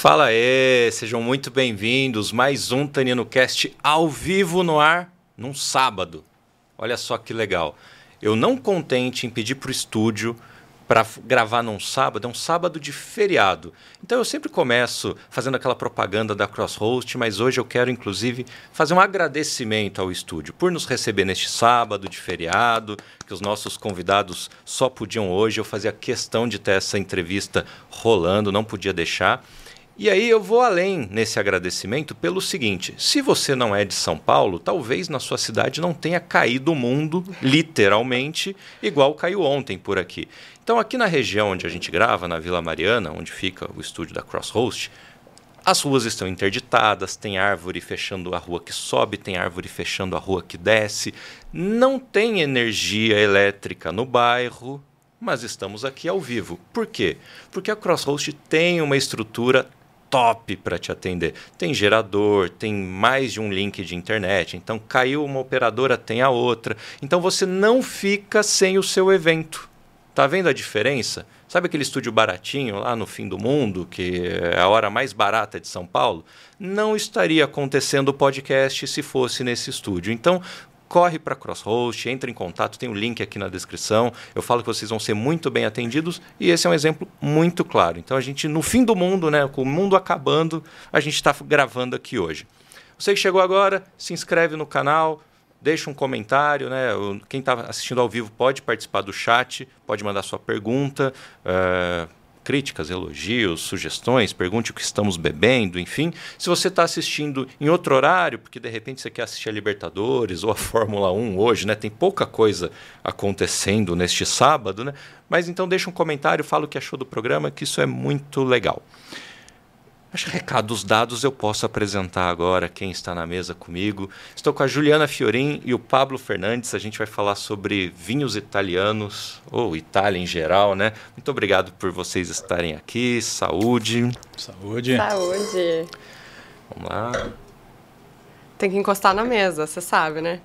Fala aí, sejam muito bem-vindos. Mais um Tanino Cast ao vivo no ar, num sábado. Olha só que legal. Eu não contente em pedir para o estúdio para gravar num sábado, é um sábado de feriado. Então eu sempre começo fazendo aquela propaganda da Crosshost, mas hoje eu quero inclusive fazer um agradecimento ao estúdio por nos receber neste sábado de feriado, que os nossos convidados só podiam hoje, eu fazia questão de ter essa entrevista rolando, não podia deixar. E aí eu vou além nesse agradecimento pelo seguinte: se você não é de São Paulo, talvez na sua cidade não tenha caído o mundo, literalmente, igual caiu ontem por aqui. Então, aqui na região onde a gente grava, na Vila Mariana, onde fica o estúdio da Crosshost, as ruas estão interditadas, tem árvore fechando a rua que sobe, tem árvore fechando a rua que desce, não tem energia elétrica no bairro, mas estamos aqui ao vivo. Por quê? Porque a Crosshost tem uma estrutura top para te atender. Tem gerador, tem mais de um link de internet. Então, caiu uma operadora, tem a outra. Então, você não fica sem o seu evento. Tá vendo a diferença? Sabe aquele estúdio baratinho lá no fim do mundo, que é a hora mais barata de São Paulo? Não estaria acontecendo o podcast se fosse nesse estúdio. Então, corre para Crosshost, entre em contato, tem o um link aqui na descrição. Eu falo que vocês vão ser muito bem atendidos e esse é um exemplo muito claro. Então a gente, no fim do mundo, né, com o mundo acabando, a gente está gravando aqui hoje. Você que chegou agora, se inscreve no canal, deixa um comentário, né? Quem está assistindo ao vivo pode participar do chat, pode mandar sua pergunta. Uh, críticas, elogios, sugestões, pergunte o que estamos bebendo, enfim. Se você está assistindo em outro horário, porque de repente você quer assistir a Libertadores ou a Fórmula 1 hoje, né? Tem pouca coisa acontecendo neste sábado, né? Mas então deixa um comentário, fala o que achou do programa, que isso é muito legal. Acho que recados dados eu posso apresentar agora quem está na mesa comigo. Estou com a Juliana Fiorin e o Pablo Fernandes. A gente vai falar sobre vinhos italianos, ou Itália em geral, né? Muito obrigado por vocês estarem aqui. Saúde. Saúde. Saúde. Vamos lá. Tem que encostar na mesa, você sabe, né?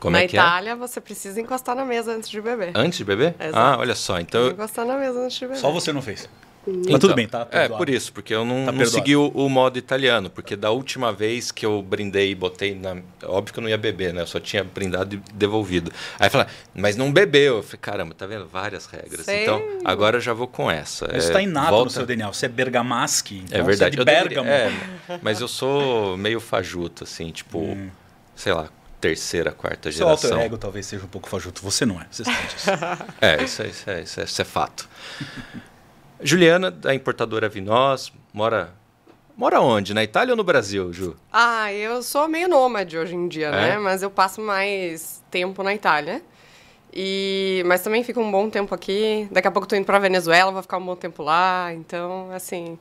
Como na é que Itália, é? você precisa encostar na mesa antes de beber. Antes de beber? Exato. Ah, olha só. Então. Tem que encostar na mesa antes de beber. Só você não fez. Então, Mas tudo bem, tá? É, por isso, porque eu não, Tá não segui o, o modo italiano, porque da última vez que eu brindei e botei na. Óbvio que eu não ia beber, né? Eu só tinha brindado e devolvido. Aí fala, mas não bebeu. Eu falei, caramba, tá vendo? Várias regras. Sei. Então, agora eu já vou com essa. Isso É, está inato volta- no seu DNA. Você é bergamaschi, então É verdade. você é de deveria- Bergamo. é, mas eu sou meio fajuto, assim, tipo, Hum. sei lá, terceira, quarta Seu alter geração. ego talvez seja um pouco fajuto. Você não é. Você sente isso. É, isso é, isso é, isso é, isso é fato. Juliana, da importadora Vinós, mora. Mora onde? Na Itália ou no Brasil, Ju? Ah, eu sou meio nômade hoje em dia, É? né? Mas eu passo mais tempo na Itália. E... Mas também fico um bom tempo aqui. Daqui a pouco tô indo pra Venezuela, vou ficar um bom tempo lá. Então, assim,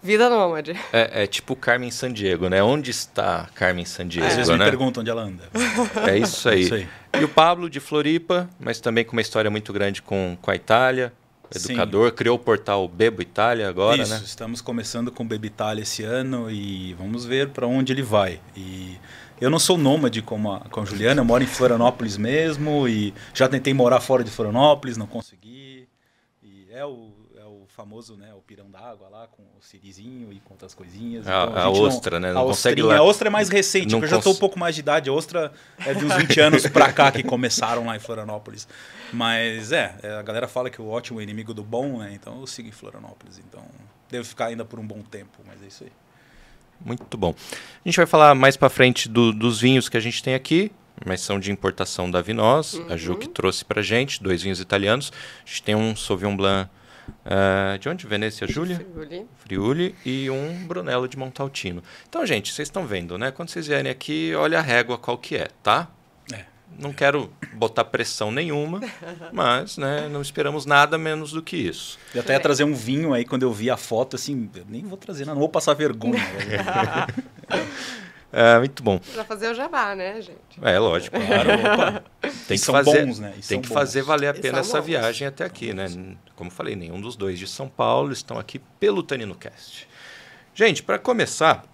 vida nômade. É, é tipo Carmen Sandiego, né? Onde está Carmen Sandiego, Às vezes me né? perguntam onde ela anda. É isso aí. Isso aí. E o Pablo de Floripa, mas também com uma história muito grande com, com a Itália. Sim. Educador, criou o portal Bebo Itália agora, Isso, né? estamos começando com o Baby Itália esse ano e vamos ver para onde ele vai. E eu não sou nômade como a, com a Juliana, eu moro em Florianópolis mesmo e já tentei morar fora de Florianópolis, não consegui. E é o famoso, né, o pirão d'água lá com o sirizinho e com outras coisinhas. A- Então, a gente ostra, né? Não a consegue lá- A ostra é mais recente, Não porque eu já estou cons- um pouco mais de idade. A ostra é de uns 20 anos pra cá que começaram lá em Florianópolis. Mas é, é, a galera fala que o ótimo é inimigo do bom, né? Então eu sigo em Florianópolis. Então devo ficar ainda por um bom tempo, mas é isso aí. Muito bom. A gente vai falar mais para frente do- dos vinhos que a gente tem aqui, mas são de importação da Vinós. A Ju que trouxe para gente, dois vinhos italianos. A gente tem um Sauvignon Blanc ah, de onde? Venecia, Júlia? Friuli. Friuli e um Brunello de Montaltino. Então, gente, vocês estão vendo, né? Quando vocês vierem aqui, olha a régua qual que é, tá? É. Não quero botar pressão nenhuma, mas né, não esperamos nada menos do que isso. Eu até ia trazer um vinho aí quando eu vi a foto, assim, eu nem vou trazer, não, não vou passar vergonha. É, muito bom. Pra fazer o jabá, né, gente? É, lógico. claro. Tem que são fazer, bons, né? E tem que bons. fazer valer a pena essa bons. viagem até aqui, né? Como eu falei, nenhum dos dois de São Paulo estão aqui pelo Tanino Cast. Gente, para começar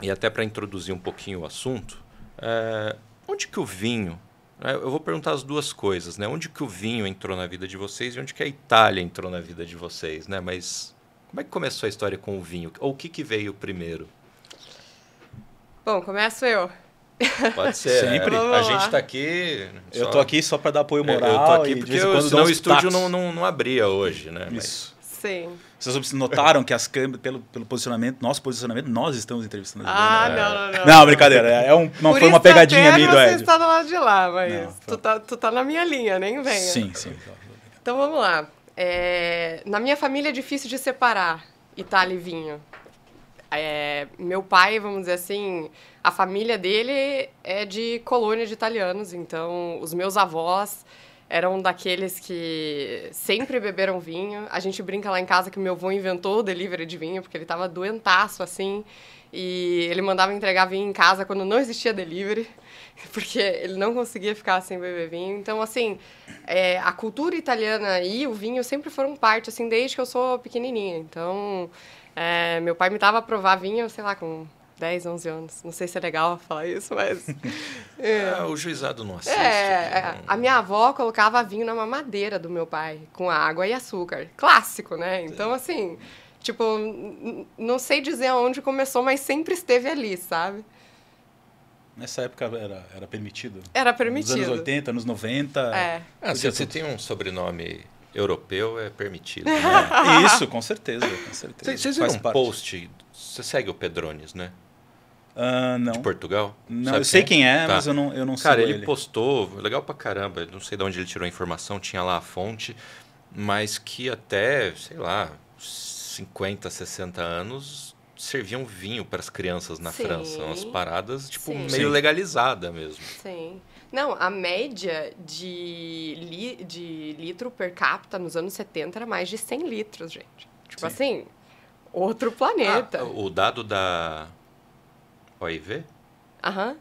e até para introduzir um pouquinho o assunto, é, onde que o vinho? né, Eu vou perguntar as duas coisas, né? Onde que o vinho entrou na vida de vocês e onde que a Itália entrou na vida de vocês, né? Mas Como é que começou a história com o vinho? Ou o que, que veio primeiro? Bom, começo eu. Pode ser. Sempre. né? Vamos A lá. gente está aqui. Eu só- tô aqui só para dar apoio Eu- moral. Eu tô aqui porque eu, senão o estúdio não, não, não abria hoje, né? Mas- Isso. Sim. Vocês notaram que as câmeras, pelo, pelo posicionamento, nosso posicionamento, nós estamos entrevistando a Ah, não, não, não. Não, brincadeira. É um, não Por foi uma eu pegadinha minha do Você Ed. está do lado de lá, mas Não, tu, tá, tu tá na minha linha, nem venha. Sim, sim. Então vamos lá. É, na minha família é difícil de separar Itália e vinho. É, meu pai, vamos dizer assim, a família dele é de colônia de italianos, então os meus avós eram daqueles que sempre beberam vinho. A gente brinca lá em casa que meu avô inventou o delivery de vinho, porque ele tava doentaço, assim, e ele mandava entregar vinho em casa quando não existia delivery, porque ele não conseguia ficar sem beber vinho. Então, assim, é, a cultura italiana e o vinho sempre foram parte, assim, desde que eu sou pequenininha. Então, é, meu pai me dava a provar vinho, sei lá, com 10, 11 anos. Não sei se é legal falar isso, mas... é. Ah, o juizado não assiste. É, não- a minha avó colocava vinho na mamadeira do meu pai, com água e açúcar. Clássico, né? Então, assim, tipo, não sei dizer aonde começou, mas sempre esteve ali, sabe? Nessa época era, era permitido. Era Nos permitido. anos 80, anos 90. É. Ah, você tem um sobrenome europeu, é permitido. né? Isso, com certeza. Com certeza. Vocês viram um parte. post? Você segue o Pedrones, né? Ah, não. De Portugal? não Sabe eu sei quem é, Tá. mas eu não, eu não Cara, sigo ele, postou, legal pra caramba, não sei de onde ele tirou a informação, tinha lá a fonte, mas que até, sei lá, 50, 60 anos serviam vinho para as crianças na Sim. França. Umas paradas, tipo, Sim. meio legalizada mesmo. Sim. Não, a média de, li- de litro per capita nos anos 70 era mais de 100 litros, gente. Tipo Sim. assim, outro planeta. Ah, o dado da OIV Aham.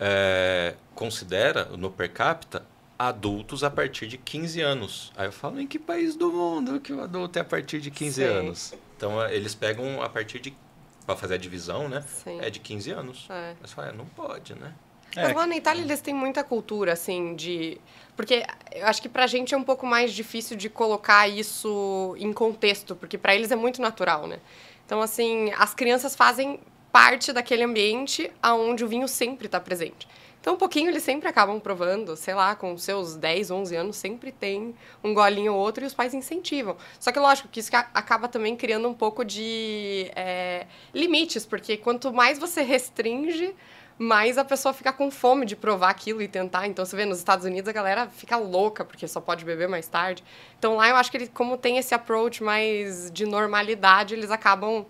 é, considera no per capita adultos a partir de 15 anos. Aí eu falo, em que país do mundo que o adulto é a partir de 15 Sim. anos? Então é, eles pegam a partir de. Pra fazer a divisão, né? Sim. É de 15 anos. É. Mas fala, é, não pode, né? Mas É, lá na Itália eles têm muita cultura, assim, de. Porque eu acho que pra gente é um pouco mais difícil de colocar isso em contexto, porque pra eles é muito natural, né? Então, assim, as crianças fazem parte daquele ambiente aonde o vinho sempre está presente. Então, um pouquinho eles sempre acabam provando, sei lá, com seus 10, 11 anos, sempre tem um golinho ou outro e os pais incentivam. Só que, lógico, que isso ca- acaba também criando um pouco de é, limites, porque quanto mais você restringe, mais a pessoa fica com fome de provar aquilo e tentar. Então, você vê, nos Estados Unidos a galera fica louca porque só pode beber mais tarde. Então, lá eu acho que ele, como tem esse approach mais de normalidade, eles acabam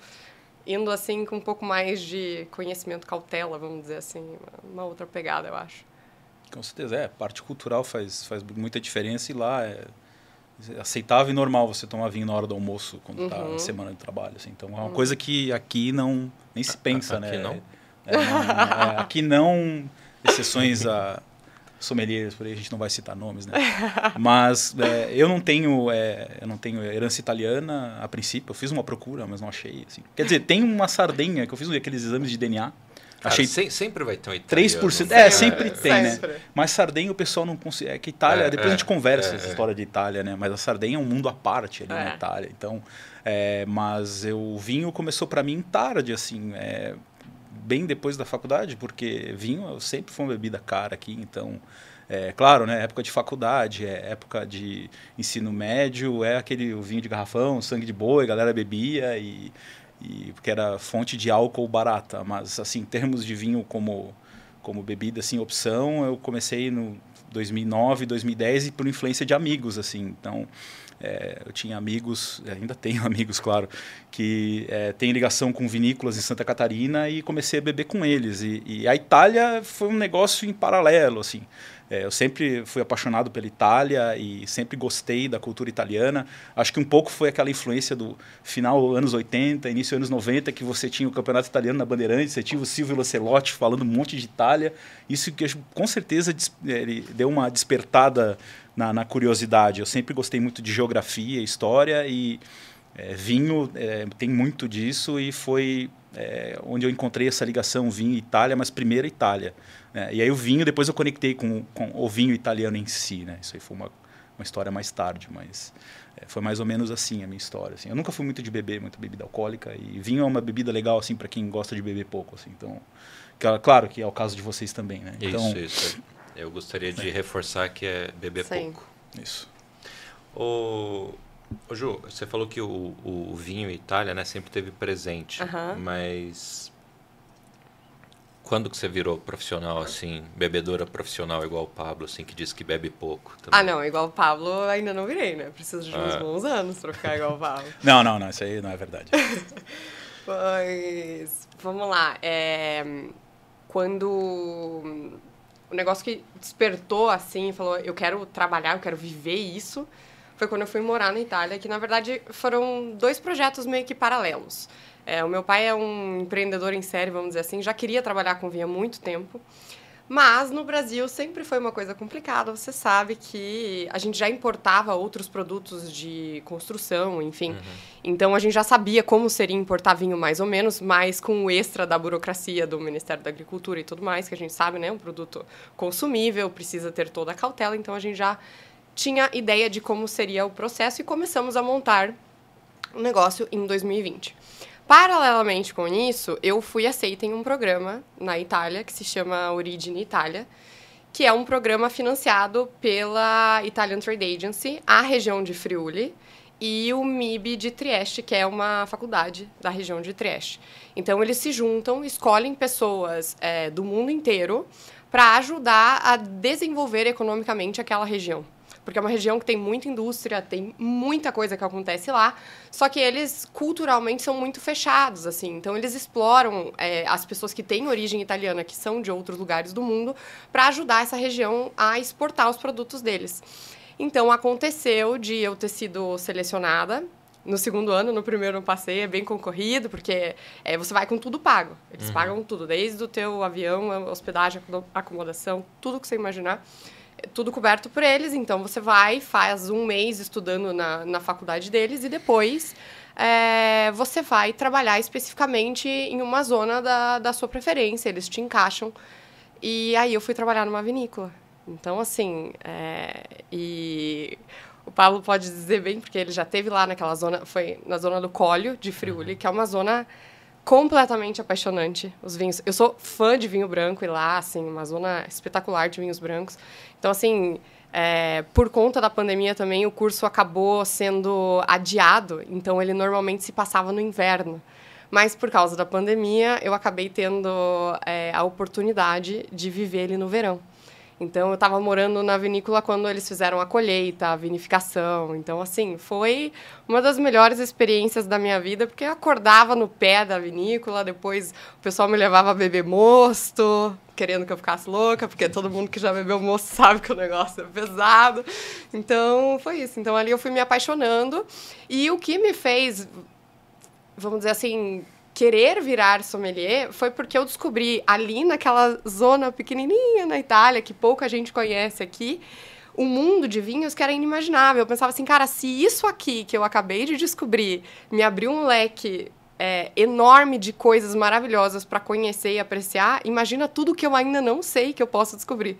indo assim com um pouco mais de conhecimento, cautela, vamos dizer assim, uma- outra pegada, eu acho. Com certeza, é. Parte cultural faz, faz muita diferença e lá é aceitável e normal você tomar vinho na hora do almoço quando está Uhum. na semana de trabalho. Assim. Então é uma coisa que aqui não nem se pensa, aqui né? não? É, não, é, aqui não, exceções a sommeliers, por aí a gente não vai citar nomes, né? Mas é, eu não tenho é, eu não tenho herança italiana a princípio. Eu fiz uma procura, mas não achei. Assim. Quer dizer, tem uma sardenha que eu fiz aqueles exames de DNA. Cara, achei se- sempre vai ter um italiano. 3%. né? É, sempre tem, né? Mas Sardenha o pessoal não consegue. É que Itália, É, depois é, a gente conversa é, essa é. história de Itália, né? Mas a Sardenha é um mundo à parte ali na É. Itália. Então, é, mas eu, o vinho começou para mim tarde, assim, é, bem depois da faculdade, porque vinho sempre foi uma bebida cara aqui, então. É, claro, né? Época de faculdade, é época de ensino médio, é aquele vinho de garrafão, sangue de boi, a galera bebia e, e porque era fonte de álcool barata. Mas assim, em termos de vinho como como bebida assim opção, eu comecei no 2009, 2010 e por influência de amigos assim. Então é, eu tinha amigos, ainda tenho amigos, claro, que é, têm ligação com vinícolas em Santa Catarina e comecei a beber com eles. E, e a Itália foi um negócio em paralelo, assim. É, eu sempre fui apaixonado pela Itália e sempre gostei da cultura italiana. Acho que um pouco foi aquela influência do final anos 80, início anos 90, que você tinha o campeonato italiano na Bandeirantes, você tinha o Silvio Lancelotti falando um monte de Itália. Isso que com certeza deu uma despertada na, na curiosidade. Eu sempre gostei muito de geografia, história e é, vinho é, tem muito disso e foi é, onde eu encontrei essa ligação vinho e Itália, mas primeiro Itália. né? e aí o vinho, depois eu conectei com, com o vinho italiano em si. Né? Isso aí foi uma uma história mais tarde, mas é, foi mais ou menos assim a minha história. Assim. Eu nunca fui muito de beber, muita bebida alcoólica e vinho é uma bebida legal assim para quem gosta de beber pouco, assim. Então, claro que é o caso de vocês também, né? Então, isso, isso. Eu gostaria de reforçar que é beber Sim. pouco. Isso. O, o Ju, você falou que o, o vinho Itália, né, sempre teve presente, mas quando que você virou profissional, assim, bebedora profissional igual o Pablo, assim, que diz que bebe pouco? Também? Ah, não, igual o Pablo ainda não virei, né? Preciso de uns ah. bons anos pra ficar igual o Pablo. não, não, não, isso aí não é verdade. Mas, vamos lá, é, quando o negócio que despertou, assim, falou, eu quero trabalhar, eu quero viver isso, foi quando eu fui morar na Itália, que na verdade foram dois projetos meio que paralelos. É, o meu pai é um empreendedor em série, vamos dizer assim, já queria trabalhar com vinho há muito tempo. Mas no Brasil sempre foi uma coisa complicada. Você sabe que a gente já importava outros produtos de construção, enfim. Uhum. Então a gente já sabia como seria importar vinho mais ou menos, mas com o extra da burocracia do Ministério da Agricultura e tudo mais, que a gente sabe, né? Um produto consumível, precisa ter toda a cautela. Então a gente já tinha ideia de como seria o processo e começamos a montar o negócio em 2020. Paralelamente com isso, eu fui aceita em um programa na Itália que se chama Origine Itália, que é um programa financiado pela Italian Trade Agency, a região de Friuli, e o MIB de Trieste, que é uma faculdade da região de Trieste. Então, eles se juntam, escolhem pessoas é, do mundo inteiro para ajudar a desenvolver economicamente aquela região porque é uma região que tem muita indústria, tem muita coisa que acontece lá, só que eles culturalmente são muito fechados, assim, então eles exploram é, as pessoas que têm origem italiana, que são de outros lugares do mundo, para ajudar essa região a exportar os produtos deles. Então aconteceu de eu ter sido selecionada no segundo ano, no primeiro eu passei, é bem concorrido, porque é, você vai com tudo pago. Eles uhum. pagam tudo, desde o teu avião, hospedagem, acomodação, tudo que você imaginar tudo coberto por eles, então você vai, faz um mês estudando na, na faculdade deles e depois é, você vai trabalhar especificamente em uma zona da, da sua preferência, eles te encaixam. E aí eu fui trabalhar numa vinícola. Então, assim, é, e o Paulo pode dizer bem, porque ele já teve lá naquela zona, foi na zona do Cólio, de Friuli, que é uma zona completamente apaixonante os vinhos. Eu sou fã de vinho branco e lá, assim, uma zona espetacular de vinhos brancos. Então, assim, é, por conta da pandemia também, o curso acabou sendo adiado. Então, ele normalmente se passava no inverno. Mas por causa da pandemia, eu acabei tendo é, a oportunidade de viver ele no verão. Então, eu estava morando na vinícola quando eles fizeram a colheita, a vinificação. Então, assim, foi uma das melhores experiências da minha vida, porque eu acordava no pé da vinícola, depois o pessoal me levava a beber mosto, querendo que eu ficasse louca, porque todo mundo que já bebeu mosto sabe que o negócio é pesado. Então, foi isso. Então, ali eu fui me apaixonando. E o que me fez, vamos dizer assim, querer virar sommelier foi porque eu descobri ali naquela zona pequenininha na Itália, que pouca gente conhece aqui, um mundo de vinhos que era inimaginável. Eu pensava assim, cara, se isso aqui que eu acabei de descobrir me abriu um leque é, enorme de coisas maravilhosas para conhecer e apreciar, imagina tudo que eu ainda não sei que eu posso descobrir.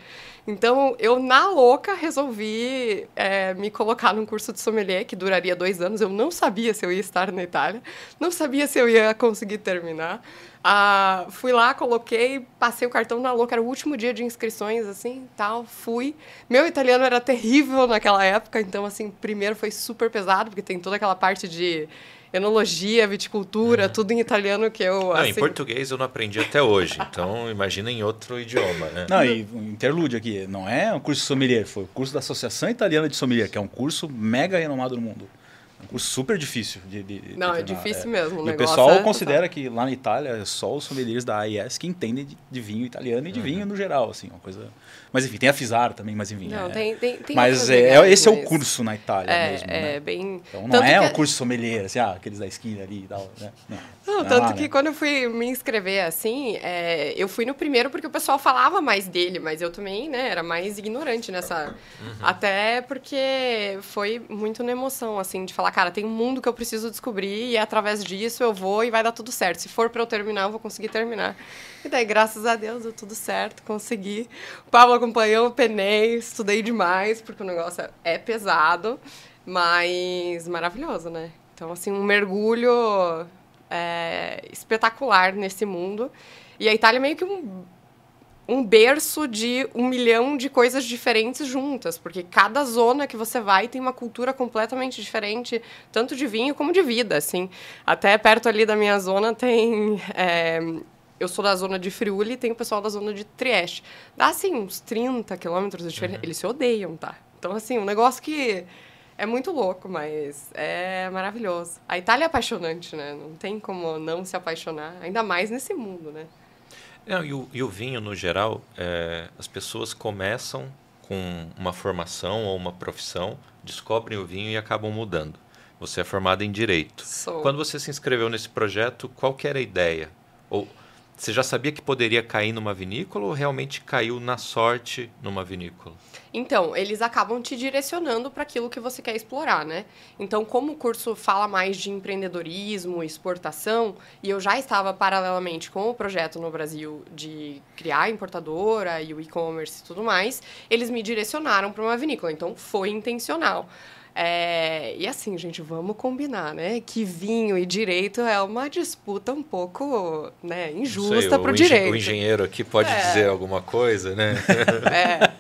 Então, eu, na louca, resolvi é, me colocar num curso de sommelier que duraria dois anos. Eu não sabia se eu ia estar na Itália, não sabia se eu ia conseguir terminar. Ah, fui lá, coloquei, passei o cartão na louca, era o último dia de inscrições, assim, tal, fui. Meu italiano era terrível naquela época, então, assim, primeiro foi super pesado, porque tem toda aquela parte de enologia, viticultura, uhum. tudo em italiano que eu. Não, assim... em português eu não aprendi até hoje, então imagina em outro idioma, né? Não, e um interlúdio aqui, não é um curso de sommelier, foi o curso da Associação Italiana de Sommelier, que é um curso mega renomado no mundo. É um curso super difícil de. de não, de é difícil é. mesmo. O, e o pessoal é considera que lá na Itália é só os sommeliers da AIS que entendem de, de vinho italiano e de uhum. vinho no geral, assim, uma coisa. Mas enfim, tem a Fisar também, mas enfim. Não, é... tem, tem, tem Mas é, esse mas... é o curso na Itália é, mesmo. É, né? bem. Então não Tanto é um curso sommelier, assim, ah, aqueles da esquina ali e tal. Né? Não, não, tanto lá, que né? quando eu fui me inscrever assim, é, eu fui no primeiro porque o pessoal falava mais dele, mas eu também, né, era mais ignorante nessa. Uhum. Até porque foi muito na emoção, assim, de falar, cara, tem um mundo que eu preciso descobrir e é através disso eu vou e vai dar tudo certo. Se for para eu terminar, eu vou conseguir terminar. E daí, graças a Deus, deu tudo certo, consegui. O Pablo acompanhou, eu penei, estudei demais, porque o negócio é pesado, mas maravilhoso, né? Então, assim, um mergulho é, espetacular nesse mundo. E a Itália é meio que um um berço de um milhão de coisas diferentes juntas, porque cada zona que você vai tem uma cultura completamente diferente, tanto de vinho como de vida, assim. Até perto ali da minha zona tem... É, eu sou da zona de Friuli e tem o pessoal da zona de Trieste. Dá, assim, uns 30 quilômetros de diferença. Uhum. Eles se odeiam, tá? Então, assim, um negócio que é muito louco, mas é maravilhoso. A Itália é apaixonante, né? Não tem como não se apaixonar, ainda mais nesse mundo, né? Não, e, o, e o vinho, no geral, é, as pessoas começam com uma formação ou uma profissão, descobrem o vinho e acabam mudando. Você é formada em direito. Sou. Quando você se inscreveu nesse projeto, qual era a ideia? Ou você já sabia que poderia cair numa vinícola ou realmente caiu na sorte numa vinícola? Então, eles acabam te direcionando para aquilo que você quer explorar, né? Então, como o curso fala mais de empreendedorismo, exportação, e eu já estava paralelamente com o projeto no Brasil de criar a importadora e o e-commerce e tudo mais, eles me direcionaram para uma vinícola. Então, foi intencional. É, e assim, gente, vamos combinar, né? Que vinho e direito é uma disputa um pouco né, injusta para o direito. O engenheiro aqui pode é. dizer alguma coisa, né? É.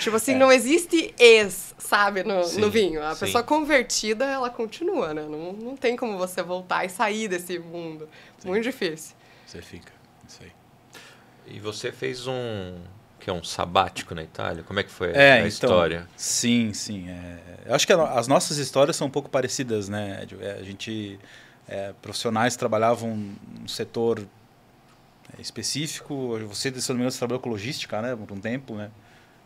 tipo assim, é. não existe ex, sabe, no, sim, no vinho. A sim. pessoa convertida, ela continua, né? Não, não tem como você voltar e sair desse mundo. Sim. Muito difícil. Você fica, isso aí. E você fez um que é um sabático na Itália? Como é que foi é, a então, história? Sim, sim. É, eu acho que a, as nossas histórias são um pouco parecidas, né? É, a gente é, profissionais trabalhavam num setor é, específico. Você, se não me engano, você trabalhou com logística, né? Por um tempo, né?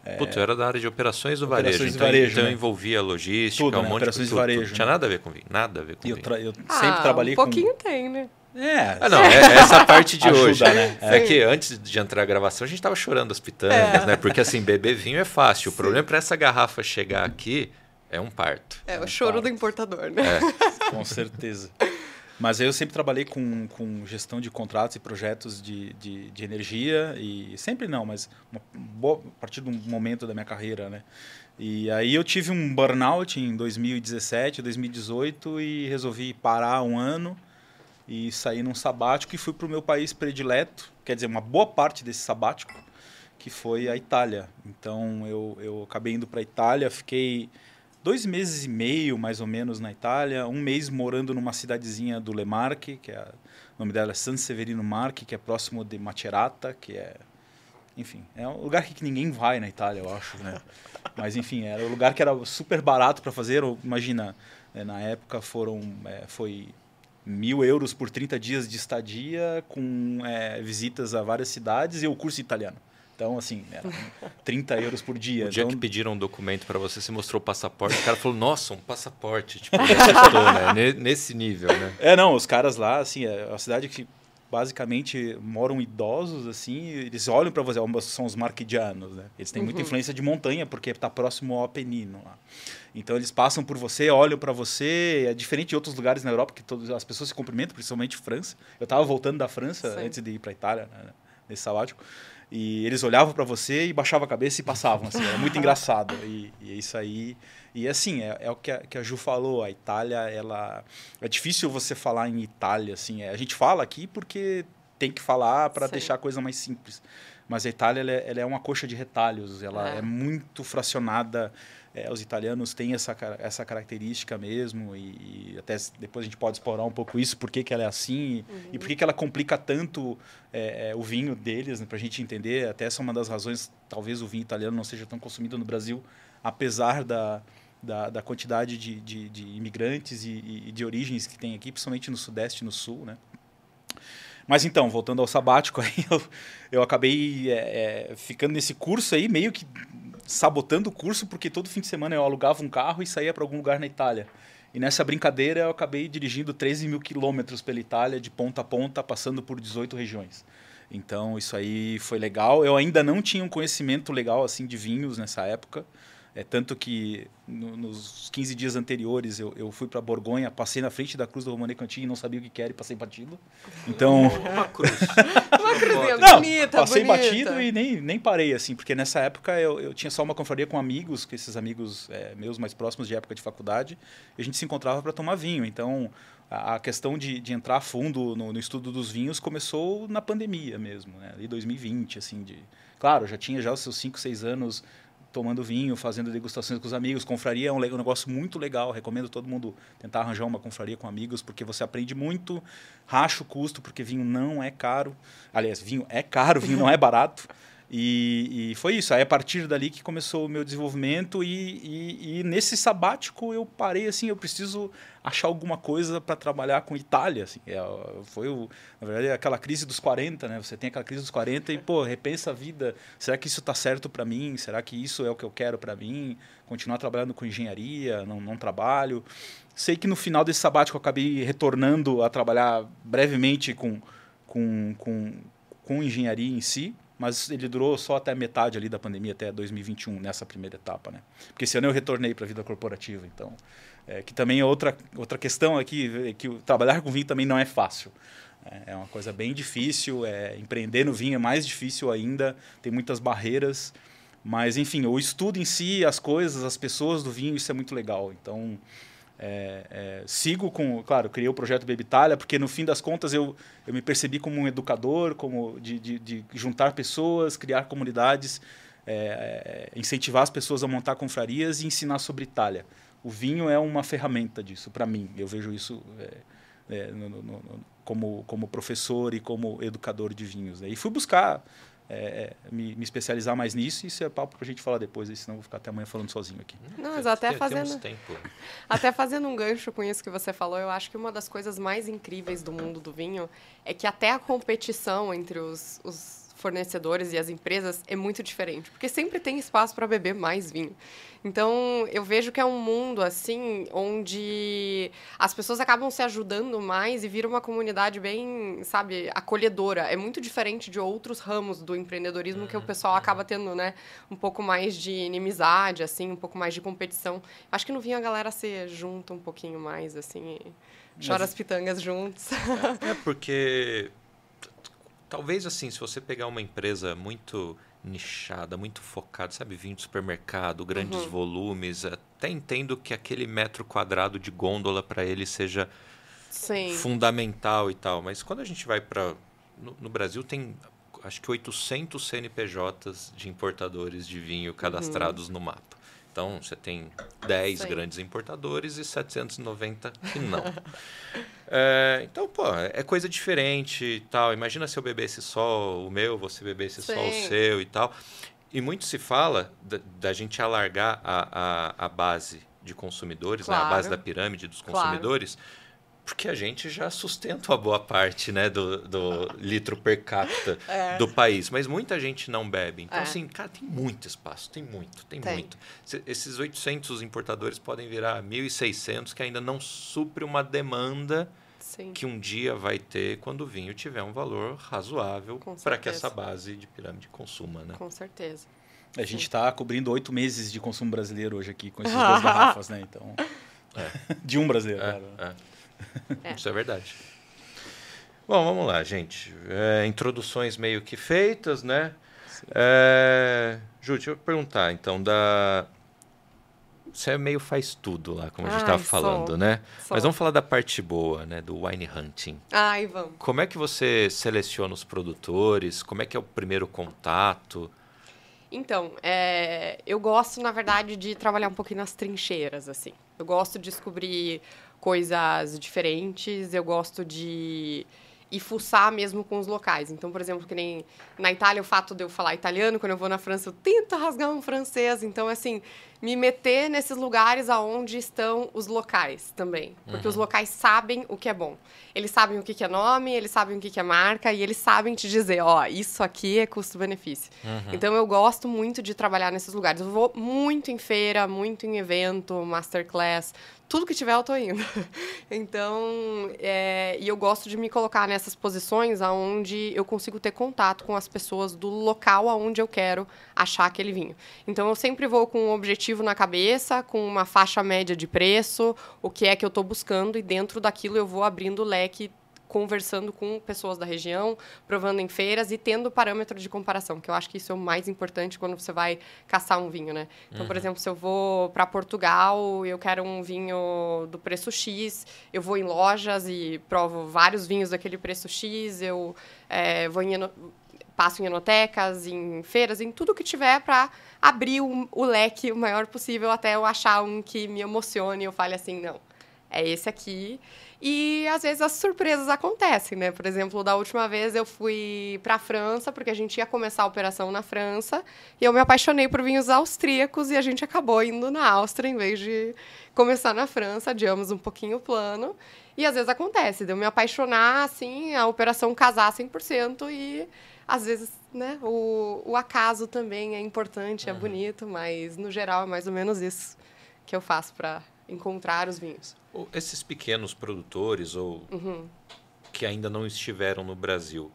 É, Putz, eu era da área de operações do operações varejo. Então, varejo, então né? envolvia logística, tudo, um né? monte operações de tudo, varejo. Tudo. Tinha nada a ver com vinho, nada a ver com eu vinho. Eu ah, sempre trabalhei com... um pouquinho com... tem, né? É. Ah, não, é, é essa parte de Ajuda, hoje. Né? É. é. que antes de entrar a gravação a gente tava chorando as pitangas, é. né? Porque assim, beber vinho é fácil. Sim. O problema é para essa garrafa chegar aqui é um parto. É, é o choro parto. do importador, né? É. Com certeza. Mas eu sempre trabalhei com, com gestão de contratos e projetos de, de, de energia, e sempre não, mas uma boa, a partir de um momento da minha carreira, né? E aí eu tive um burnout em 2017, 2018 e resolvi parar um ano e saí num sabático e fui para o meu país predileto, quer dizer, uma boa parte desse sabático, que foi a Itália. Então eu, eu acabei indo para a Itália, fiquei dois meses e meio mais ou menos na Itália, um mês morando numa cidadezinha do Le Marche, que é, o nome dela é San Severino Marche, que é próximo de Macerata, que é enfim, é um lugar que ninguém vai na Itália, eu acho, né? Mas enfim, era um lugar que era super barato para fazer. Imagina, né, na época foram, é, foi mil euros por 30 dias de estadia, com é, visitas a várias cidades e o curso italiano. Então, assim, era 30 euros por dia. O dia então... que pediram um documento para você, você mostrou o passaporte, o cara falou, nossa, um passaporte. Tipo, assustou, né? Nesse nível, né? É, não, os caras lá, assim, é uma cidade que basicamente moram idosos, assim, eles olham para você, são os marquidianos, né? Eles têm muita uhum. influência de montanha, porque está próximo ao Apenino lá. Então eles passam por você, olham para você, é diferente de outros lugares na Europa que todas as pessoas se cumprimentam, principalmente França. Eu estava voltando da França Sim. antes de ir para Itália, né, nesse sabático, e eles olhavam para você e baixavam a cabeça e passavam, assim, era muito engraçado. E, e é isso aí. E assim, é, é o que a, que a, Ju falou, a Itália, ela é difícil você falar em Itália, assim, é, a gente fala aqui porque tem que falar para deixar a coisa mais simples. Mas a Itália ela é, ela é uma coxa de retalhos, ela é, é muito fracionada é, os italianos têm essa, essa característica mesmo, e, e, até depois a gente pode explorar um pouco isso, por que, que ela é assim, uhum. e por que, que ela complica tanto é, é, o vinho deles, né, para a gente entender. Até essa é uma das razões, talvez o vinho italiano não seja tão consumido no Brasil, apesar da, da, da quantidade de, de, de imigrantes e, e, de origens que tem aqui, principalmente no Sudeste e no Sul, né? Mas então, voltando ao sabático, aí eu, eu acabei é, é, ficando nesse curso aí, meio que sabotando o curso, porque todo fim de semana eu alugava um carro e saía para algum lugar na Itália. E nessa brincadeira eu acabei dirigindo 13 mil quilômetros pela Itália, de ponta a ponta, passando por 18 regiões. Então isso aí foi legal. Eu ainda não tinha um conhecimento legal assim de vinhos nessa época. É tanto que no, nos 15 dias anteriores eu, eu fui para Borgonha, passei na frente da cruz do Romane Cantinho e não sabia o que era e passei batido. Então. Uma cruz. Uma cruzinha Não, bonita, passei bonita. batido e nem, nem parei, assim, porque nessa época eu, eu tinha só uma confraria com amigos, que esses amigos é, meus mais próximos de época de faculdade, e a gente se encontrava para tomar vinho. Então, a, a questão de, de entrar a fundo no, no estudo dos vinhos começou na pandemia mesmo, né? Ali 2020, assim, de... Claro, já tinha já os seus 5, 6 anos tomando vinho, fazendo degustações com os amigos. Confraria é um, negócio muito legal. Recomendo todo mundo tentar arranjar uma confraria com amigos, porque você aprende muito, racha o custo, porque vinho não é caro. Aliás, vinho é caro, vinho não é barato. E, e foi isso. Aí a partir dali que começou o meu desenvolvimento e, e, e nesse sabático eu parei assim, eu preciso achar alguma coisa para trabalhar com Itália. Assim. É, foi, o, na verdade, aquela crise dos 40, né? Você tem aquela crise dos 40 e, pô, repensa a vida. Será que isso está certo para mim? Será que isso é o que eu quero para mim? Continuar trabalhando com engenharia? Não, não trabalho? Sei que no final desse sabático eu acabei retornando a trabalhar brevemente com, com, com, com engenharia em si, mas ele durou só até metade ali da pandemia, até 2021, nessa primeira etapa, né? Porque esse ano eu retornei para a vida corporativa, então... É, que também é outra, outra questão aqui, que trabalhar com vinho também não é fácil. É, é uma coisa bem difícil, é, empreender no vinho é mais difícil ainda, tem muitas barreiras, mas enfim, o estudo em si, as coisas, as pessoas do vinho, isso é muito legal. Então, é, é, sigo com, claro, criei o projeto Baby Itália, porque no fim das contas eu, eu me percebi como um educador, como de, de, de juntar pessoas, criar comunidades, é, é, incentivar as pessoas a montar confrarias e ensinar sobre Itália. O vinho é uma ferramenta disso, para mim. Eu vejo isso é, é, no- no- no- como, como professor e como educador de vinhos. Né? E fui buscar é, é, me, me especializar mais nisso, e isso é papo para a gente falar depois, senão eu vou ficar até amanhã falando sozinho aqui. Não, mas até fazendo, tempo. até fazendo um gancho com isso que você falou, eu acho que uma das coisas mais incríveis do mundo do vinho é que até a competição entre os, os fornecedores e as empresas é muito diferente, porque sempre tem espaço para beber mais vinho. Então, eu vejo que é um mundo assim onde as pessoas acabam se ajudando mais e vira uma comunidade bem, sabe, acolhedora. É muito diferente de outros ramos do empreendedorismo que o pessoal acaba tendo, né, um pouco mais de inimizade, assim, um pouco mais de competição. Acho que no vinho a galera se junta um pouquinho mais, assim, e chora as pitangas juntos. É porque t- t- talvez assim, se você pegar uma empresa muito nichada, muito focada, sabe, vinho de supermercado, grandes Uhum. volumes, até entendo que aquele metro quadrado de gôndola para ele seja Sim. fundamental e tal, mas quando a gente vai para no, no Brasil tem acho que 800 CNPJs de importadores de vinho cadastrados no mapa. Então, você tem 10 Sim. grandes importadores e 790 que não. É, então, pô, é coisa diferente e tal. Imagina se eu bebesse só o meu, você bebesse só o Sim. seu e tal. E muito se fala da, da gente alargar a, a, a base de consumidores, né? a Claro. base da pirâmide dos Claro. Porque a gente já sustenta uma boa parte né, do, do litro per capita É. do país. Mas muita gente não bebe. Então, É. assim, cara, tem muito espaço, tem muito, tem, Tem. muito. Se- Esses 800 importadores podem virar 1.600, que ainda não supre uma demanda Sim. que um dia vai ter quando o vinho tiver um valor razoável para que essa base de pirâmide consuma, né? Com certeza. A gente está cobrindo oito meses de consumo brasileiro hoje aqui com essas duas garrafas, né? Então, de um brasileiro, É, claro. é. É. Isso é verdade. Bom, vamos lá, gente. É, introduções meio que feitas, né? É... Ju, deixa eu perguntar, então, da... Você é meio faz tudo lá, como a gente estava sou. falando, né? Sou. Mas vamos falar da parte boa, né? Do wine hunting. Ai, vamos. Como é que você seleciona os produtores? Como é que é o primeiro contato? Então, é, eu gosto, na verdade, de trabalhar um pouquinho nas trincheiras, assim. Eu gosto de descobrir coisas diferentes, eu gosto de ir fuçar mesmo com os locais. Então, por exemplo, que nem na Itália, o fato de eu falar italiano, quando eu vou na França, eu tento rasgar um francês. Então, assim, me meter nesses lugares aonde estão os locais também. Porque os locais sabem o que é bom. Eles sabem o que que é nome, eles sabem o que que é marca e eles sabem te dizer, ó, isso aqui é custo-benefício. Então eu gosto muito de trabalhar nesses lugares. Eu vou muito em feira, muito em evento, masterclass, tudo que tiver eu tô indo. Então, é, e eu gosto de me colocar nessas posições aonde eu consigo ter contato com as pessoas do local aonde eu quero achar aquele vinho. Então eu sempre vou com objetivo objetivo na cabeça, com uma faixa média de preço, o que é que eu estou buscando, e dentro daquilo eu vou abrindo o leque conversando com pessoas da região, provando em feiras e tendo parâmetro de comparação, que eu acho que isso é o mais importante quando você vai caçar um vinho, né? Então, uhum. por exemplo, se eu vou para Portugal, eu quero um vinho do preço X, eu vou em lojas e provo vários vinhos daquele preço X, eu é, vou em passo em enotecas, em feiras, em tudo que tiver para abrir o, o leque o maior possível até eu achar um que me emocione e eu fale assim, não, é esse aqui. E às vezes as surpresas acontecem, né? Por exemplo, da última vez eu fui para a França, porque a gente ia começar a operação na França, e eu me apaixonei por vinhos austríacos e a gente acabou indo na Áustria em vez de começar na França, adiamos um pouquinho o plano. E às vezes acontece, de eu me apaixonar, assim, a operação casar 100% e às vezes, né, o, o acaso também é importante, é uhum. bonito, mas no geral é mais ou menos isso que eu faço para encontrar os vinhos. Esses pequenos produtores ou uhum. que ainda não estiveram no Brasil,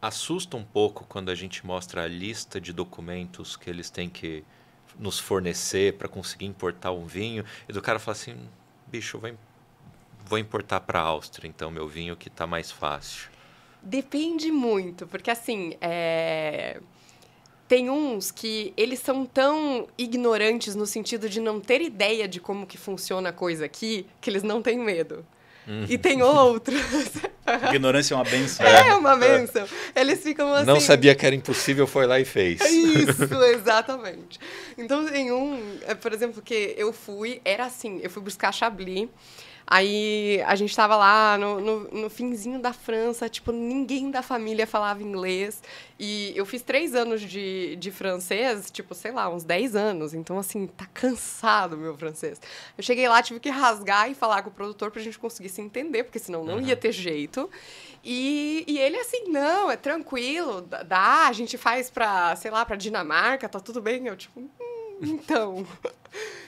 assusta um pouco quando a gente mostra a lista de documentos que eles têm que nos fornecer para conseguir importar um vinho e do cara fala assim, bicho, vou, vou importar para a Áustria, então meu vinho que está mais fácil. Depende muito, porque assim, é tem uns que eles são tão ignorantes no sentido de não ter ideia de como que funciona a coisa aqui, que eles não têm medo. Uhum. E tem outros. Ignorância é uma benção. É, uma benção. Eles ficam assim. Não sabia que era impossível, foi lá e fez. Isso, exatamente. Então tem um, é, por exemplo, que eu fui, era assim, eu fui buscar Chablis. Aí a gente estava lá no, no, no, finzinho da França, tipo, ninguém da família falava inglês. E eu fiz três anos de, de francês, tipo, sei lá, uns dez anos. Então, assim, tá cansado meu francês. Eu cheguei lá, tive que rasgar e falar com o produtor pra gente conseguir se entender, porque senão não uhum. ia ter jeito. E, e ele, assim, não, é tranquilo, dá, a gente faz pra, sei lá, pra Dinamarca, tá tudo bem. Eu, tipo, hum, então,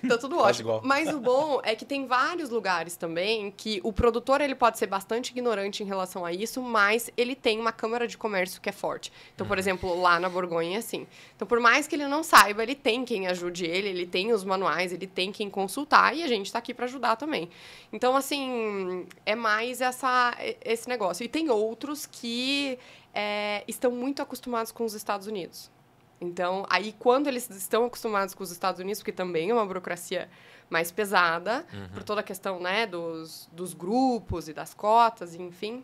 tá tudo ótimo. Mas o bom é que tem vários lugares também que o produtor ele pode ser bastante ignorante em relação a isso, mas ele tem uma câmara de comércio que é forte. Então, por uhum. exemplo, lá na Borgonha é assim. Então, por mais que ele não saiba, ele tem quem ajude ele, ele tem os manuais, ele tem quem consultar e a gente está aqui para ajudar também. Então, assim, é mais essa, esse negócio. E tem outros que é, estão muito acostumados com os Estados Unidos. Então, aí quando eles estão acostumados com os Estados Unidos, porque também é uma burocracia mais pesada, uhum. por toda a questão né, dos, dos grupos e das cotas, enfim,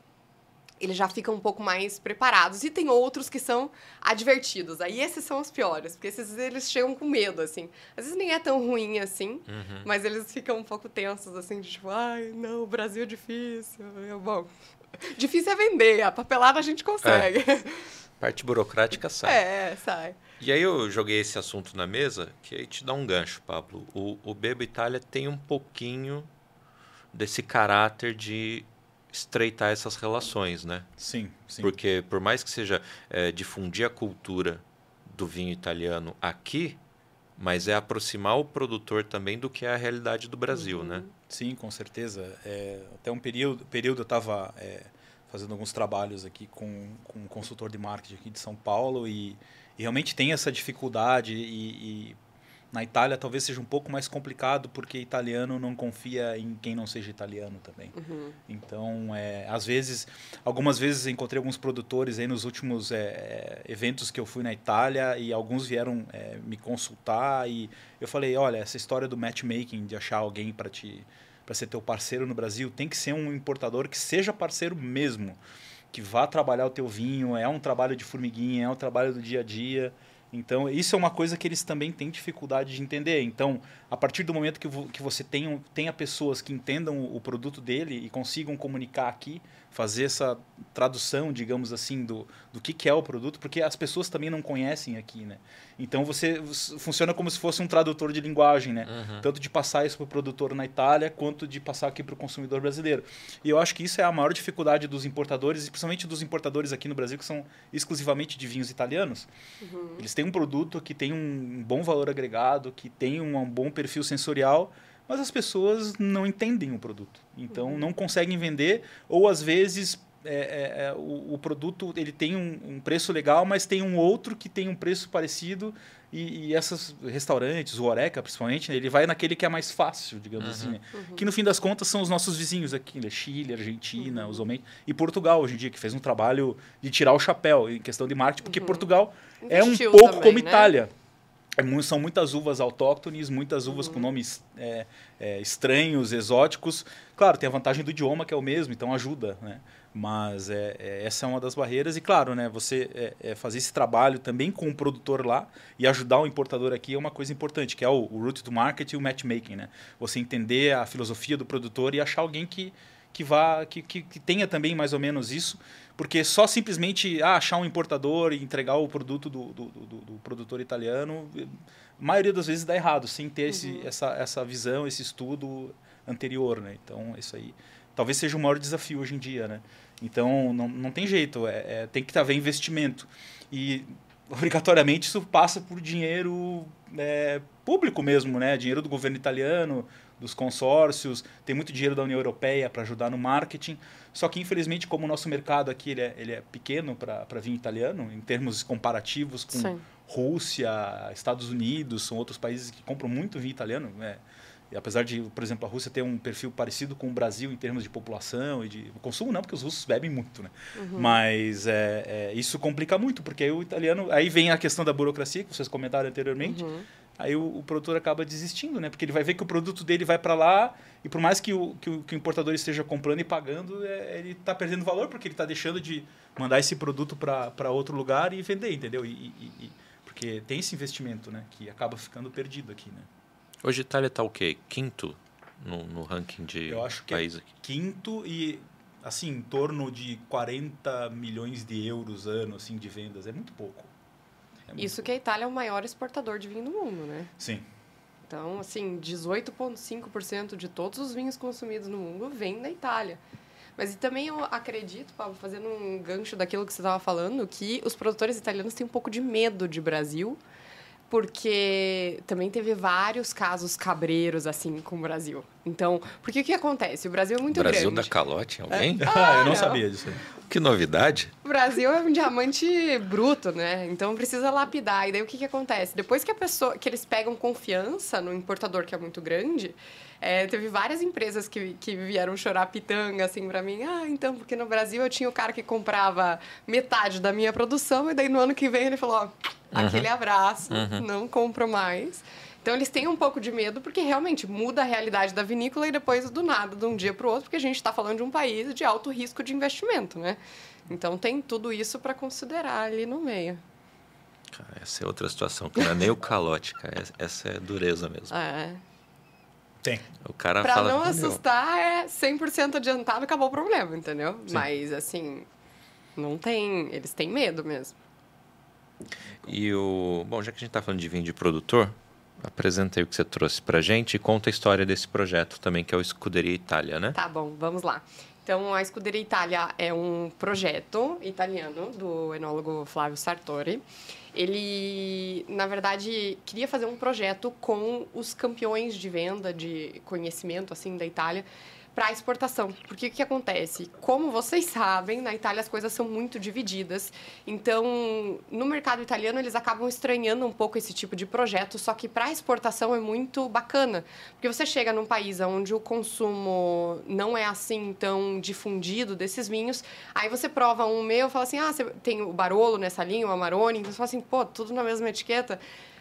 eles já ficam um pouco mais preparados. E tem outros que são advertidos. Aí esses são os piores, porque esses eles chegam com medo, assim. Às vezes nem é tão ruim assim, uhum. mas eles ficam um pouco tensos, assim, de tipo, ai, não, o Brasil é difícil. Eu, bom, difícil é vender, a papelada a gente consegue. É. Parte burocrática sai. É, sai. E aí eu joguei esse assunto na mesa, que aí te dá um gancho, Pablo. O, o Bebo Itália tem um pouquinho desse caráter de estreitar essas relações, né? Sim, sim. Porque por mais que seja é, difundir a cultura do vinho italiano aqui, mas é aproximar o produtor também do que é a realidade do Brasil, né? uhum. né? Sim, com certeza. É, até um período, período eu estava é, fazendo alguns trabalhos aqui com, com um consultor de marketing aqui de São Paulo e e realmente tem essa dificuldade e, e, na Itália talvez seja um pouco mais complicado porque italiano não confia em quem não seja italiano também. Uhum. Então, é, às vezes, algumas vezes encontrei alguns produtores aí nos últimos é, é, eventos que eu fui na Itália e alguns vieram é, me consultar e eu falei, olha, essa história do matchmaking, de achar alguém para te para ser teu parceiro no Brasil, tem que ser um importador que seja parceiro mesmo que vá trabalhar o teu vinho, é um trabalho de formiguinha, é um trabalho do dia a dia. Então, isso é uma coisa que eles também têm dificuldade de entender. Então, a partir do momento que, vo que você tenha, tenha pessoas que entendam o, o produto dele e consigam comunicar aqui, fazer essa tradução, digamos assim, do, do que, que é o produto, porque as pessoas também não conhecem aqui, né? Então você funciona como se fosse um tradutor de linguagem, né? Uhum. Tanto de passar isso para o produtor na Itália, quanto de passar aqui para o consumidor brasileiro. E eu acho que isso é a maior dificuldade dos importadores, e principalmente dos importadores aqui no Brasil, que são exclusivamente de vinhos italianos. Uhum. Eles têm um produto que tem um bom valor agregado, que tem um bom perfil sensorial, mas as pessoas não entendem o produto. Então uhum. não conseguem vender, ou às vezes é, é, o, o, produto ele tem um, um, preço legal, mas tem um outro que tem um preço parecido e, e esses restaurantes, o Oreca principalmente, né, ele vai naquele que é mais fácil, digamos uhum. assim, né? uhum. que no fim das contas são os nossos vizinhos aqui, né? Chile, Argentina, uhum. usualmente, e Portugal hoje em dia, que fez um trabalho de tirar o chapéu em questão de marketing, porque uhum. Portugal Investiu é um pouco também, como né? Itália. É, são muitas uvas autóctones, muitas uvas uhum. com nomes é, é, estranhos, exóticos. Claro, tem a vantagem do idioma, que é o mesmo, então ajuda. Né? Mas é, é, essa é uma das barreiras. E claro, né, você é, fazer esse trabalho também com o produtor lá e ajudar o importador aqui é uma coisa importante, que é o, o route to market e o matchmaking. Né? Você entender a filosofia do produtor e achar alguém que, que, vá, que, que, que tenha também mais ou menos isso. Porque só simplesmente ah, achar um importador e entregar o produto do, do, do, do produtor italiano, a maioria das vezes dá errado, sem ter uhum. esse, essa, essa visão, esse estudo anterior. Né? Então, isso aí talvez seja o maior desafio hoje em dia. Né? Então, não, não tem jeito, é, é tem que haver investimento. E, obrigatoriamente, isso passa por dinheiro é, público mesmo, né? dinheiro do governo italiano, dos consórcios, tem muito dinheiro da União Europeia para ajudar no marketing. Só que, infelizmente, como o nosso mercado aqui ele é, ele é pequeno para vinho italiano, em termos comparativos com Sim. Rússia, Estados Unidos, são outros países que compram muito vinho italiano. Né? E apesar de, por exemplo, a Rússia ter um perfil parecido com o Brasil em termos de população e de consumo, não, porque os russos bebem muito, né? Uhum. Mas é, é, isso complica muito, porque aí o italiano. Aí vem a questão da burocracia, que vocês comentaram anteriormente. Uhum. Aí o, o, produtor acaba desistindo, né? Porque ele vai ver que o produto dele vai para lá e por mais que o, que o, que o, importador esteja comprando e pagando, é, ele está perdendo valor porque ele está deixando de mandar esse produto para outro lugar e vender, entendeu? E, e, e, porque tem esse investimento, né? Que acaba ficando perdido aqui, né? Hoje a Itália está o quê? Quinto no, no ranking de Eu acho que é país aqui? Quinto e, assim, em torno de 40 milhões de euros ano assim, de vendas. É muito pouco. É Isso que a Itália é o maior exportador de vinho do mundo, né? Sim. Então, assim, 18,5% de todos os vinhos consumidos no mundo vêm da Itália. Mas também eu acredito, Pablo, fazendo um gancho daquilo que você estava falando, que os produtores italianos têm um pouco de medo de Brasil, porque também teve vários casos cabreiros assim com o Brasil. Então, porque o que acontece? O Brasil é muito Brasil grande. Brasil dá calote em alguém? É. Ah, eu não, não, sabia disso. Que novidade. O Brasil é um diamante bruto, né? Então precisa lapidar. E daí o que, que acontece? Depois que a pessoa, que eles pegam confiança no importador que é muito grande, é, teve várias empresas que, que vieram chorar pitanga assim para mim. Ah, então, porque no Brasil eu tinha o cara que comprava metade da minha produção e daí no ano que vem ele falou, ó, uhum. aquele abraço, uhum. não compro mais. Então eles têm um pouco de medo porque realmente muda a realidade da vinícola e depois do nada, de um dia para o outro, porque a gente está falando de um país de alto risco de investimento, né? Então tem tudo isso para considerar ali no meio. Cara, essa é outra situação, que não é nem o calote, cara. Essa é dureza mesmo. É. Tem. O cara pra fala. não assustar, é 100% adiantado, acabou o problema, entendeu? Sim. Mas, assim, não tem. Eles têm medo mesmo. E o. Bom, já que a gente está falando de vinho de produtor, apresenta aí o que você trouxe pra gente e conta a história desse projeto também, que é o Scuderia Itália, né? Tá bom, vamos lá. Então, a Scuderia Itália é um projeto italiano do enólogo Flávio Sartori. Ele, na verdade, queria fazer um projeto com os campeões de venda, de conhecimento, assim, da Itália, para exportação. Porque o que acontece? Como vocês sabem, na Itália as coisas são muito divididas. Então, no mercado italiano, eles acabam estranhando um pouco esse tipo de projeto, só que para exportação é muito bacana. Porque você chega num país onde o consumo não é assim tão difundido desses vinhos, aí você prova um meu e fala assim: ah, você tem o Barolo nessa linha, o Amarone, então você fala assim, pô, tudo na mesma etiqueta.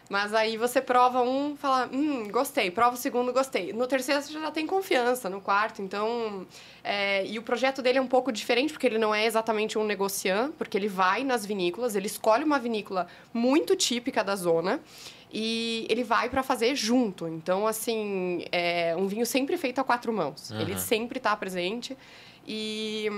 Mas aí você prova um, fala, hum, gostei. Prova o segundo, gostei. No terceiro você já tem confiança, no quarto. Então, é, e o projeto dele é um pouco diferente, porque ele não é exatamente um negociante, porque ele vai nas vinícolas, ele escolhe uma vinícola muito típica da zona e ele vai para fazer junto. Então, assim, é um vinho sempre feito a quatro mãos. Uhum. Ele sempre está presente e...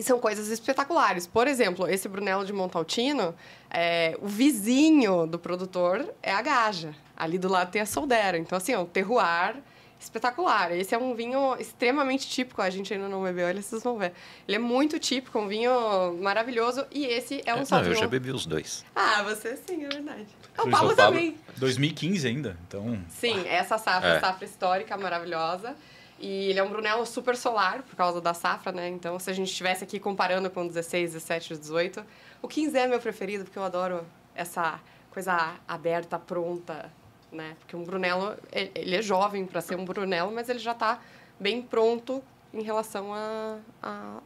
E são coisas espetaculares. Por exemplo, esse Brunello de Montaltino, é, o vizinho do produtor é a Gaja. Ali do lado tem a Soldera. Então, assim, é um terroir espetacular. Esse é um vinho extremamente típico. A gente ainda não bebeu ele, vocês vão ver. Ele é muito típico, um vinho maravilhoso. E esse é um é, Não, eu já bebi os dois. Ah, você sim, é verdade. O Paulo, Paulo também. 2015 ainda, então... Sim, essa safra, é. safra histórica maravilhosa. E ele é um Brunello super solar, por causa da safra, né? Então, se a gente estivesse aqui comparando com 16, 17, 18, o 15 é meu preferido, porque eu adoro essa coisa aberta, pronta, né? Porque um Brunello, ele é jovem para ser um Brunello, mas ele já está bem pronto em relação à a, a,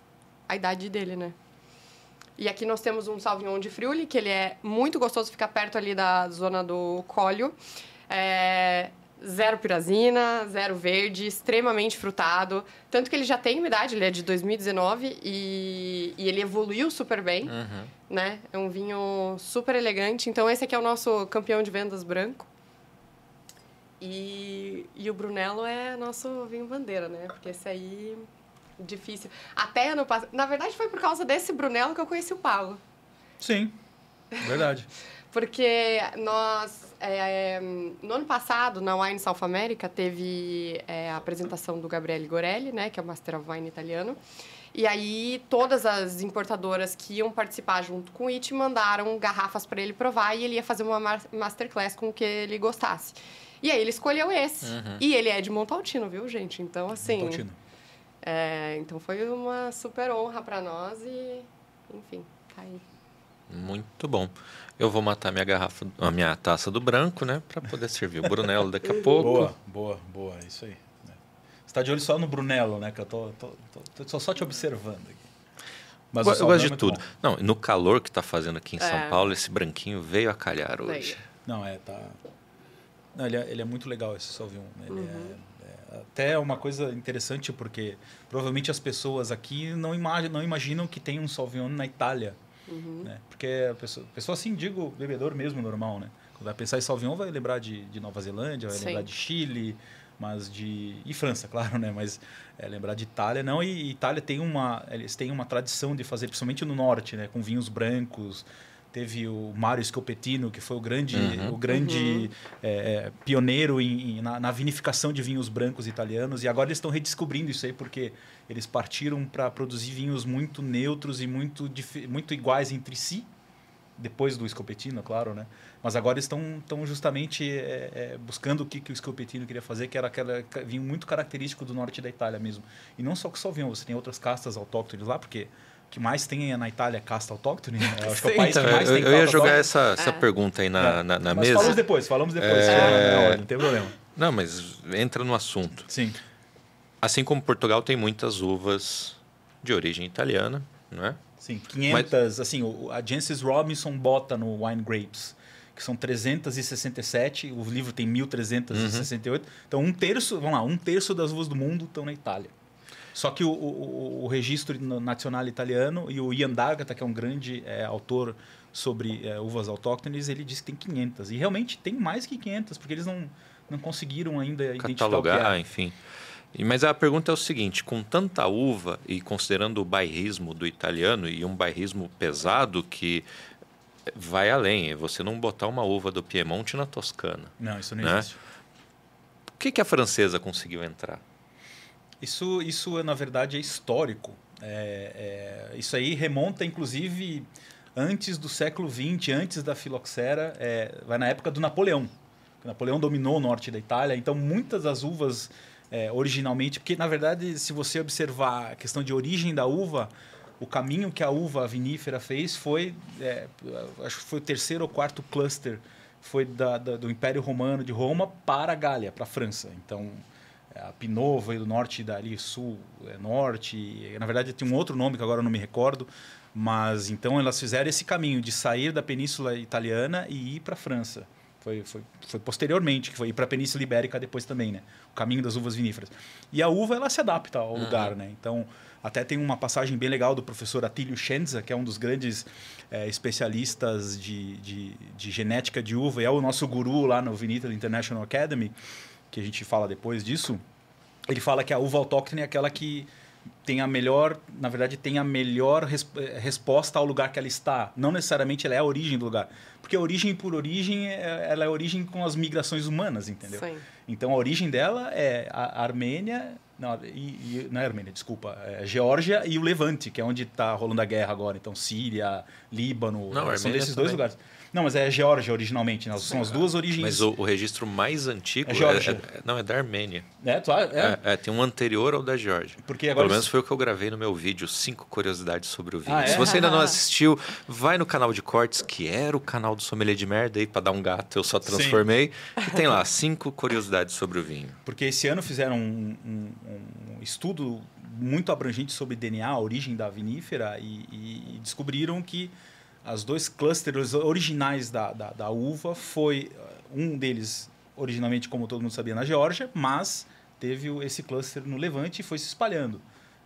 a, idade dele, né? E aqui nós temos um Sauvignon de Friuli, que ele é muito gostoso, fica perto ali da zona do Cólio. É, zero pirazina, zero verde, extremamente frutado. Tanto que ele já tem uma idade, ele é de 2019 e, e ele evoluiu super bem, uhum. né? É um vinho super elegante. Então esse aqui é o nosso campeão de vendas branco. E, e o Brunello é nosso vinho bandeira, né? Porque esse aí difícil. Até ano passado. Na verdade, foi por causa desse Brunello que eu conheci o Paulo. Sim, verdade. Porque nós, é, no ano passado, na Wine South America, teve é, a apresentação do Gabriele Gorelli, né, que é o Master of Wine italiano. E aí, todas as importadoras que iam participar junto com o IT mandaram garrafas para ele provar e ele ia fazer uma masterclass com o que ele gostasse. E aí, ele escolheu esse. Uhum. E ele é de Montaltino, viu, gente? Então, assim. Montaltino. É, então, foi uma super honra para nós e, enfim, tá aí. Muito bom. Eu vou matar minha garrafa, a minha taça do branco, né? Para poder servir o Brunello daqui a pouco. Boa, boa, boa. Isso aí. Né? Você está de olho só no Brunello, né? Que eu tô, tô, tô, tô só te observando aqui. Mas eu, eu gosto de é tudo. Bom. Não, no calor que está fazendo aqui em é. São Paulo, esse branquinho veio a calhar hoje. Não, é, tá. Não, ele, é, ele é muito legal esse Sauvignon. Ele uhum. é, é, até uma coisa interessante porque provavelmente as pessoas aqui não, imag não imaginam que tem um Sauvignon na Itália. Uhum. Né? Porque a pessoa, pessoa, assim, digo, bebedor mesmo normal, né? Quando vai pensar em Sauvignon, vai lembrar de, de Nova Zelândia, vai Sim. lembrar de Chile, mas de e França, claro, né? Mas é, lembrar de Itália não. E, e Itália tem uma, eles têm uma tradição de fazer, principalmente no norte, né? Com vinhos brancos, teve o Mário Scopetino, que foi o grande, uhum. o grande uhum. é, é pioneiro em, em, na, na, vinificação de vinhos brancos italianos. E agora eles estão redescobrindo isso aí, porque eles partiram para produzir vinhos muito neutros e muito, muito iguais entre si. Depois do Scopetino, claro, né? Mas agora estão, estão justamente é, é, buscando o que, que o Scopetino queria fazer, que era aquele vinho muito característico do norte da Itália mesmo. E não só com o Sauvignon, você tem outras castas autóctones lá, porque que mais tem na Itália casta autóctone. Né? Eu acho que é o país então, que mais eu, tem Eu ia jogar essa, essa é. pergunta aí na, é. na, na mas mesa. Falamos depois, falamos depois. É... Não, não tem problema. Não, mas entra no assunto. Sim. Assim como Portugal tem muitas uvas de origem italiana, não é? Sim, 500, mas... assim, a Jancis Robinson bota no Wine Grapes que são 367, o livro tem 1368. Uhum. Então, um terço, vamos lá, um terço das uvas do mundo estão na Itália. Só que o, o, o registro nacional italiano e o Ian D'Agata, que é um grande é, autor sobre é, uvas autóctones, ele diz que tem 500. E realmente tem mais que 500, porque eles não, não conseguiram ainda catalogar, identificar é. enfim. Mas a pergunta é o seguinte: com tanta uva e considerando o bairrismo do italiano e um bairrismo pesado que vai além, é você não botar uma uva do Piemonte na Toscana. Não, isso não né? existe. Por que, que a francesa conseguiu entrar? Isso, isso na verdade, é histórico. É, é, isso aí remonta, inclusive, antes do século XX, antes da filoxera, é, vai na época do Napoleão. Napoleão dominou o norte da Itália, então muitas das uvas é, originalmente, porque na verdade, se você observar a questão de origem da uva, o caminho que a uva vinífera fez foi, é, acho que foi o terceiro ou quarto cluster, foi da, da, do Império Romano de Roma para a Gália, para a França. Então, a Pinot veio do norte dali, sul, é, norte. E, na verdade tem um outro nome que agora eu não me recordo. Mas então elas fizeram esse caminho de sair da Península Italiana e ir para a França. Foi, foi, foi posteriormente, que foi ir para a Península Ibérica depois também, né? O caminho das uvas viníferas. E a uva, ela se adapta ao uhum. lugar, né? Então, até tem uma passagem bem legal do professor Atílio Schenza, que é um dos grandes é, especialistas de, de, de, genética de uva, e é o nosso guru lá no Vinitaly International Academy que a gente fala depois disso, ele fala que a uva autóctone é aquela que tem a melhor, na verdade, tem a melhor res, eh, resposta ao lugar que ela está. Não necessariamente ela é a origem do lugar. Porque a origem por origem, é, ela é a origem com as migrações humanas, entendeu? Sim. Então a origem dela é a Armênia, Não, e, e, não é Armênia, desculpa. É Geórgia e o Levante, que é onde está rolando a guerra agora. Então, Síria, Líbano, não, são desses dois lugares. Não, mas é Geórgia originalmente, né? são as duas origens. Mas o, o registro mais antigo é, é, é, não, é da Armênia. É, tu, é? é, tem um anterior ao da Geórgia. Porque agora Pelo menos foi o que eu gravei no meu vídeo, cinco curiosidades sobre o vinho. Ah, Se você ainda não assistiu, vai no canal de cortes, que era o canal do Sommelier de Merda, aí para dar um gato eu só transformei. Sim. E tem lá cinco curiosidades sobre o vinho. Porque esse ano fizeram um, um, um estudo muito abrangente sobre DNA, a origem da vinífera, e, e descobriram que as dois clusters originais da, da, da, uva foi uh, um deles originalmente como todo mundo sabia na Geórgia mas teve esse cluster no Levante e foi se espalhando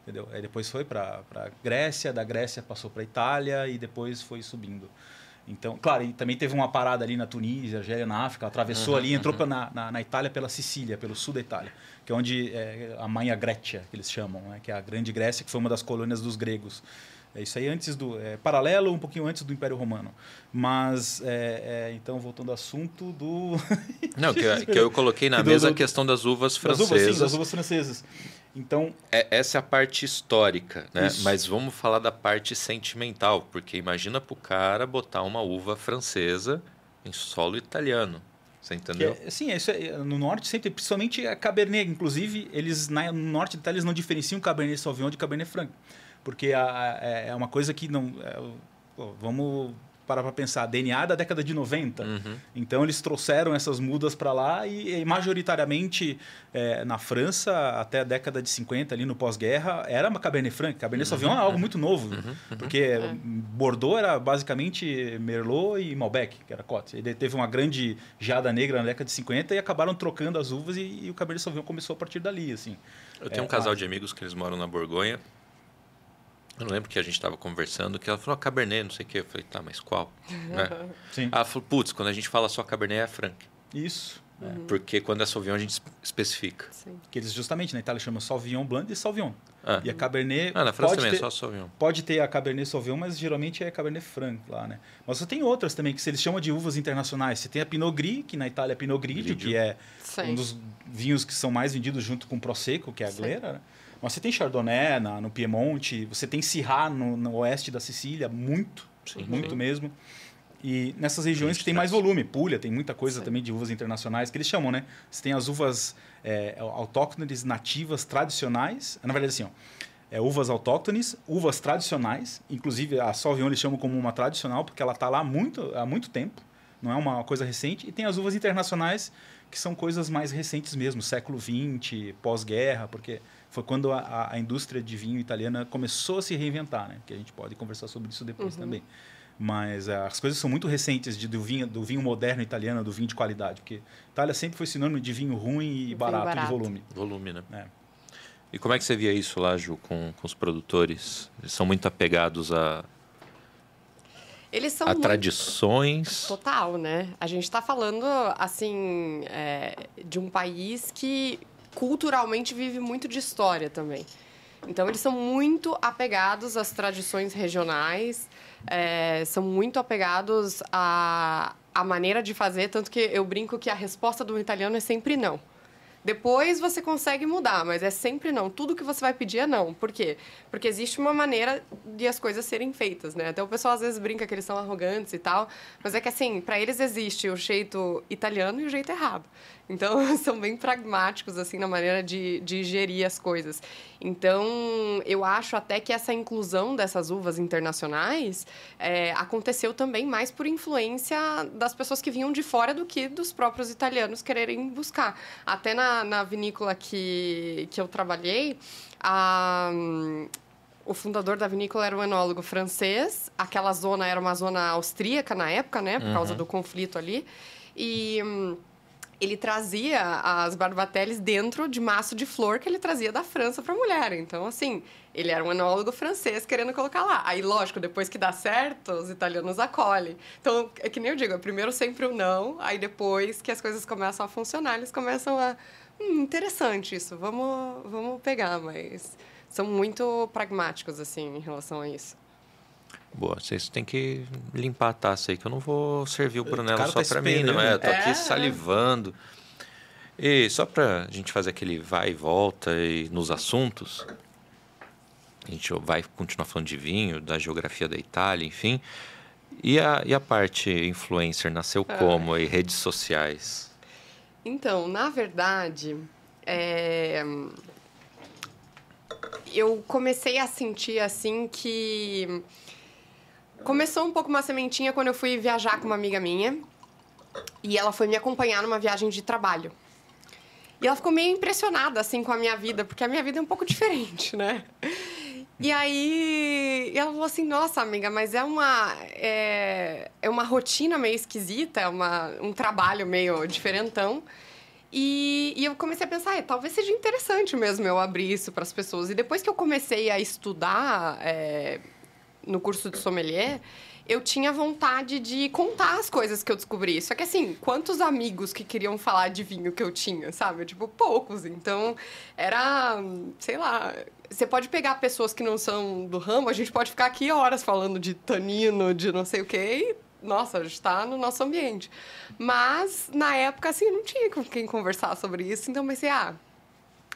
entendeu? Aí depois foi para Grécia da Grécia passou para Itália e depois foi subindo. Então claro e também teve uma parada ali na Tunísia Argélia na África atravessou uhum, ali entrou uhum. na, na, na, Itália pela Sicília pelo sul da Itália que é onde é, a Manha Grecia que eles chamam né, que é a grande Grécia que foi uma das colônias dos gregos é isso aí antes do é, paralelo, um pouquinho antes do Império Romano. Mas é, é, então voltando ao assunto do não que, que eu coloquei na mesa do, a questão das uvas francesas. Das uvas, sim, das uvas francesas. Então é, essa é a parte histórica, né? Isso. Mas vamos falar da parte sentimental, porque imagina para o cara botar uma uva francesa em solo italiano. Você entendeu? É, sim, isso é, no norte sempre, principalmente a Cabernet. Inclusive, eles na, no norte da Itália eles não diferenciam Cabernet Sauvignon de Cabernet Franc porque a, a, é, é uma coisa que não. É, pô, vamos parar para pensar, DNA da década de 90. Uhum. Então eles trouxeram essas mudas para lá e, e majoritariamente é, na França, até a década de 50, ali no pós-guerra, era uma Cabernet Franc. Cabernet uhum. Sauvignon é algo muito novo, uhum. uhum. porque é. Bordeaux era basicamente Merlot e Malbec, que era Cote. Ele teve uma grande jada negra na década de 50 e acabaram trocando as uvas e, e o Cabernet Sauvignon começou a partir dali. Assim. Eu tenho é, um casal de amigos que eles moram na Borgonha eu não lembro que a gente estava conversando, que ela falou Cabernet, não sei o quê. Eu falei, tá, mas qual? né? Sim. Ela falou, putz, quando a gente fala só Cabernet é Franc. Isso. Uhum. Porque quando é Sauvignon a gente especifica. Sim. Que eles justamente na Itália chamam Sauvignon Blanc e Sauvignon. Ah. E a Cabernet. Ah, na França também ter, é só Sauvignon. Pode ter a Cabernet Sauvignon, mas geralmente é Cabernet Franc lá, né? Mas você tem outras também que eles chamam de uvas internacionais. Você tem a Pinot Gris, que na Itália é Pinot Grigio, que é Sim. um dos vinhos que são mais vendidos junto com o Prosecco, que é a Glera, né? Mas você tem Chardonnay na, no Piemonte, você tem Syrah no, no oeste da Sicília, muito, sim, muito sim. mesmo. E nessas regiões que tem mais volume, Puglia, tem muita coisa sim. também de uvas internacionais, que eles chamam, né? Você tem as uvas é, autóctones, nativas, tradicionais. Na verdade, assim, ó, é, uvas autóctones, uvas tradicionais, inclusive a Sauvignon eles chamam como uma tradicional, porque ela está lá muito, há muito tempo, não é uma coisa recente. E tem as uvas internacionais, que são coisas mais recentes mesmo, século XX, pós-guerra, porque foi quando a, a, indústria de vinho italiana começou a se reinventar, né? Que a gente pode conversar sobre isso depois uhum. também. Mas uh, as coisas são muito recentes de, do, vinho, do vinho moderno italiano, do vinho de qualidade. Porque Itália sempre foi sinônimo de vinho ruim e barato, barato, de volume. Volume, né? É. E como é que você via isso lá, Ju, com, com os produtores? Eles são muito apegados a, eles são a muito... tradições. Total, né? A gente está falando, assim, é, de um país que culturalmente vive muito de história também. Então, eles são muito apegados às tradições regionais, é, são muito apegados à, à maneira de fazer, tanto que eu brinco que a resposta do italiano é sempre não. Depois você consegue mudar, mas é sempre não. Tudo que você vai pedir é não. Por quê? Porque existe uma maneira de as coisas serem feitas, né? Até o pessoal às vezes brinca que eles são arrogantes e tal, mas é que assim, para eles existe o jeito italiano e o jeito errado. Então, são bem pragmáticos, assim, na maneira de, de gerir as coisas. Então, eu acho até que essa inclusão dessas uvas internacionais é, aconteceu também mais por influência das pessoas que vinham de fora do que dos próprios italianos quererem buscar. Até na, na vinícola que, que eu trabalhei, a o fundador da vinícola era um enólogo francês. Aquela zona era uma zona austríaca na época, né? Por uhum. causa do conflito ali. E hum, ele trazia as barbateles dentro de maço de flor que ele trazia da França para a mulher. Então, assim, ele era um enólogo francês querendo colocar lá. Aí, lógico, depois que dá certo, os italianos acolhem. Então, é que nem eu digo, é primeiro sempre o não, aí depois que as coisas começam a funcionar, eles começam a... Hum, interessante isso, vamos, vamos pegar, mas são muito pragmáticos, assim, em relação a isso. Boa, vocês têm que limpar a taça aí, que eu não vou servir o Brunello só tá para mim, não é? Eu tô é, aqui salivando. E só para a gente fazer aquele vai e volta e nos assuntos, a gente vai continuar falando de vinho, da geografia da Itália, enfim. E a, e a parte influencer nasceu Ah. como aí, redes sociais? Então, na verdade, é, eu comecei a sentir assim que começou um pouco uma sementinha quando eu fui viajar com uma amiga minha e ela foi me acompanhar numa viagem de trabalho. E ela ficou meio impressionada assim com a minha vida, porque a minha vida é um pouco diferente, né? E aí ela falou assim, nossa amiga, mas é uma é, é uma rotina meio esquisita, é uma, um trabalho meio diferentão. E, e eu comecei a pensar, "É, talvez seja interessante mesmo eu abrir isso para as pessoas. E depois que eu comecei a estudar é, no curso de sommelier, eu tinha vontade de contar as coisas que eu descobri. Só que assim, quantos amigos que queriam falar de vinho que eu tinha, sabe? Tipo, poucos. Então, era, sei lá, você pode pegar pessoas que não são do ramo, a gente pode ficar aqui horas falando de tanino, de não sei o quê, e, nossa, a gente tá no nosso ambiente. Mas, na época, assim, não tinha com quem conversar sobre isso, então pensei, ah,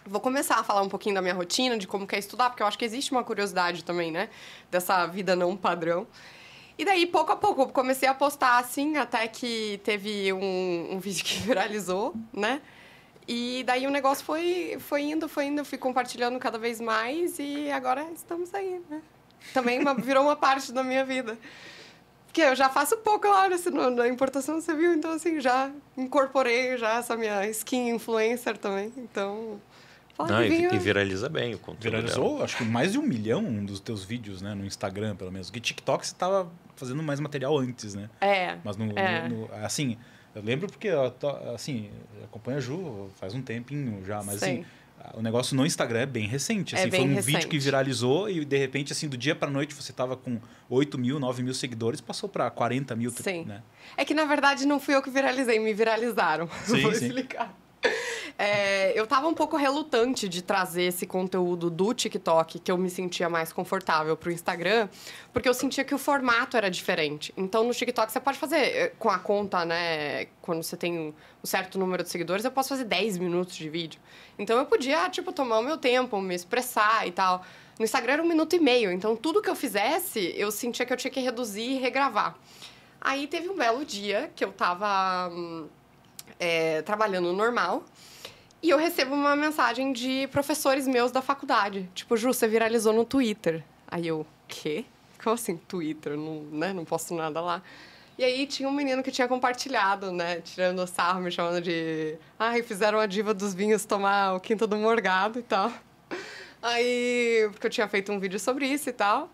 Vou começar a falar um pouquinho da minha rotina, de como que é estudar, porque eu acho que existe uma curiosidade também, né? Dessa vida não padrão. E daí, pouco a pouco, eu comecei a postar assim, até que teve um, um vídeo que viralizou, né? E daí o negócio foi, foi indo, foi indo, fui compartilhando cada vez mais e agora estamos aí, né? Também uma- virou uma parte da minha vida. Porque eu já faço pouco lá nesse, no, na importação, você viu? Então, assim, já incorporei já essa minha skin influencer também. Então, fala Não, e, e viraliza bem o conteúdo. dela. Viralizou, acho que mais de um milhão dos teus vídeos, né? No Instagram, pelo menos. Que TikTok você tava fazendo mais material antes, né? É. Mas no, É. no- no- assim, eu lembro porque eu tô- assim, eu acompanho a Ju faz um tempinho já, mas assim, Sim. o negócio no Instagram é bem recente. É Assim, bem foi um recente. vídeo que viralizou e de repente, assim, do dia pra noite você tava com 8 mil, 9 mil seguidores, passou pra 40 mil, Sim. né? É que, na verdade, não fui eu que viralizei, me viralizaram. Sim, Vou sim. explicar. É, eu tava um pouco relutante de trazer esse conteúdo do TikTok, que eu me sentia mais confortável, pro Instagram, porque eu sentia que o formato era diferente. Então, no TikTok, você pode fazer eh, com a conta, né? Quando você tem um certo número de seguidores, eu posso fazer 10 minutos de vídeo. Então, eu podia, tipo, tomar o meu tempo, me expressar e tal. No Instagram era um minuto e meio, então tudo que eu fizesse, eu sentia que eu tinha que reduzir e regravar. Aí teve um belo dia que eu tava hum, é, trabalhando normal e eu recebo uma mensagem de professores meus da faculdade. Tipo, Ju, você viralizou no Twitter. Aí eu, quê? Como assim, Twitter? Não, né? não posto nada lá. E aí tinha um menino que tinha compartilhado, né? Tirando sarro, me chamando de... Ai, fizeram a diva dos vinhos tomar o quinto do morgado e tal. Aí, porque eu tinha feito um vídeo sobre isso e tal.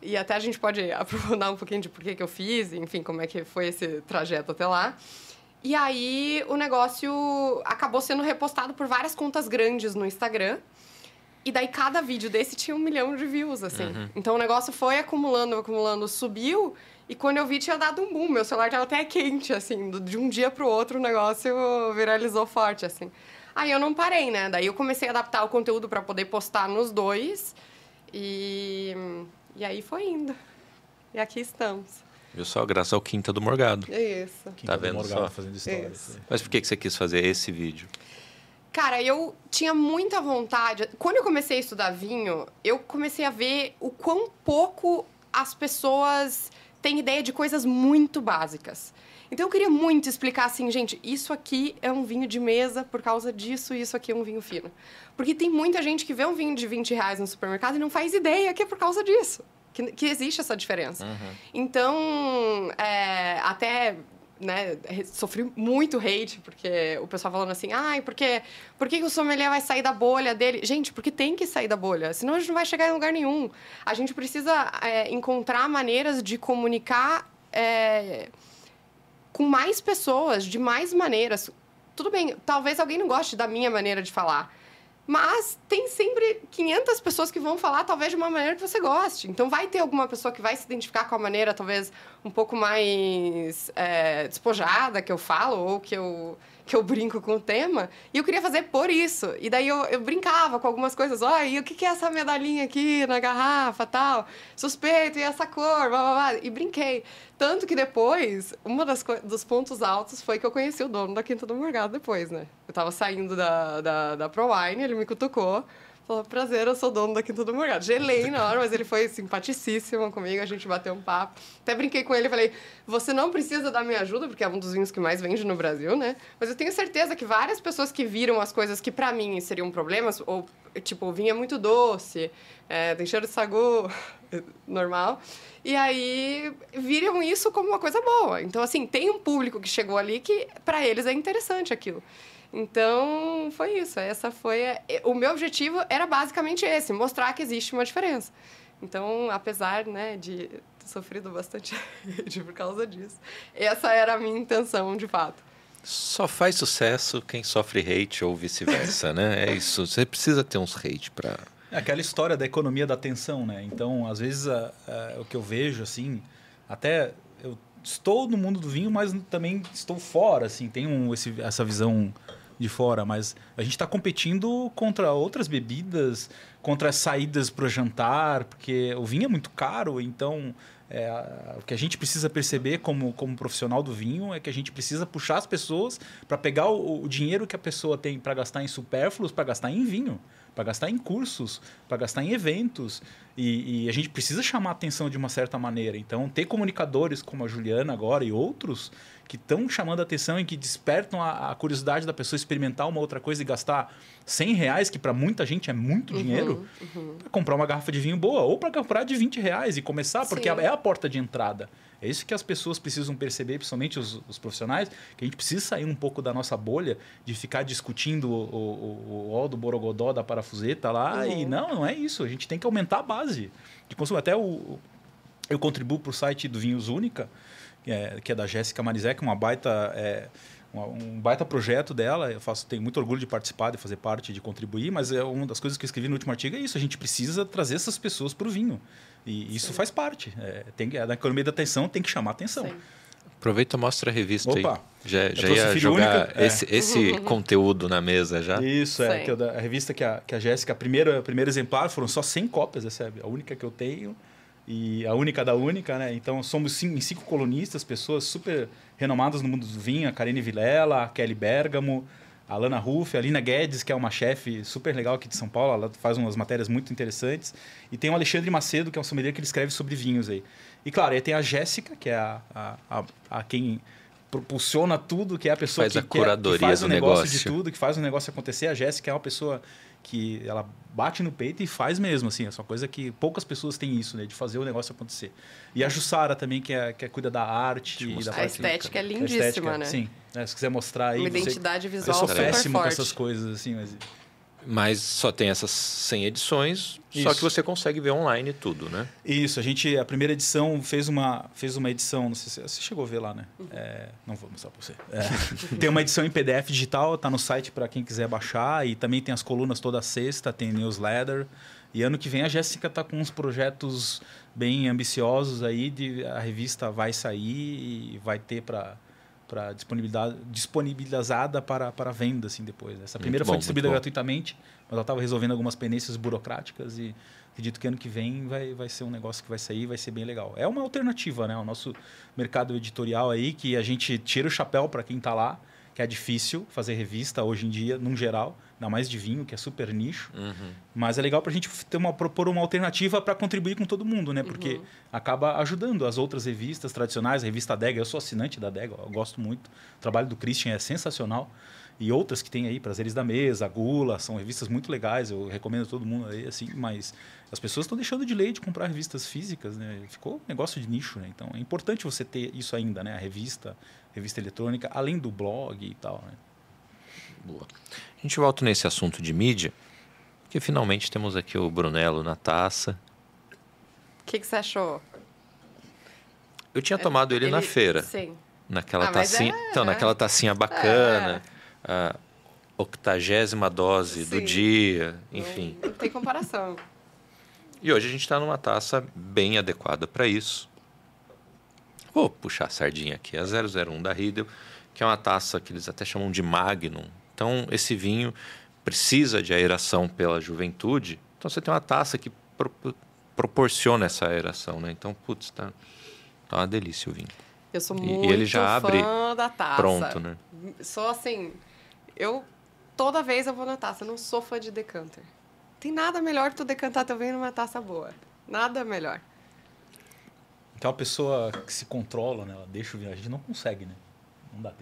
E até a gente pode aprofundar um pouquinho de por que, que eu fiz, enfim, como é que foi esse trajeto até lá. E aí o negócio acabou sendo repostado por várias contas grandes no Instagram. E daí cada vídeo desse tinha um milhão de views, assim. Então o negócio foi acumulando, acumulando, subiu. E quando eu vi, tinha dado um boom. Meu celular tava até quente, assim. De um dia pro outro, o negócio viralizou forte, assim. Aí eu não parei, né? Daí eu comecei a adaptar o conteúdo para poder postar nos dois. E, e aí foi indo. E aqui estamos. Viu só? Graças ao Quinta do Morgado. É isso. Quinta do vendo Morgado só? fazendo histórias. Isso. Mas por que, que você quis fazer esse vídeo? Cara, eu tinha muita vontade. Quando eu comecei a estudar vinho, eu comecei a ver o quão pouco as pessoas têm ideia de coisas muito básicas. Então eu queria muito explicar assim, gente, isso aqui é um vinho de mesa por causa disso, e isso aqui é um vinho fino. Porque tem muita gente que vê um vinho de 20 reais no supermercado e não faz ideia que é por causa disso. Que, que existe essa diferença. Então, é, até né, sofri muito hate, porque o pessoal falando assim, ai, porque, por que que o sommelier vai sair da bolha dele? Gente, porque tem que sair da bolha, senão a gente não vai chegar em lugar nenhum. A gente precisa é, encontrar maneiras de comunicar é, com mais pessoas, de mais maneiras. Tudo bem, talvez alguém não goste da minha maneira de falar, mas tem sempre 500 pessoas que vão falar, talvez, de uma maneira que você goste. Então, vai ter alguma pessoa que vai se identificar com a maneira, talvez, um pouco mais é, despojada que eu falo, ou que eu, que eu brinco com o tema, e eu queria fazer por isso. E daí eu, eu brincava com algumas coisas, olha, e o que, que é essa medalhinha aqui na garrafa, tal? Suspeito, e essa cor, blá, blá, blá. E brinquei. Tanto que depois, um dos pontos altos foi que eu conheci o dono da Quinta do Morgado depois, né? Eu tava saindo da, da, da ProWine, ele me cutucou, Falou, prazer, eu sou dono da Quinta do Morgado. Gelei na hora, mas ele foi simpaticíssimo comigo, a gente bateu um papo. Até brinquei com ele falei, você não precisa da minha ajuda, porque é um dos vinhos que mais vende no Brasil, né? Mas eu tenho certeza que várias pessoas que viram as coisas que para mim seriam problemas, ou tipo, o vinho é muito doce, é, tem cheiro de sagu, normal, e aí viram isso como uma coisa boa. Então, assim, tem um público que chegou ali que para eles é interessante aquilo. Então, foi isso. Essa foi a... o meu objetivo era basicamente esse, mostrar que existe uma diferença. Então, apesar, né, de ter sofrido bastante por causa disso, essa era a minha intenção, de fato. Só faz sucesso quem sofre hate ou vice-versa, né? É isso. Você precisa ter uns hate para é aquela história da economia da atenção, né? Então, às vezes, a, a, o que eu vejo, assim, até eu estou no mundo do vinho, mas também estou fora, assim, tenho esse, essa visão de fora, mas a gente está competindo contra outras bebidas, contra as saídas para jantar, porque o vinho é muito caro, então é, o que a gente precisa perceber como, como profissional do vinho é que a gente precisa puxar as pessoas para pegar o, o, dinheiro que a pessoa tem para gastar em supérfluos, para gastar em vinho, para gastar em cursos, para gastar em eventos. E, e, a gente precisa chamar a atenção de uma certa maneira. Então, ter comunicadores como a Juliana agora e outros que estão chamando a atenção e que despertam a, a, curiosidade da pessoa experimentar uma outra coisa e gastar 100 reais, que para muita gente é muito uhum, dinheiro, uhum. para comprar uma garrafa de vinho boa ou para comprar de 20 reais e começar, porque Sim. é a porta de entrada. É isso que as pessoas precisam perceber, principalmente os, os, profissionais, que a gente precisa sair um pouco da nossa bolha de ficar discutindo o, o, o, o do borogodó da parafuseta lá. Uhum. E não, não é isso. A gente tem que aumentar a base de consumo. Até o, eu contribuo para o site do Vinhos Única, é, que é da Jéssica Marizek, uma baita, é, um baita projeto dela. Eu faço, tenho muito orgulho de participar, de fazer parte, de contribuir, mas é uma das coisas que eu escrevi no último artigo é isso: a gente precisa trazer essas pessoas para o vinho. E isso Sim. faz parte. É, tem, na economia da atenção tem que chamar atenção. Sim. Aproveita e mostra a revista Opa, aí. Já, já ia jogar única, esse, é. esse conteúdo na mesa já? Isso, é. a revista que a, que a Jéssica, a primeira, primeiro exemplar, foram só 100 cópias, recebe. A única que eu tenho e a única da única, né? Então somos cinco, cinco colunistas, pessoas super renomadas no mundo do vinho, a Karine Vilela, a Kelly Bergamo, a Lana Ruff, a Lina Guedes, que é uma chefe super legal aqui de São Paulo, ela faz umas matérias muito interessantes. E tem o Alexandre Macedo, que é um sommelier que ele escreve sobre vinhos aí. E claro, aí tem a Jéssica, que é a, a, a, a quem propulsiona tudo, que é a pessoa faz que, a curadoria que faz o negócio, negócio de tudo, que faz o negócio acontecer. A Jéssica é uma pessoa que ela bate no peito e faz mesmo, assim, é uma coisa que poucas pessoas têm isso, né, de fazer o negócio acontecer. E a Jussara também, que, é, que é, cuida da arte e da A estética é lindíssima, estética, né? Sim, né, se quiser mostrar aí... Uma você, identidade visual Eu sou péssimo com essas coisas, assim, mas... Mas só tem essas 100 edições, Isso. só que você consegue ver online tudo, né? Isso, a gente, a primeira edição fez uma, fez uma edição, não sei se você chegou a ver lá, né? Uhum. É, não vou mostrar para você. É, tem uma edição em PDF digital, tá no site para quem quiser baixar e também tem as colunas toda sexta, tem newsletter. E ano que vem a Jéssica tá com uns projetos bem ambiciosos aí, de, a revista vai sair e vai ter para para disponibilizada para, para venda assim depois. Essa primeira foi distribuída gratuitamente, mas ela estava resolvendo algumas pendências burocráticas e acredito que ano que vem vai, vai ser um negócio que vai sair, vai ser bem legal. É uma alternativa, né? O nosso mercado editorial aí que a gente tira o chapéu para quem está lá que é difícil fazer revista hoje em dia, num geral, ainda mais de vinho, que é super nicho. Uhum. Mas é legal para a gente ter uma, propor uma alternativa para contribuir com todo mundo, né? Porque uhum. acaba ajudando as outras revistas tradicionais, a revista Dega, eu sou assinante da Dega, eu gosto muito. O trabalho do Christian é sensacional. E outras que tem aí, Prazeres da Mesa, Gula, são revistas muito legais, eu recomendo a todo mundo aí, assim, mas as pessoas estão deixando de ler de comprar revistas físicas, né? Ficou um negócio de nicho, né? Então é importante você ter isso ainda, né? A revista, revista eletrônica, além do blog e tal. Né? Boa. A gente volta nesse assunto de mídia, que finalmente temos aqui o Brunello na taça. O que, que, você achou? Eu tinha tomado ele, ele na feira. Sim. Naquela ah, tacinha. É, então, é. naquela tacinha bacana. É. A octagésima dose Sim. do dia, enfim. Não, não tem comparação. E hoje a gente está numa taça bem adequada para isso. Vou puxar a sardinha aqui, a 001 da Riedel, que é uma taça que eles até chamam de Magnum. Então, esse vinho precisa de aeração pela juventude. Então, você tem uma taça que pro proporciona essa aeração, né? Então, putz, tá, tá uma delícia o vinho. Eu sou muito e ele já abre da taça. Pronto, né? Sou assim, eu toda vez eu vou na taça, eu não sou fã de decanter. Tem nada melhor que tu decantar teu vinho numa taça boa. Nada melhor. Então a pessoa que se controla, né? Ela deixa o vinho, a gente não consegue, né? Não dá,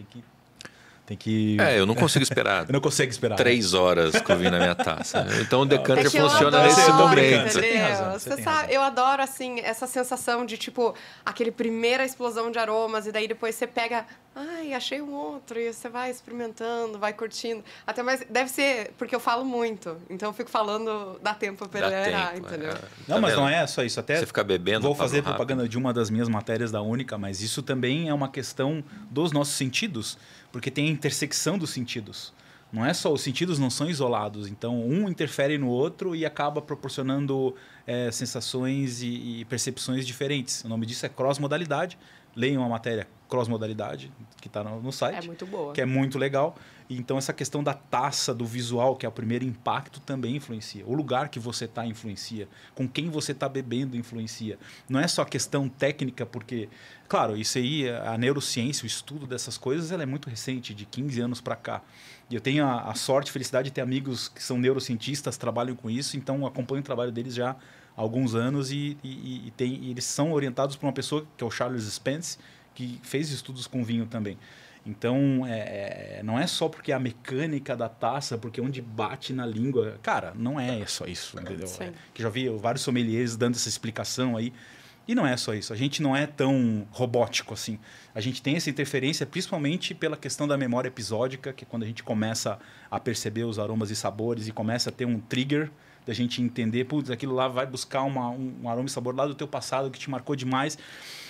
tem que. É, eu não consigo esperar. eu não consigo esperar. Três horas que eu vi na minha taça. Então o decanter funciona nesse momento. Você tem razão. Você, você sabe, eu adoro, assim, essa sensação de, tipo, aquele primeira explosão de aromas, e daí depois você pega. Ai, achei um outro, e você vai experimentando, vai curtindo. Até mais. Deve ser porque eu falo muito. Então eu fico falando, dá tempo pra ele errar, entendeu? É. Não, tá mas vendo? não é só isso. Até você fica bebendo. Vou fazer propaganda de uma das minhas matérias da Única, mas isso também é uma questão dos nossos sentidos porque tem a intersecção dos sentidos. Não é só os sentidos não são isolados, então um interfere no outro e acaba proporcionando é, sensações e, e, percepções diferentes. O nome disso é cross-modalidade. Leiam a matéria cross-modalidade que está no, no, site. É muito boa. Que é muito legal. Então essa questão da taça, do visual, que é o primeiro impacto, também influencia. O lugar que você está influencia. Com quem você está bebendo influencia. Não é só questão técnica, porque Claro, isso aí, a neurociência, o estudo dessas coisas, ela é muito recente, de 15 anos para cá. E eu tenho a, a sorte, felicidade de ter amigos que são neurocientistas, trabalham com isso, então acompanho o trabalho deles já há alguns anos e, e, e, tem, e eles são orientados por uma pessoa, que é o Charles Spence, que fez estudos com vinho também. Então, é, é, não é só porque é a mecânica da taça, porque é onde bate na língua. Cara, não é só isso, entendeu? É, que já vi vários sommeliers dando essa explicação aí. E não é só isso. A gente não é tão robótico assim. A gente tem essa interferência principalmente pela questão da memória episódica, que é quando a gente começa a perceber os aromas e sabores e começa a ter um trigger da gente entender, putz, aquilo lá vai buscar uma, um, aroma e sabor lá do teu passado que te marcou demais.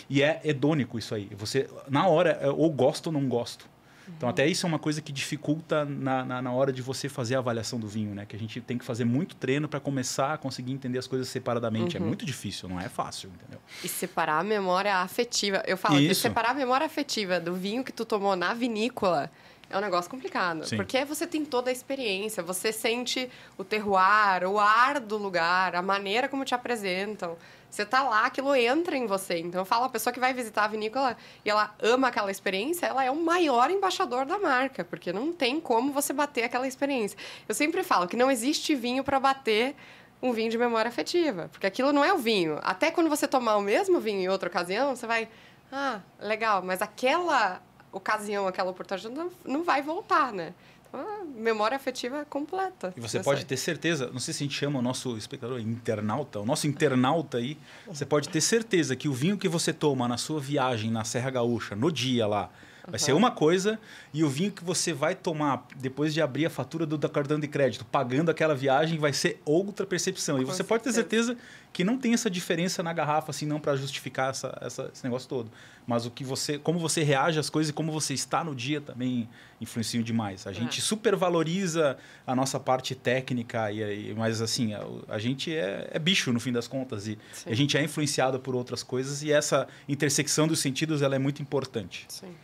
E é hedônico isso aí. Você, na hora, é, ou gosto ou não gosto. Então, até isso é uma coisa que dificulta na, na, na, hora de você fazer a avaliação do vinho, né? Que a gente tem que fazer muito treino para começar a conseguir entender as coisas separadamente. É uhum. É muito difícil, não é fácil, entendeu? E separar a memória afetiva. Eu falo isso. que separar a memória afetiva do vinho que tu tomou na vinícola é um negócio complicado. Sim. Porque você tem toda a experiência, você sente o terroir, o ar do lugar, a maneira como te apresentam. Você tá lá, aquilo entra em você. Então eu falo, a pessoa que vai visitar a vinícola e ela ama aquela experiência, ela é o maior embaixador da marca, porque não tem como você bater aquela experiência. Eu sempre falo que não existe vinho para bater um vinho de memória afetiva, porque aquilo não é o vinho. Até quando você tomar o mesmo vinho em outra ocasião, você vai, ah, legal, mas aquela ocasião, aquela oportunidade não, não vai voltar, né? Então, memória afetiva completa. E você pode ter certeza, não sei se a gente chama o nosso espectador internauta, o nosso internauta aí, você pode ter certeza que o vinho que você toma na sua viagem na Serra Gaúcha, no dia lá, Vai ser uma coisa e o vinho que você vai tomar depois de abrir a fatura do, do cartão de crédito, pagando aquela viagem, vai ser outra percepção. E você pode ter certeza que não tem essa diferença na garrafa, assim, não para justificar essa, essa, esse negócio todo. Mas o que você, como você reage às coisas e como você está no dia também influenciam demais. A gente é. supervaloriza a nossa parte técnica, e, e mas assim, a, a gente é, é, bicho no fim das contas. E, e a gente é influenciado por outras coisas e essa intersecção dos sentidos ela é muito importante. Sim.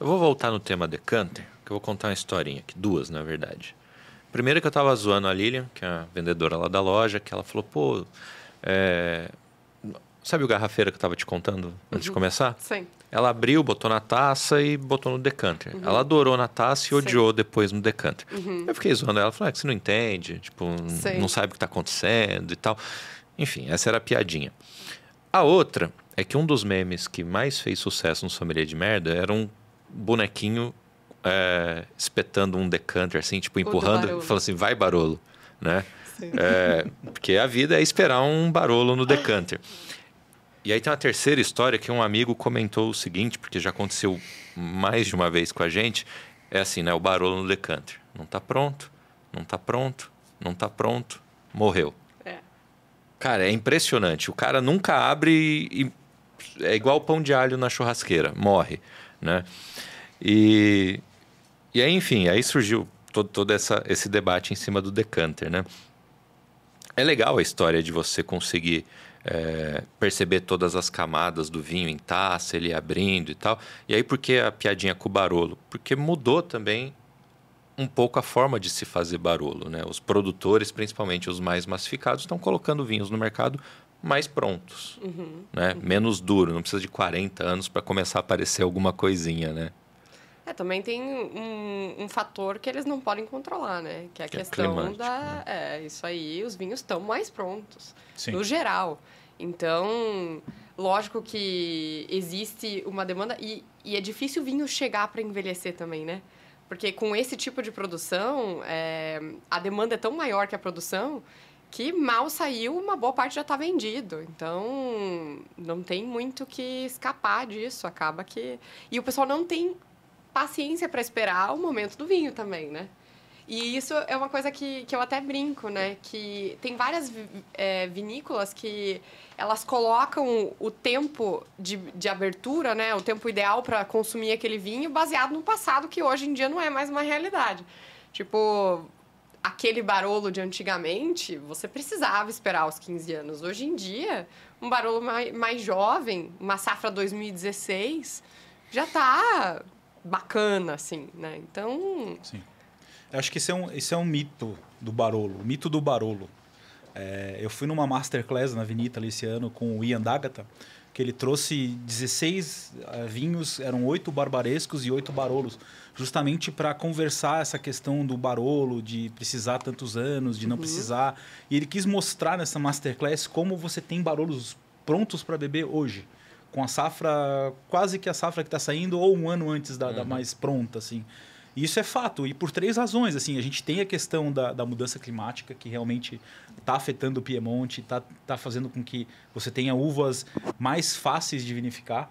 Eu vou voltar no tema decanter, que eu vou contar uma historinha aqui, duas na verdade. Primeiro que eu estava zoando a Lilian, que é a vendedora lá da loja, que ela falou, pô, é... sabe o garrafeiro que eu estava te contando antes uhum. de começar? Sim. Ela abriu, botou na taça e botou no decanter. Uhum. Ela adorou na taça e Sim. odiou depois no decanter. Uhum. Eu fiquei zoando ela, ela falou, é que você não entende, tipo, Sim. não sabe o que está acontecendo e tal. Enfim, essa era a piadinha. A outra é que um dos memes que mais fez sucesso no Sommelier de Merda era um bonequinho é, espetando um decanter, assim, tipo, empurrando, falando assim, vai Barolo, né? É, porque a vida é esperar um Barolo no decanter. E aí tem uma terceira história que um amigo comentou o seguinte, porque já aconteceu mais de uma vez com a gente, é assim, né? O Barolo no decanter. Não está pronto, não está pronto, não está pronto, morreu. É. Cara, é impressionante. O cara nunca abre e é igual pão de alho na churrasqueira, morre né? E, e aí, enfim, aí surgiu todo, todo essa, esse debate em cima do decanter, né? É legal a história de você conseguir é, perceber todas as camadas do vinho em taça, ele abrindo e tal. E aí, por que a piadinha com o Barolo? Porque mudou também um pouco a forma de se fazer Barolo. Né? Os produtores, principalmente os mais massificados, estão colocando vinhos no mercado mais prontos, uhum, né? Uhum. menos duro, não precisa de 40 anos para começar a aparecer alguma coisinha, né? É, também tem um, um, fator que eles não podem controlar, né? Que é a que é questão é da. Né? É, isso aí, os vinhos estão mais prontos. Sim. No geral. Então, lógico que existe uma demanda e, e é difícil o vinho chegar para envelhecer também, né? Porque com esse tipo de produção, é, a demanda é tão maior que a produção que mal saiu, uma boa parte já está vendido. Então, não tem muito que escapar disso. Acaba que. E o pessoal não tem paciência para esperar o momento do vinho também, né? E isso é uma coisa que, que eu até brinco, né? Que tem várias é, vinícolas que elas colocam o tempo de, de abertura, né? O tempo ideal para consumir aquele vinho baseado no passado, que hoje em dia não é mais uma realidade. Tipo, aquele barolo de antigamente, você precisava esperar os 15 anos. Hoje em dia, um barolo mais, mais jovem, uma safra 2016, já está bacana, assim, né? Então... Sim. Eu acho que esse é um, esse é um mito do Barolo, o mito do Barolo. É, eu fui numa masterclass na Vinita esse ano com o Ian Dagata, que ele trouxe 16 uh, eh, vinhos, eram oito barbarescos e oito barolos, justamente para conversar essa questão do barolo, de precisar tantos anos, de não uhum. precisar. E ele quis mostrar nessa masterclass como você tem barolos prontos para beber hoje com a safra, quase que a safra que está saindo, ou um ano antes da, uhum. da mais pronta, assim. E isso é fato, e por três razões. Assim, a gente tem a questão da, da mudança climática, que realmente está afetando o Piemonte, está tá fazendo com que você tenha uvas mais fáceis de vinificar.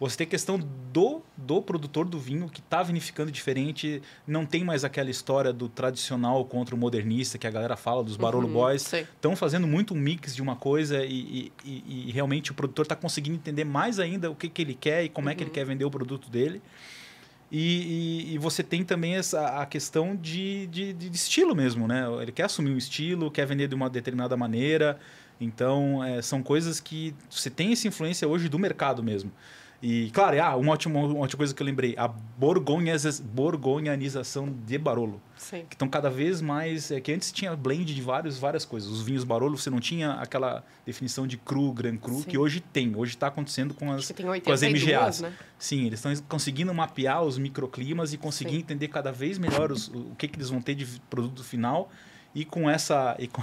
Você tem a questão do, do produtor do vinho que está vinificando diferente, não tem mais aquela história do tradicional contra o modernista que a galera fala, dos Barolo uhum, Boys. Estão fazendo muito um mix de uma coisa e, e, e realmente o produtor está conseguindo entender mais ainda o que, que ele quer e como uhum. é que ele uhum. quer vender o produto dele. E, e, e, você tem também essa, a questão de, de, de, estilo mesmo, né? Ele quer assumir um estilo, quer vender de uma determinada maneira. Então, é, são coisas que você tem essa influência hoje do mercado mesmo. E, claro, ah, uma, ótima, uma ótima coisa que eu lembrei, a borgonhanização de Barolo. Sim. Que estão cada vez mais... É, que antes tinha blend de vários, várias coisas. Os vinhos Barolo, você não tinha aquela definição de cru, gran cru, Sim. que hoje tem. Hoje está acontecendo com as, com as MGAs. Né? Sim, eles estão conseguindo mapear os microclimas e conseguir Sim. entender cada vez melhor os, o que, que eles vão ter de produto final e com essa e com,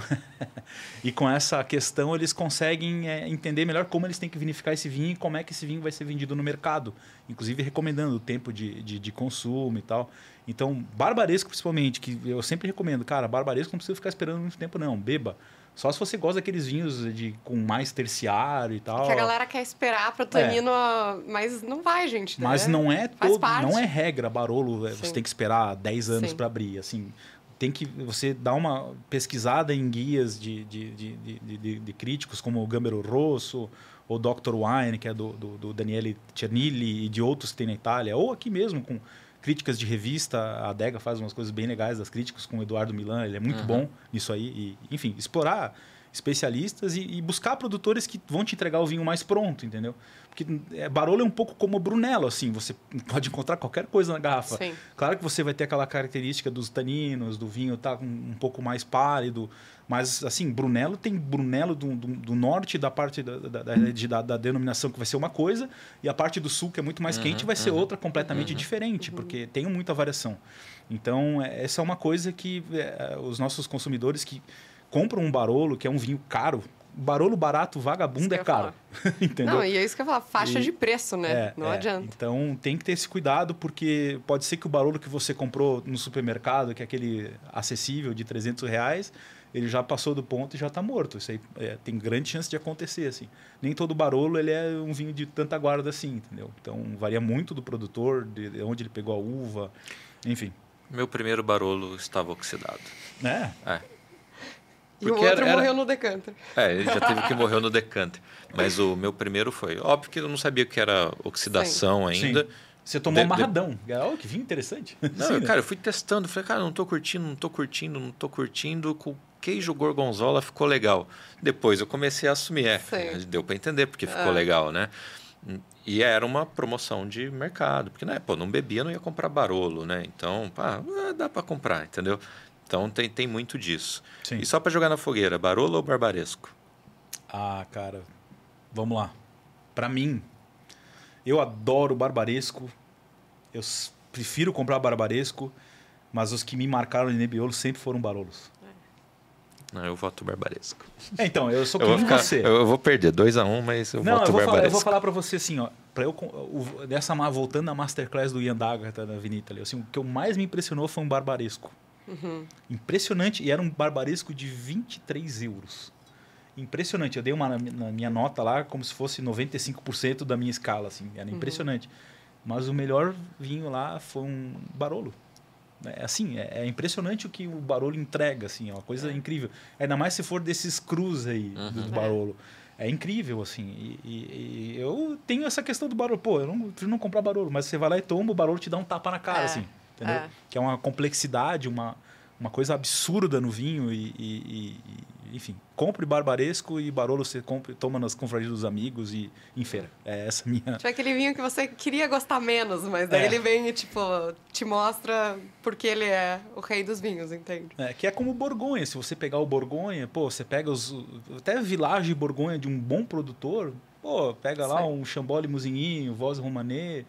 e com essa questão eles conseguem é, entender melhor como eles têm que vinificar esse vinho e como é que esse vinho vai ser vendido no mercado, inclusive recomendando o tempo de, de, de consumo e tal. Então, barbaresco principalmente, que eu sempre recomendo, cara, barbaresco não precisa ficar esperando muito tempo não, beba. Só se você gosta daqueles vinhos de, com mais terciário e tal. Que a galera quer esperar para o tanino, é. mas não vai, gente. Né? Mas não é todo, não é regra Barolo, Sim. você tem que esperar 10 anos para abrir, assim tem que você dar uma pesquisada em guias de, de, de, de, de críticos como o Gambero Rosso ou Dr. Wine, que é do, do, do Daniele Cernilli e de outros que tem na Itália, ou aqui mesmo com críticas de revista. A Adega faz umas coisas bem legais das críticas com o Eduardo Milan, ele é muito uhum. bom nisso aí. E, enfim, explorar especialistas e, e, buscar produtores que vão te entregar o vinho mais pronto, entendeu? Porque é, Barolo é um pouco como Brunello, assim, você pode encontrar qualquer coisa na garrafa. Sim. Claro que você vai ter aquela característica dos taninos, do vinho tá um, um pouco mais pálido, mas assim, Brunello tem Brunello do, do, do norte da parte da, da, da, de, da, da, denominação que vai ser uma coisa, e a parte do sul, que é muito mais uhum, quente, vai uhum, ser outra completamente uhum, diferente, uhum. porque tem muita variação. Então, é, essa é uma coisa que é, os nossos consumidores que compram um Barolo, que é um vinho caro, Barolo barato, vagabundo é caro. Entendeu? Não, e é isso que eu ia falar, faixa e, de preço, né? É, não é. adianta. Então tem que ter esse cuidado, porque pode ser que o Barolo que você comprou no supermercado, que é aquele acessível de 300 reais, ele já passou do ponto e já está morto. Isso aí é, tem grande chance de acontecer, assim. Nem todo Barolo ele é um vinho de tanta guarda assim, entendeu? Então varia muito do produtor, de onde ele pegou a uva, enfim. Meu primeiro Barolo estava oxidado. É? É. E o outro era, morreu no decanter. É, ele já teve que morrer no decanter. Mas o meu primeiro foi. Óbvio que eu não sabia que era oxidação Sim. ainda. Sim. Você tomou de, marradão. De... Oh, que vinho interessante. Não, Sim, né? cara, eu fui testando. Falei, cara, não tô curtindo, não tô curtindo, não tô curtindo. queijo gorgonzola ficou legal. Depois eu comecei a assumir, é, Sim. deu para entender porque ficou Ah. legal, né? E era uma promoção de mercado, porque né, pô, não bebia, não ia comprar barolo, né? Então, pá, dá para comprar, entendeu? Então tem, tem muito disso. Sim. E só para jogar na fogueira, barolo ou barbaresco? Ah, cara, vamos lá. Pra mim, eu adoro barbaresco. Eu prefiro comprar barbaresco, mas os que me marcaram de Nebbiolo sempre foram barolos. Não, eu voto barbaresco. É, então, eu sou ficar, você. eu, vou perder 2 a 1 um, mas eu Não, voto eu vou, falar, eu barbaresco. vou falar pra você assim, ó. Pra eu, o- dessa, voltando à Masterclass do Ian Dagarta da Avenida, assim, o que eu mais me impressionou foi um barbaresco. Impressionante, e era um barbaresco de 23 euros. Impressionante, eu dei uma na, mi- na minha nota lá como se fosse 95% da minha escala, assim, era impressionante. Mas o melhor vinho lá foi um Barolo. É assim, é, é impressionante o que o Barolo entrega, assim, é uma coisa incrível. Ainda mais se for desses crus aí do Barolo. É incrível, assim. E, e- e eu tenho essa questão do Barolo. Pô, eu não, prefiro não comprar Barolo, mas você vai lá e toma, o Barolo te dá um tapa na cara, É, assim. Entendeu? é. Que é uma complexidade, uma, uma coisa absurda no vinho e, e- e- enfim, compre barbaresco e barolo você compre, toma nas confrarias dos amigos e em feira. É essa a minha. Tipo aquele vinho que você queria gostar menos, mas daí É. ele vem e, tipo, te mostra porque ele é o rei dos vinhos, entende? É, que é como o Borgonha. Se você pegar o Borgonha, pô, você pega os. Até Village Borgonha de um bom produtor, pô, pega lá um Chambord Musigninho, Voz Romanée,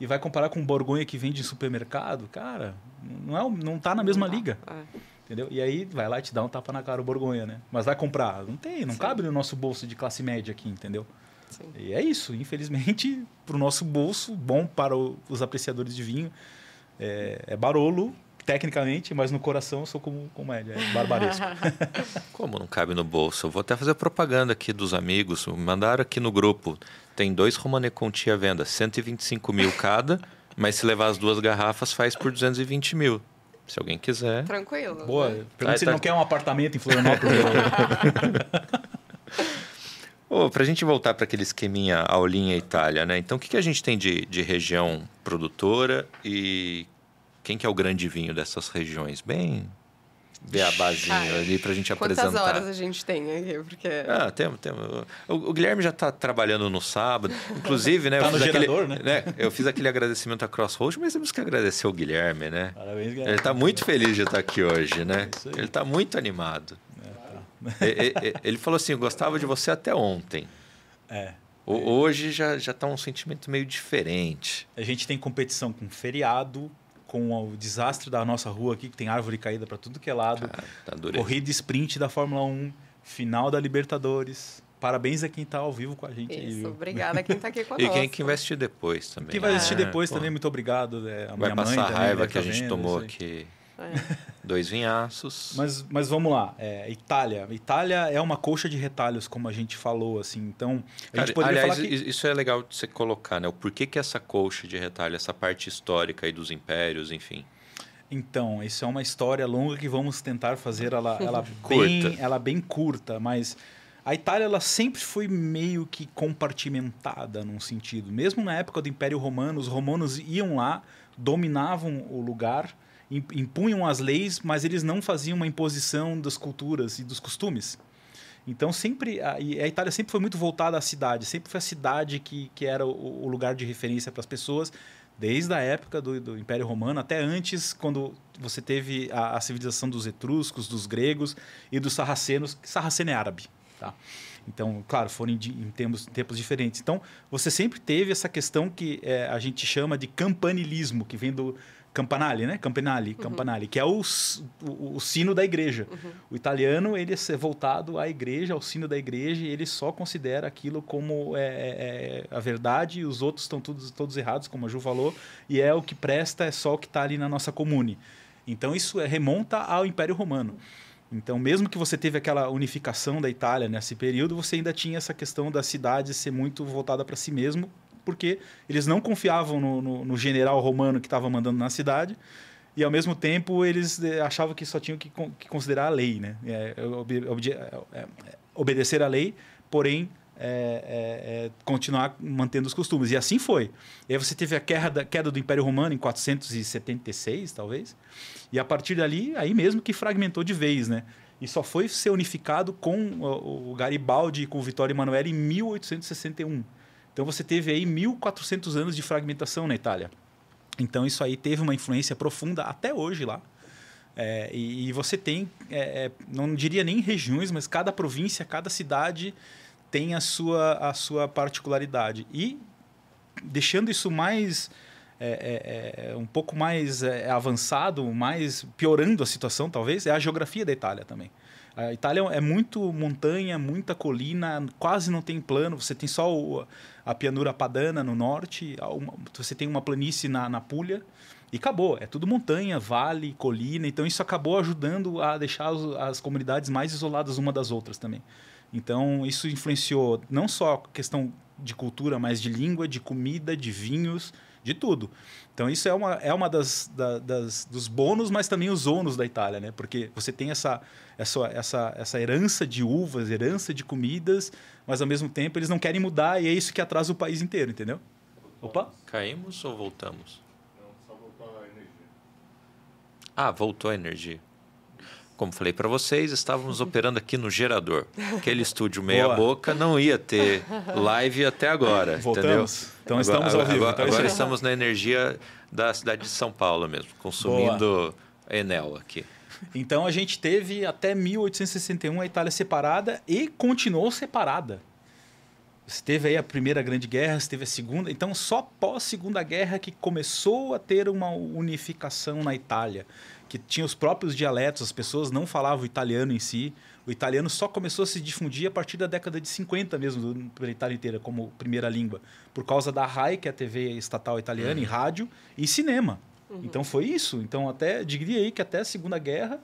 e vai comparar com Borgonha que vende em supermercado, cara, não, é, não tá na mesma Não liga. É. Entendeu? E aí vai lá e te dá um tapa na cara o Borgonha, né? Mas vai comprar? Não tem, não Sim. cabe no nosso bolso de classe média aqui, entendeu? Sim. E é isso, infelizmente, para o nosso bolso, bom para o- os apreciadores de vinho, é, é Barolo, tecnicamente, mas no coração eu sou como, como é, é barbaresco. Como não cabe no bolso? Eu vou até fazer propaganda aqui dos amigos. Mandaram aqui no grupo. Tem dois Romane Conti à venda, 125 mil cada, mas se levar as duas garrafas faz por 220 mil. Se alguém quiser. Tranquilo. Boa, né? pergunta se tá. não quer um apartamento em Florianópolis. Ô, pra gente voltar para aquele esqueminha aulinha Itália, né? Então, o que, que a gente tem de, de região produtora e quem que é o grande vinho dessas regiões? Bem beabazinho ali pra gente Quantas apresentar. horas a gente tem aqui? Porque. Ah, temos, temos. O, o Guilherme já está trabalhando no sábado. Inclusive, né? Tá eu no fiz aquele, gerador, né? Eu fiz aquele agradecimento à Crossroad, mas temos que agradecer o Guilherme, né? Parabéns, Ele Guilherme. está muito feliz de estar aqui hoje, né? É isso aí. Ele está muito animado. E- e- Ele falou assim: eu gostava de você até ontem. É. O- Hoje já já está um sentimento meio diferente. A gente tem competição com feriado, com o desastre da nossa rua aqui, que tem árvore caída para tudo que é lado. Ah, tá. Corrida sprint da Fórmula 1, final da Libertadores. Parabéns a quem está ao vivo com a gente. aí, Isso, viu? obrigada a quem tá aqui conosco. E quem que investir depois também. Quem vai assistir Ah, depois pô, também, muito obrigado. é, a Vai minha mãe passar a raiva que a gente tomou aí. aqui. É. Dois vinhaços. Mas, mas vamos lá, é, Itália. Itália é uma colcha de retalhos, como a gente falou, assim. Então, a Cara, gente poderia aliás, falar que... isso é legal de você colocar, né? O porquê que essa colcha de retalho, essa parte histórica aí dos impérios, enfim. Então, isso é uma história longa que vamos tentar fazer ela, ela, bem, ela bem curta, mas a Itália ela sempre foi meio que compartimentada num sentido. Mesmo na época do Império Romano, os romanos iam lá, dominavam o lugar, impunham as leis, mas eles não faziam uma imposição das culturas e dos costumes. Então sempre a, Itália sempre foi muito voltada à cidade, sempre foi a cidade que, que era o, lugar de referência para as pessoas, desde a época do, do Império Romano até antes, quando você teve a, a civilização dos etruscos, dos gregos e dos sarracenos. Sarraceno é árabe, tá? Então, claro, foram em, em tempos, tempos diferentes. Então, você sempre teve essa questão que é, a gente chama de campanilismo, que vem do campanale, né? Campanale, campanale, que é o, o, o sino da igreja. O italiano ele é voltado à igreja, ao sino da igreja, e ele só considera aquilo como é, é, é a verdade, e os outros estão todos, todos errados, como a Ju falou, e é o que presta, é só o que está ali na nossa comune. Então isso é, remonta ao Império Romano. Então, mesmo que você teve aquela unificação da Itália nesse período, você ainda tinha essa questão da cidade ser muito voltada para si mesmo, porque eles não confiavam no, no- no general romano que estava mandando na cidade, e ao mesmo tempo eles eh, achavam que só tinham que, que considerar a lei, né? É, obje- obje- é, é, obedecer à lei, porém é, é, é, continuar mantendo os costumes. E assim foi. E aí você teve a queda, queda do Império Romano em 476, talvez. E a partir dali, aí mesmo que fragmentou de vez, né? e só foi ser unificado com o Garibaldi e com o Vittorio Emanuele em 1861. Então você teve aí 1400 anos de fragmentação na Itália. Então isso aí teve uma influência profunda até hoje lá. É, e, e, você tem, é, é não diria nem regiões, mas cada província, cada cidade tem a sua, a sua particularidade. E deixando isso mais é, é, é um pouco mais avançado, mais piorando a situação, talvez, é a geografia da Itália também. A Itália é muito montanha, muita colina, quase não tem plano. Você tem só o, a pianura padana no norte, você tem uma planície na, na Puglia e acabou. É tudo montanha, vale, colina. Então isso acabou ajudando a deixar as, as comunidades mais isoladas uma das outras também. Então isso influenciou não só a questão de cultura, mas de língua, de comida, de vinhos, de tudo. Então isso é uma, é uma das, da, das dos bônus, mas também os ônus da Itália, né? Porque você tem essa, essa, essa, essa herança de uvas, herança de comidas, mas ao mesmo tempo eles não querem mudar e é isso que atrasa o país inteiro, entendeu? Opa! Caímos ou voltamos? Não, só voltou a energia. Ah, voltou a energia. Como falei para vocês, estávamos operando aqui no gerador. Aquele estúdio meia Boa. boca não ia ter live até agora, Voltamos. entendeu? Então agora, estamos ao vivo. Agora, então agora estamos na energia da cidade de São Paulo mesmo, consumindo Boa. Enel aqui. Então a gente teve até 1861 a Itália separada e continuou separada. Você teve aí a primeira grande guerra, você teve a segunda. Então, só pós Segunda Guerra que começou a ter uma unificação na Itália que tinha os próprios dialetos, as pessoas não falavam italiano em si. O italiano só começou a se difundir a partir da década de 50 mesmo, pela Itália inteira, como primeira língua, por causa da RAI, que é a TV estatal italiana, uhum. em rádio e cinema. Uhum. Então foi isso. Então até diria aí que até a Segunda Guerra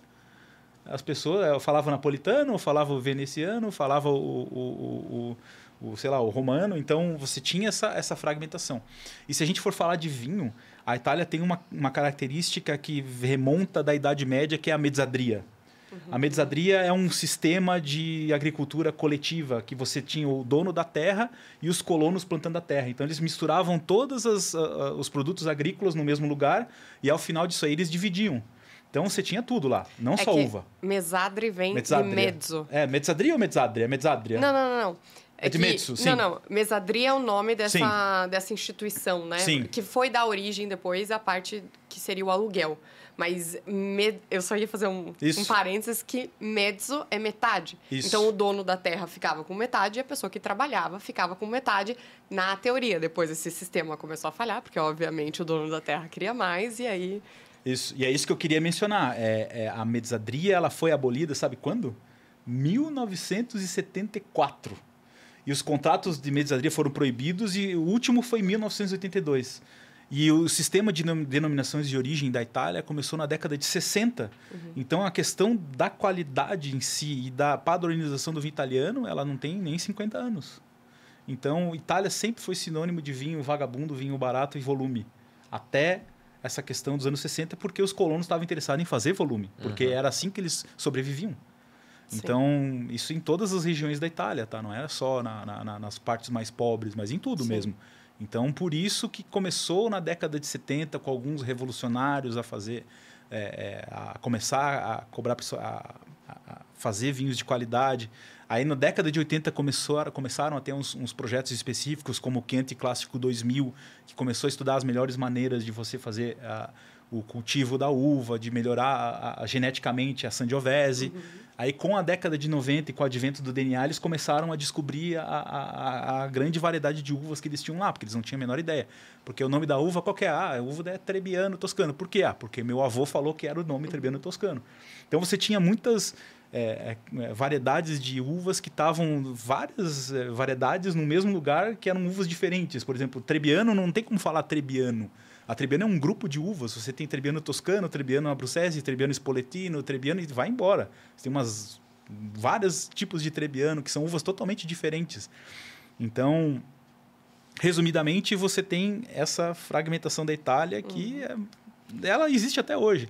as pessoas eh, falavam napolitano, falavam veneziano, falavam o, o, o, o, sei lá, o romano. Então você tinha essa, essa fragmentação. E se a gente for falar de vinho, a Itália tem uma, uma característica que remonta da Idade Média, que é a mezzadria. Uhum. A mezzadria é um sistema de agricultura coletiva, que você tinha o dono da terra e os colonos plantando a terra. Então eles misturavam todos uh, uh, os produtos agrícolas no mesmo lugar e ao final disso aí eles dividiam. Então você tinha tudo lá, não é só uva. Mesadri vem mezzadria. de mezzo. É, mezzadria ou mezzadria? Mezzadria. Não, não, não, não. É, de Metsu, sim. Não, não. Mesadria é o nome dessa, dessa instituição, né? Sim. Que foi da origem depois a parte que seria o aluguel. Mas med... eu só ia fazer um, um parênteses que mezzo é metade. Isso. Então o dono da terra ficava com metade e a pessoa que trabalhava ficava com metade na teoria. Depois esse sistema começou a falhar, porque obviamente o dono da terra queria mais e aí... Isso. E é isso que eu queria mencionar. É, é a mesadria ela foi abolida, sabe quando? 1974 e os contratos de mesadria foram proibidos e o último foi em 1982. E o sistema de denominações de origem da Itália começou na década de 60. Uhum. Então a questão da qualidade em si e da padronização do vinho italiano, ela não tem nem 50 anos. Então Itália sempre foi sinônimo de vinho vagabundo, vinho barato e volume. Até essa questão dos anos 60, porque os colonos estavam interessados em fazer volume, porque uhum. era assim que eles sobreviviam. Então, isso em todas as regiões da Itália, tá? Não era só na, na, nas partes mais pobres, mas em tudo Sim. mesmo. Então, por isso que começou na década de 70 com alguns revolucionários a fazer, é, é, a começar a cobrar, a, a, fazer vinhos de qualidade. Aí, na década de 80, começou, começaram a ter uns, uns projetos específicos, como o Quente Clássico 2000, que começou a estudar as melhores maneiras de você fazer o cultivo da uva, de melhorar a, geneticamente a Sangiovese. Uhum. Aí, com a década de 90 e com o advento do DNA, eles começaram a descobrir a, a, a, grande variedade de uvas que eles tinham lá, porque eles não tinham a menor ideia. Porque o nome da uva, qual que é? Ah, a uva é Trebbiano Toscano. Por quê? Ah, porque meu avô falou que era o nome Trebbiano Toscano. Então, você tinha muitas é, é, variedades de uvas que estavam várias é, variedades no mesmo lugar que eram uvas diferentes. Por exemplo, Trebbiano não tem como falar Trebbiano. A Trebbiano é um grupo de uvas. Você tem Trebbiano toscano, Trebbiano abruzzese, Trebbiano spoletino, Trebbiano e vai embora. Você tem umas vários tipos de Trebbiano que são uvas totalmente diferentes. Então, resumidamente, você tem essa fragmentação da Itália que uhum. é, ela existe até hoje.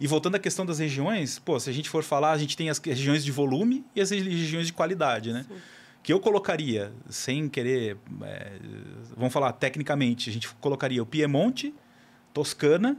E voltando à questão das regiões, pô, se a gente for falar, a gente tem as regiões de volume e as regiões de qualidade, né? Sim que eu colocaria, sem querer, é, vamos falar tecnicamente, a gente colocaria o Piemonte, Toscana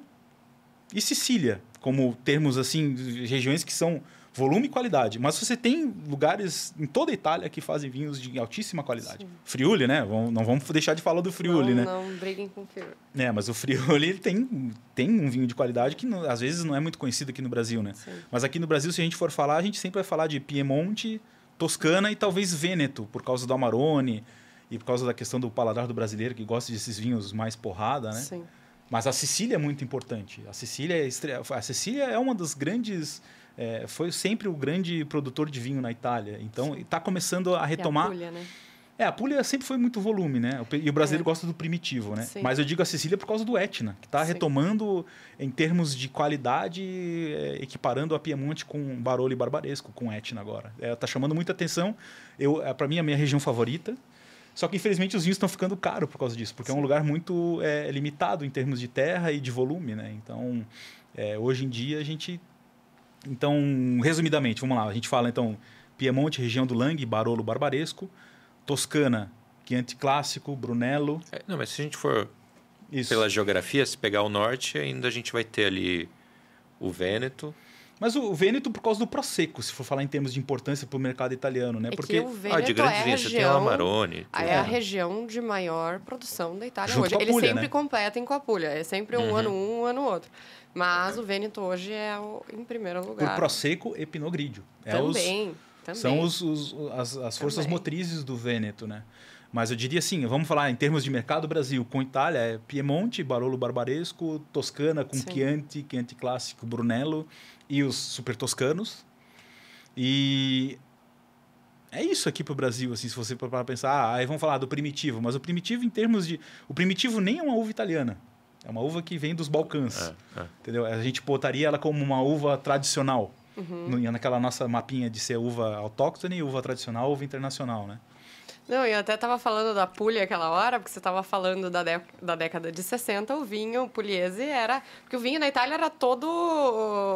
e Sicília, como termos assim, regiões que são volume e qualidade. Mas você tem lugares em toda a Itália que fazem vinhos de altíssima qualidade. Sim. Friuli, né? não vamos deixar de falar do Friuli, não, né? Não, briguem com o Friuli. É, mas o Friuli tem, tem um vinho de qualidade que às vezes não é muito conhecido aqui no Brasil, né? Sim. Mas aqui no Brasil, se a gente for falar, a gente sempre vai falar de Piemonte, Toscana e talvez Vêneto, por causa do Amarone e por causa da questão do paladar do brasileiro que gosta desses vinhos mais porrada, né? Sim. Mas a Sicília é muito importante. A Sicília é, estre... a Sicília é uma das grandes. É, foi sempre o grande produtor de vinho na Itália. Então está começando a retomar. E a Puglia, né? É, a Puglia sempre foi muito volume, né? E o brasileiro é. gosta do primitivo, né? Sim. Mas eu digo a Sicília por causa do Etna, que está retomando em termos de qualidade, é, equiparando a Piemonte com Barolo e Barbaresco, com Etna agora. Está é, tá chamando muita atenção. Eu, é, para mim, é a minha região favorita. Só que infelizmente os vinhos estão ficando caros por causa disso, porque Sim. é um lugar muito é, limitado em termos de terra e de volume, né? Então, é, hoje em dia a gente. Então, resumidamente, vamos lá, a gente fala então Piemonte, região do Lang, Barolo, Barbaresco, Toscana, Chianti Clássico, Brunello. É, não, mas se a gente for Isso. pela geografia, se pegar o norte, ainda a gente vai ter ali o Vêneto, mas o Vêneto por causa do Prosecco, se for falar em termos de importância para o mercado italiano, né? É Porque o Vêneto ah, de grandes é vinhos, você tem o Amarone. É, é a região de maior produção da Itália Junto hoje. Eles sempre né? competem com a Puglia, é sempre um uhum. ano um, um ano outro. Mas o Vêneto hoje é o, em primeiro lugar. Por Prosecco e Pinot Grigio. É também, os, também. São os, os as, as forças também. motrizes do Vêneto, né? Mas eu diria assim, vamos falar em termos de mercado Brasil, com Itália é Piemonte, Barolo Barbaresco, Toscana com Sim. Chianti, Chianti Clássico, Brunello e os super toscanos. E é isso aqui para o Brasil, assim, se você para pensar, ah, aí vamos falar do primitivo, mas o primitivo em termos de, o primitivo nem é uma uva italiana. É uma uva que vem dos Balcãs. É, é. Entendeu? A gente botaria ela como uma uva tradicional. Uhum. naquela nossa mapinha de ser uva autóctone, uva tradicional, uva internacional, né? Não, eu até estava falando da Puglia aquela hora, porque você estava falando da, da década de 60, o vinho pugliese era... Porque o vinho na Itália era todo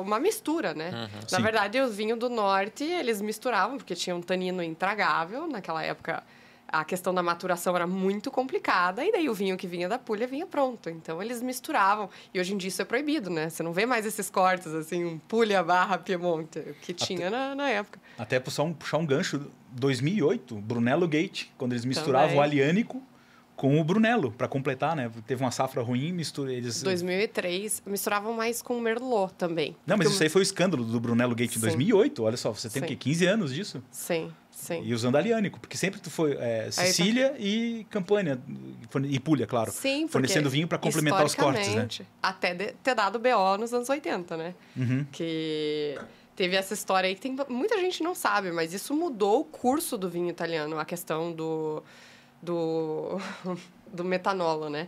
uma mistura, né? Uhum, na sim. verdade, o vinho do norte, eles misturavam, porque tinha um tanino intragável, naquela época a questão da maturação era muito complicada e daí o vinho que vinha da Puglia vinha pronto. Então eles misturavam. E hoje em dia isso é proibido, né? Você não vê mais esses cortes assim, um Puglia barra Piemonte, que tinha até, na, na época. Até puxar um, puxar um gancho, 2008, Brunello Gate, quando eles misturavam Também. o aliânico com o Brunello, para completar, né? Teve uma safra ruim, mistura eles 2003, misturavam mais com o Merlot também. Não, mas isso aí foi o escandalo do Brunello Gate em 2008. Olha só, você tem Sim. o quê? 15 anos disso? Sim. Sim. E usando aliânico, porque sempre tu foi é, Sicília tá... e Campânia, e Puglia, claro. Sim, Fornecendo vinho para complementar os cortes, né? Até de, ter dado BO nos anos 80, né? Uhum. Que teve essa história aí que tem, muita gente não sabe, mas isso mudou o curso do vinho italiano, a questão do, do, do metanolo, né?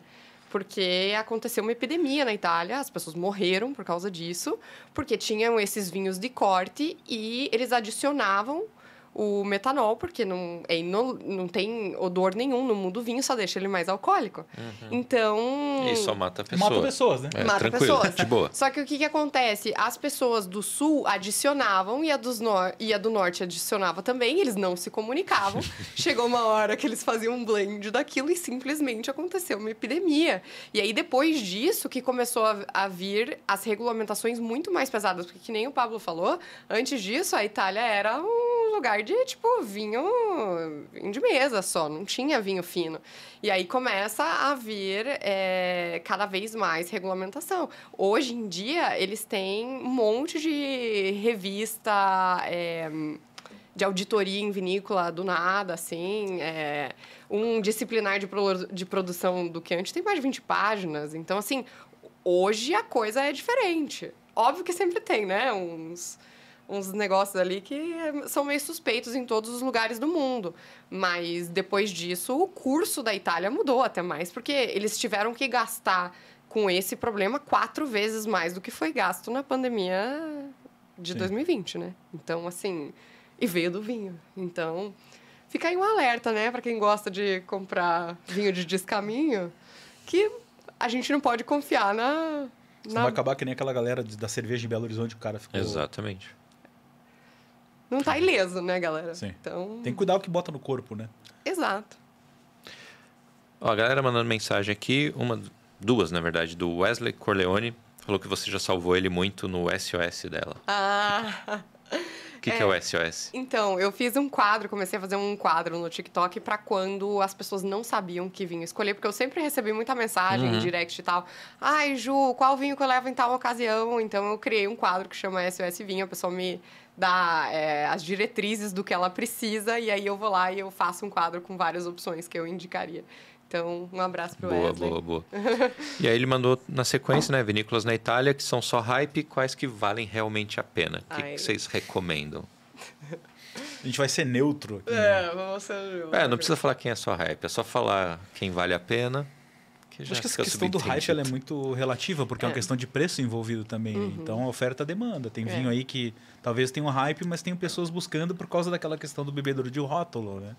Porque aconteceu uma epidemia na Itália, as pessoas morreram por causa disso, porque tinham esses vinhos de corte e eles adicionavam o metanol, porque não, é não, não tem odor nenhum no mundo vinho, só deixa ele mais alcoólico. Uhum. Então. E só mata pessoas. Mata pessoas, né? É, mata pessoas. De boa. Só que o que, que acontece? As pessoas do sul adicionavam e a, dos no... e a do norte adicionava também, eles não se comunicavam. Chegou uma hora que eles faziam um blend daquilo e simplesmente aconteceu uma epidemia. E aí, depois disso, que começou a, a vir as regulamentações muito mais pesadas, porque que nem o Pablo falou, antes disso, a Itália era um lugar de, tipo, vinho, vinho de mesa só, não tinha vinho fino. E aí começa a vir é, cada vez mais regulamentação. Hoje em dia, eles têm um monte de revista. É, de auditoria em vinícola do nada, assim. É, um disciplinar de, pro, de produção do que antes tem mais de 20 páginas. Então, assim, hoje a coisa é diferente. Óbvio que sempre tem, né? Uns uns negócios ali que são meio suspeitos em todos os lugares do mundo. Mas depois disso, o curso da Itália mudou até mais, porque eles tiveram que gastar com esse problema quatro vezes mais do que foi gasto na pandemia de Sim. 2020, né? Então, assim, e veio do vinho. Então, fica aí um alerta, né, para quem gosta de comprar vinho de descaminho, que a gente não pode confiar na. na... vai acabar que nem aquela galera da cerveja de Belo Horizonte, o cara ficou. Exatamente não tá ileso, né, galera? Sim. Então... Tem que cuidar o que bota no corpo, né? Exato. Ó, a galera mandando mensagem aqui, uma, duas, na verdade, do Wesley Corleone. Falou que você já salvou ele muito no SOS dela. Ah! O que é, que é o SOS? Então, eu fiz um quadro, comecei a fazer um quadro no TikTok para quando as pessoas não sabiam que vinho escolher, porque eu sempre recebi muita mensagem, uhum. direct e tal. Ai, Ju, qual vinho que eu levo em tal ocasião? Então, eu criei um quadro que chama SOS Vinho, a pessoa me dá é, as diretrizes do que ela precisa, e aí eu vou lá e eu faço um quadro com várias opções que eu indicaria. Então, um abraço para o Boa, Wesley. boa, boa. e aí ele mandou na sequência, né? Vinícolas na Itália, que são só hype, quais que valem realmente a pena? O que, que, vocês recomendam? A gente vai ser neutro. Aqui, é, né? vamos ser neutro. É, não precisa falar quem é só hype, é só falar quem vale a pena. Que Acho que essa questão do hype é muito relativa, porque é. é. uma questão de preço envolvido também. Uhum. Então, oferta-demanda. Tem é. vinho aí que talvez tenha um hype, mas tem pessoas buscando por causa daquela questão do bebedouro de rótulo, né?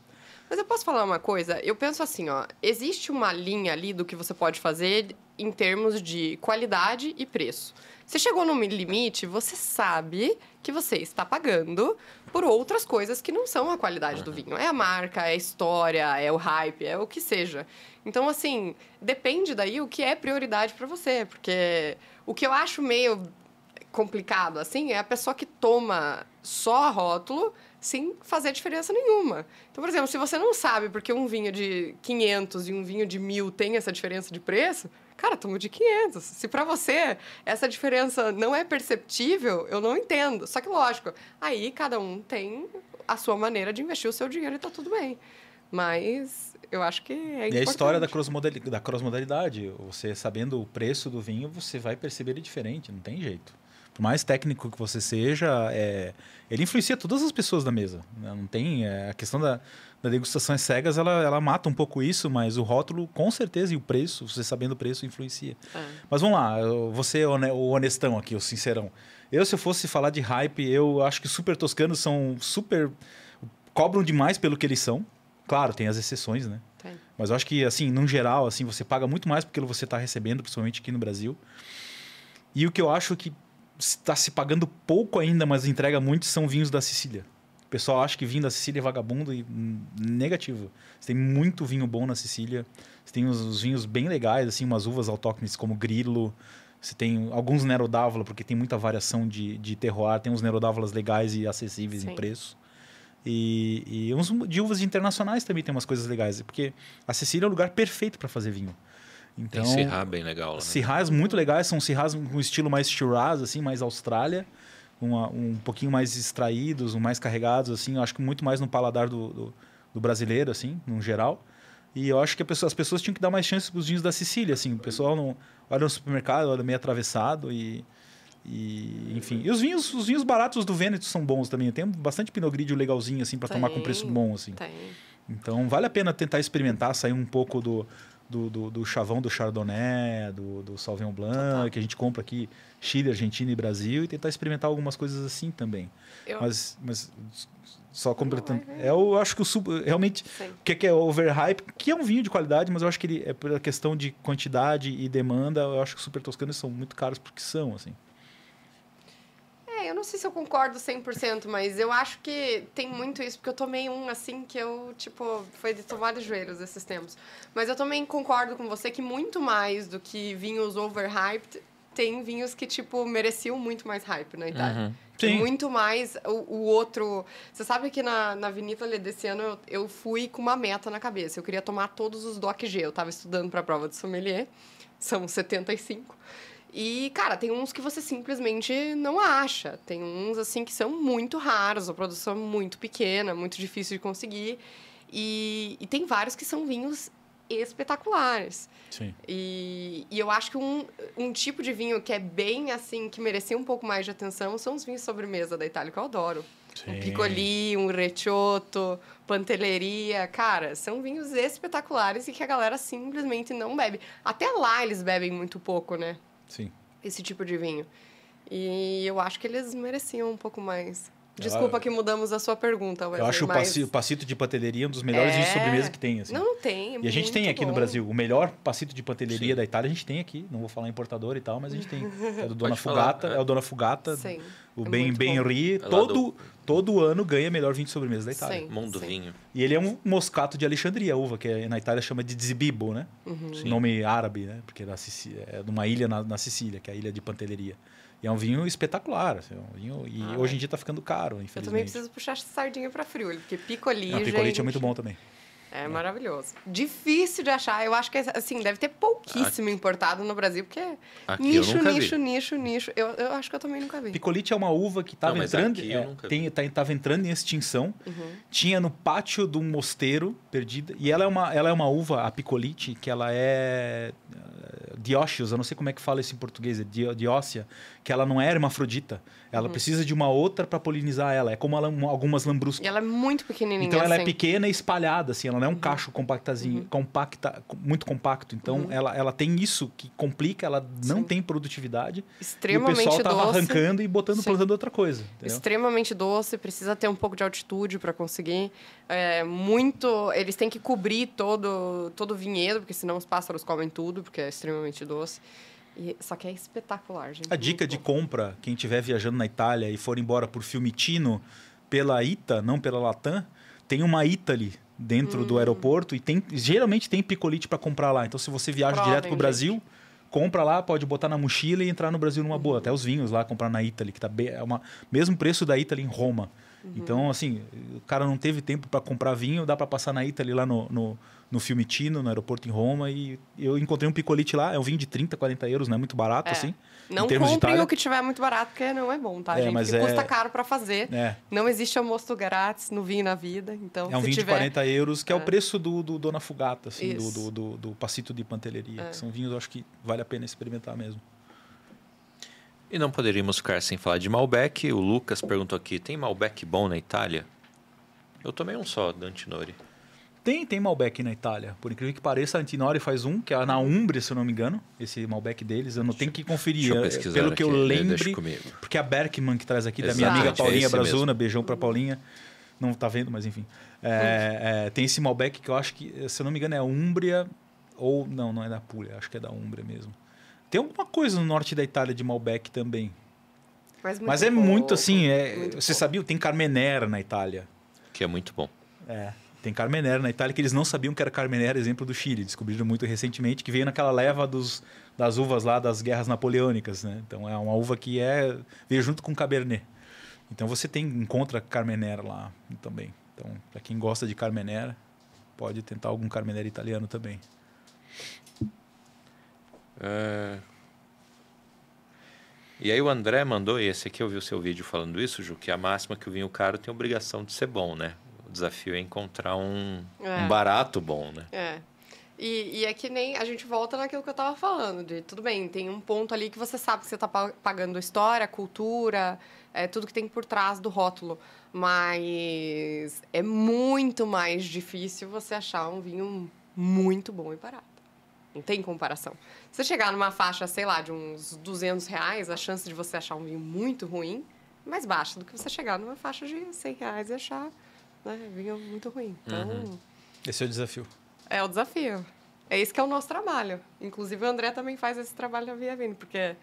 Mas eu posso falar uma coisa? Eu penso assim, ó, existe uma linha ali do que você pode fazer em termos de qualidade e preço. Você chegou no limite, você sabe que você está pagando por outras coisas que não são a qualidade do vinho. É a marca, é a história, é o hype, é o que seja. Então, assim, depende daí o que é prioridade para você. Porque o que eu acho meio complicado, assim, é a pessoa que toma só rótulo sem fazer diferença nenhuma. Então, por exemplo, se você não sabe porque um vinho de 500 e um vinho de 1000 tem essa diferença de preço, cara, tomo de 500. Se para você essa diferença não é perceptível, eu não entendo. Só que, lógico, aí cada um tem a sua maneira de investir o seu dinheiro e tá tudo bem. Mas eu acho que é importante. E a história da cross-modalidade. Da cross -modalidade. Você sabendo o preço do vinho, você vai perceber ele diferente, não tem jeito por mais técnico que você seja, é, ele influencia todas as pessoas da mesa. Né? Não tem é, a questão da, da degustação cegas, ela, ela mata um pouco isso, mas o rótulo com certeza e o preço, você sabendo o preço influencia. É. Mas vamos lá, você o honestão aqui, o sincerão. Eu se eu fosse falar de hype, eu acho que super toscanos são super cobram demais pelo que eles são. Claro, tem as exceções, né? Tem. Mas eu acho que assim, no geral, assim, você paga muito mais pelo que você está recebendo, principalmente aqui no Brasil. E o que eu acho que está se pagando pouco ainda, mas entrega muito, são vinhos da Sicília. O pessoal acha que vinho da Sicília é vagabundo e hum, negativo. Você tem muito vinho bom na Sicília. Você tem os, os vinhos bem legais, assim, umas uvas autóctones como Grilo. Você tem alguns Nerodávola, porque tem muita variação de, de terroir. Tem uns Nerodávolas legais e acessíveis Sim. em preço. E, e uns de uvas internacionais também tem umas coisas legais. Porque a Sicília é o lugar perfeito para fazer vinho. Então, Tem Syrah bem legal. Né? Syrahs muito legais, são Syrahs com um estilo mais Shiraz, assim, mais Austrália. Uma, um pouquinho mais extraídos, um mais carregados, assim. Eu acho que muito mais no paladar do, do, do brasileiro, assim, no geral. E eu acho que pessoa, as pessoas tinham que dar mais chance para os vinhos da Sicília, assim. O pessoal não olha no supermercado, olha meio atravessado e, e enfim. E os vinhos, os vinhos baratos do Vêneto são bons também. Tem bastante Pinot Grigio legalzinho assim para tomar com preço bom assim. Tem. Então vale a pena tentar experimentar, sair um pouco do do, do, do, chavão do Chardonnay, do, do Sauvignon Blanc, Total. que a gente compra aqui, Chile, Argentina e Brasil, e tentar experimentar algumas coisas assim também. Eu... Mas, mas só completando. É, eu acho que o sub, realmente o que é overhype, que é um vinho de qualidade, mas eu acho que ele é pela questão de quantidade e demanda, eu acho que os super toscanos são muito caros porque são, assim. É, eu não sei se eu concordo 100%, mas eu acho que tem muito isso, porque eu tomei um assim que eu, tipo, foi de tomar de joelhos esses tempos. Mas eu também concordo com você que muito mais do que vinhos overhyped, tem vinhos que, tipo, mereciam muito mais hype na Itália. Uhum. Sim. Muito mais o, o, outro. Você sabe que na, na Vinícola desse ano eu, eu fui com uma meta na cabeça. Eu queria tomar todos os DOC G. Eu estava estudando para a prova de sommelier, são 75. E, cara, tem uns que você simplesmente não acha. Tem uns, assim, que são muito raros, a produção é muito pequena, muito difícil de conseguir. E, e tem vários que são vinhos espetaculares. Sim. E, e eu acho que um, um tipo de vinho que é bem, assim, que merecia um pouco mais de atenção são os vinhos sobremesa da Itália, que eu adoro. Sim. Um piccoli, um recioto, pantelleria. Cara, são vinhos espetaculares e que a galera simplesmente não bebe. Até lá eles bebem muito pouco, né? Sim. Esse tipo de vinho. E eu acho que eles mereciam um pouco mais. Desculpa eu, que mudamos a sua pergunta, Wesley, Eu acho mas... o passito de panteleria um dos melhores é... de sobremesa que tem. Assim. Não, tem. É e a gente tem aqui bom. no Brasil. O melhor passito de panteleria da Itália a gente tem aqui. Não vou falar importador e tal, mas a gente tem. É do Dona Fugata. Falar, é. é. o Dona Fugata. Sim. O é Ben Benri. É todo, do... todo ano ganha melhor vinho de sobremesa da Itália. Sim, Mundo sim. Vinho. E ele é um moscato de Alexandria, uva, que é, na Itália chama de Zibibo, né? Uhum. Nome árabe, né? Porque é, é de uma ilha na, na Sicília, que é a ilha de panteleria. E é um vinho espetacular. Assim, é um vinho, e Ah, hoje em dia está ficando caro, Eu infelizmente. também preciso puxar sardinha pra frio, porque É, picolite gente, é muito bom também. É maravilhoso. Difícil de achar. Eu acho que, assim, deve ter pouquíssimo importado no Brasil, porque é Aqui nicho, vi. nicho, nicho, nicho. Eu, eu acho que eu também nunca vi. Picolite é uma uva que estava entrando, aqui é, tem, tá, tava entrando em extinção. Uhum. Tinha no pátio de um mosteiro perdida. E ela é uma, ela é uma uva, a picolite, que ela é dióxios, eu não sei como é que fala isso em português, é di- diócia, que ela não é hermafrodita. Ela Uhum. precisa de uma outra para polinizar ela. É como ela- algumas lambruscas. E ela é muito pequenininha, Então ela é assim. pequena e espalhada, assim, ela não é um Uhum. cacho compactazinho, compacta, muito compacto. Então ela, ela tem isso que complica, ela não Sim. tem produtividade. Extremamente e o pessoal tava doce. arrancando e botando, Sim. plantando outra coisa. entendeu? Extremamente doce, precisa ter um pouco de altitude para conseguir. É, muito. Eles têm que cobrir todo, todo o vinhedo, porque senão os pássaros comem tudo, porque é extremamente doce. E, só que é espetacular, gente. A dica de compra, quem estiver viajando na Itália e for embora por Fiumicino, pela Ita, não pela Latam, tem uma Italy dentro Hum. do aeroporto e tem geralmente tem picolite para comprar lá. Então se você viaja Provem, direto pro Brasil, compra lá, pode botar na mochila e entrar no Brasil numa boa. Até os vinhos lá comprar na Italy, que tá bem, é uma mesmo preço da Italy em Roma. Uhum. Então, assim, o cara não teve tempo para comprar vinho, dá para passar na Italy lá no, no, no Fiumicino, no aeroporto em Roma, e eu encontrei um picolite lá, é um vinho de 30, 40 euros, não é muito barato, É. assim. Não comprem Itália. o que tiver muito barato, porque não é bom, tá, É, gente? mas é- custa caro para fazer. É. Não existe almoço grátis no vinho na vida. Então, É um vinho tiver... de 40 euros, que é, o É. preço do, do Dona Fugata, assim, do, do, do, do Passito de Pantelleria. É. Que são vinhos, eu acho que vale a pena experimentar mesmo. E não poderíamos ficar sem falar de Malbec. O Lucas perguntou aqui: tem Malbec bom na Itália? Eu tomei um só da Antinori. Tem, tem Malbec na Itália. Por incrível que pareça, a Antinori faz um, que é na Umbria, se eu não me engano. Esse Malbec deles, eu não tenho que conferir. É, Pelo que eu aqui, né? comigo. porque a Berkman que traz aqui, da minha Exato, amiga é Paulinha esse Brazuna, mesmo. beijão pra Paulinha. Não tá vendo, mas enfim. É, é, tem esse Malbec que eu acho que, se eu não me engano, é a Umbria, ou não, não é da Puglia, acho que é da Umbria mesmo. Tem alguma coisa no norte da Itália de Malbec também. Mas, muito Mas é pouco, muito assim, é, muito você pouco. sabia? Tem Carmenère na Itália. Que é muito bom. É, tem Carmenère na Itália que eles não sabiam que era Carmenère, exemplo do Chile. Descobriram muito recentemente que veio naquela leva dos, das uvas lá das guerras napoleônicas, né? Então é uma uva que é veio junto com Cabernet. Então você tem encontra Carmenère lá também. Então, para quem gosta de Carmenère, pode tentar algum Carmenère italiano também. É. E aí o André mandou, e esse aqui eu vi o seu vídeo falando isso, Ju, que a máxima que o vinho caro tem obrigação de ser bom, né? O desafio é encontrar um, É. um barato bom, né? É. E, e é que nem a gente volta naquilo que eu tava falando, de tudo bem, tem um ponto ali que você sabe que você tá pa- pagando história, cultura, é, tudo que tem por trás do rótulo. Mas é muito mais difícil você achar um vinho muito bom e barato. Não tem comparação. Se você chegar numa faixa, sei lá, de uns 200 reais, a chance de você achar um vinho muito ruim é mais baixa do que você chegar numa faixa de 100 reais e achar né, vinho muito ruim. Então, Esse é o desafio. é o desafio. É isso que é o nosso trabalho. Inclusive, o André também faz esse trabalho na Via Vino, porque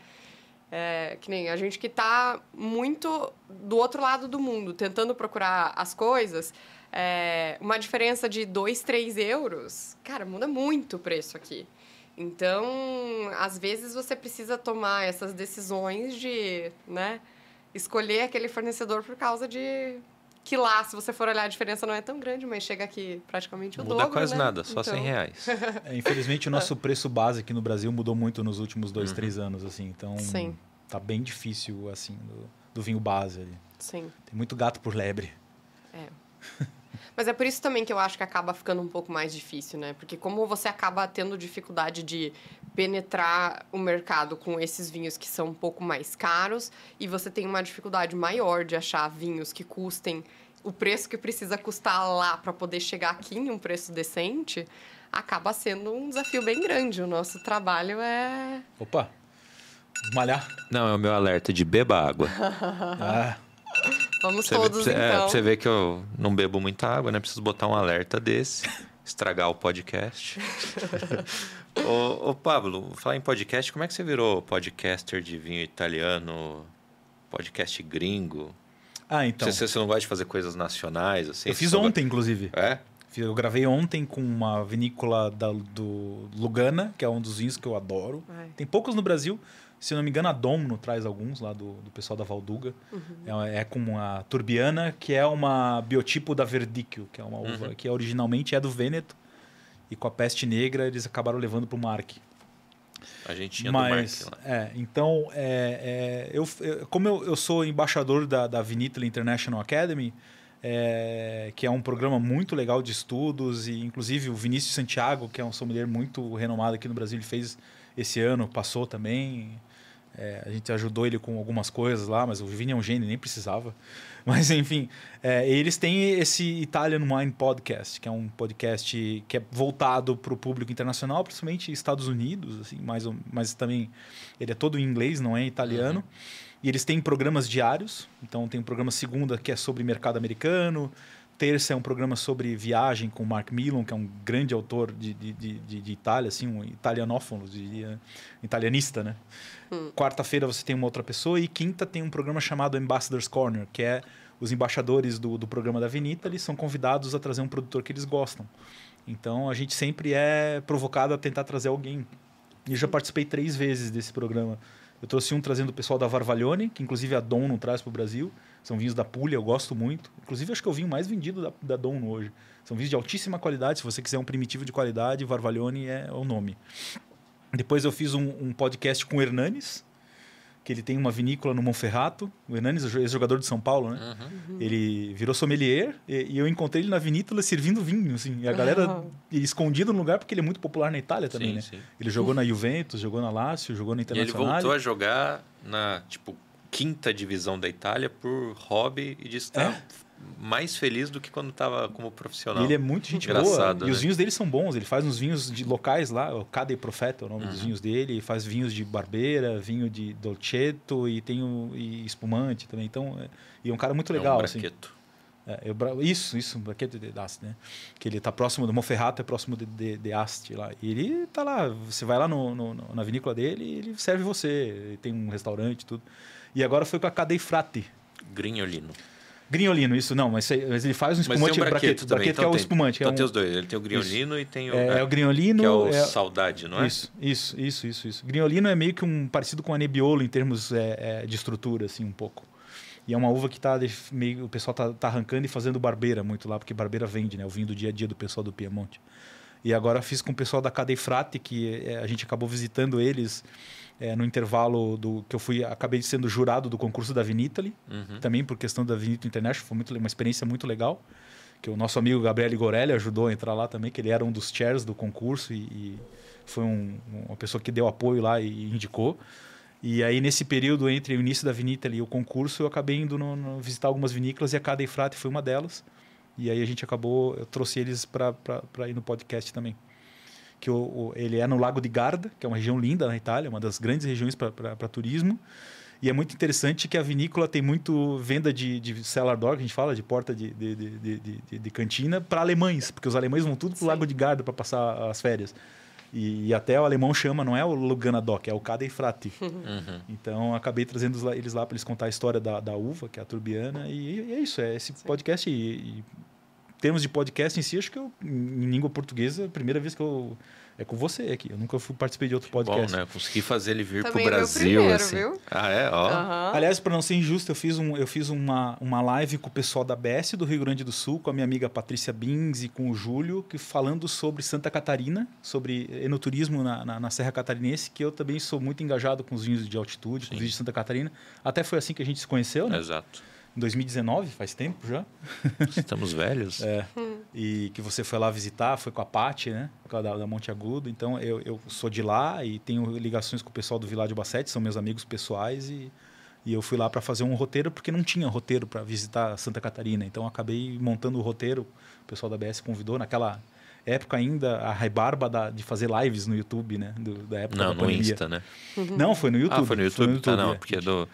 é que nem a gente que está muito do outro lado do mundo, tentando procurar as coisas, é, uma diferença de 2, 3 euros, cara, muda muito o preço aqui. Então, às vezes você precisa tomar essas decisões de, né, escolher aquele fornecedor por causa de que lá, se você for olhar, a diferença não é tão grande, mas chega aqui praticamente o Não muda dobro, quase né? nada, só Então, 100 reais. É, infelizmente o nosso preço base aqui no Brasil mudou muito nos últimos dois, três anos, assim. Então Sim. tá bem difícil assim do, do vinho base ali. Sim. Tem muito gato por lebre. É. Mas é por isso também que eu acho que acaba ficando um pouco mais difícil, né? Porque como você acaba tendo dificuldade de penetrar o mercado com esses vinhos que são um pouco mais caros e você tem uma dificuldade maior de achar vinhos que custem o preço que precisa custar lá para poder chegar aqui em um preço decente, acaba sendo um desafio bem grande. O nosso trabalho é Opa! Malhar. Não, é o meu alerta de beba água. Ah, Você vamos vê- todos você- é, então. pra você ver que eu não bebo muita água, né? Preciso botar um alerta desse, estragar o podcast. ô, ô, Pablo, falar em podcast, como é que você virou podcaster de vinho italiano, podcast gringo? ah então. Você, você não gosta de fazer coisas nacionais, assim? eu Você fiz go- ontem, inclusive. É? Eu gravei ontem com uma vinícola da, do Lugana, que é um dos vinhos que eu adoro. Ai. Tem poucos no Brasil, Se não me engano, a Domno traz alguns lá do, do pessoal da Valduga. Uhum. É, é, com uma turbiana, que é uma biotipo da Verdicchio, que é uma uva uhum. que originalmente é do Vêneto. E com a peste negra eles acabaram levando para o Mark. A gente tinha Mas, do Mark lá. É, então, é, é, eu, eu, como eu, eu sou embaixador da, da Vinitla International Academy, é, que é um programa muito legal de estudos e inclusive o Vinícius Santiago, que é um sommelier muito renomado aqui no Brasil, ele fez esse ano, passou também. É, a gente ajudou ele com algumas coisas lá, mas o Vini é um gênio, nem precisava. Mas enfim, é, eles têm esse Italian Wine Podcast, que é um podcast que é voltado para o público internacional, principalmente Estados Unidos, assim, mais, mas também ele é todo em inglês, não é italiano. Uhum. E eles têm programas diários. Então tem um programa segunda que é sobre mercado americano. Terça é um programa sobre viagem com Mark Millon, que é um grande autor de, de, de, de Itália, assim, um italianófono, diria, italianista, né? Hum. Quarta-feira você tem uma outra pessoa e quinta tem um programa chamado Ambassador's Corner, que é os embaixadores do, do programa da Vinita, eles são convidados a trazer um produtor que eles gostam. Então a gente sempre é provocado a tentar trazer alguém. E eu já participei três vezes desse programa eu trouxe um trazendo o pessoal da Varvaglione, que inclusive a Dom não traz para o Brasil. São vinhos da Puglia, eu gosto muito. Inclusive, acho que é o vinho mais vendido da, da Dom hoje. São vinhos de altíssima qualidade. Se você quiser um primitivo de qualidade, Varvaglione é o nome. Depois eu fiz um, um podcast com o Hernanes, que ele tem uma vinícola no Monferrato. O Hernanes, ex-jogador de São Paulo, né? Uhum. Ele virou sommelier e, e, eu encontrei ele na vinícola servindo vinho, assim. E a galera uhum. escondido no lugar porque ele é muito popular na Itália também, sim, né? Sim. Ele jogou na Juventus, jogou na Lazio, jogou na Internacional. E ele voltou a jogar na, tipo, quinta divisão da Itália por hobby e de estar é? mais feliz do que quando estava como profissional. Ele é muito gente Engraçado, boa. Né? E os né? vinhos dele são bons. Ele faz uns vinhos de locais lá, o Cade Profeta é o nome uhum. dos vinhos dele. Ele faz vinhos de barbeira, vinho de dolcetto e tem o, e espumante também. Então, é, e é um cara muito legal. É um assim. É, eu, isso, isso, Braqueto de Asti, né? Que ele está próximo do Monferrato, é próximo de, de, de Asti lá. E ele tá lá, você vai lá no, no, na vinícola dele e ele serve você. Ele tem um restaurante tudo. E agora foi com a Cadei Frati. Grignolino. Grignolino, isso não, mas, mas ele faz um espumante mas braqueto, braqueto então que é o espumante. Então é um... tem os dois, ele tem o grignolino e tem o... É, é o grignolino... Que é o é... saudade, não é? Isso, isso, isso, isso. isso. Grignolino é meio que um parecido com a Nebbiolo em termos é, é, de estrutura, assim, um pouco. E é uma uva que tá meio, o pessoal tá, tá arrancando e fazendo barbeira muito lá, porque barbeira vende, né? O vinho do dia a dia do pessoal do Piemonte. E agora fiz com o pessoal da Cadei Frate, que é, a gente acabou visitando eles é, no intervalo do que eu fui acabei sendo jurado do concurso da Vinitali, uhum. também por questão da Vinito International, foi muito, uma experiência muito legal. Que o nosso amigo Gabriel Gorelli ajudou a entrar lá também, que ele era um dos chairs do concurso e, e foi um, uma pessoa que deu apoio lá e indicou. E aí, nesse período entre o início da Vinitali e o concurso, eu acabei indo no, no, visitar algumas vinícolas e a Frate foi uma delas. E aí a gente acabou, eu trouxe eles para ir no podcast também que o, o, ele é no Lago de Garda, que é uma região linda na Itália, uma das grandes regiões para turismo. E é muito interessante que a vinícola tem muito venda de, de cellar door, que a gente fala, de porta de, de, de, de, cantina, para alemães, porque os alemães vão tudo para o Lago de Garda para passar as férias. E, e, até o alemão chama, não é o Lugana Doc, é o Cadei Frati. Uhum. Então acabei trazendo eles lá para eles contar a história da, da uva, que é a turbiana. E, e é isso, é esse Sim. podcast. E termos de podcast em si, acho que eu, em língua portuguesa, a primeira vez que eu. É com você aqui. Eu nunca fui, participei de outro podcast. Bom, né? Consegui fazer ele vir Também pro é Brasil. Primeiro, assim. viu? Ah, é? Ó. Uhum. Aliás, para não ser injusto, eu fiz, um, eu fiz uma, uma live com o pessoal da BS do Rio Grande do Sul, com a minha amiga Patrícia Bins e com o Júlio, que falando sobre Santa Catarina, sobre enoturismo na, na, na Serra Catarinense, que eu também sou muito engajado com os vinhos de altitude, com os vinhos de Santa Catarina. Até foi assim que a gente se conheceu, né? Exato 2019, faz tempo já. Estamos velhos. é. Hum. E que você foi lá visitar, foi com a Paty, né? Da, da Monte Agudo. Então eu, eu sou de lá e tenho ligações com o pessoal do Világio Bassete, são meus amigos pessoais e, e eu fui lá para fazer um roteiro porque não tinha roteiro para visitar Santa Catarina. Então acabei montando o roteiro. O pessoal da BS convidou naquela época ainda a rebarba da, de fazer lives no YouTube, né? Do, da época não, da no Insta, né? Não, foi no YouTube. Ah, foi no YouTube? Foi no YouTube ah, não, é. porque é do...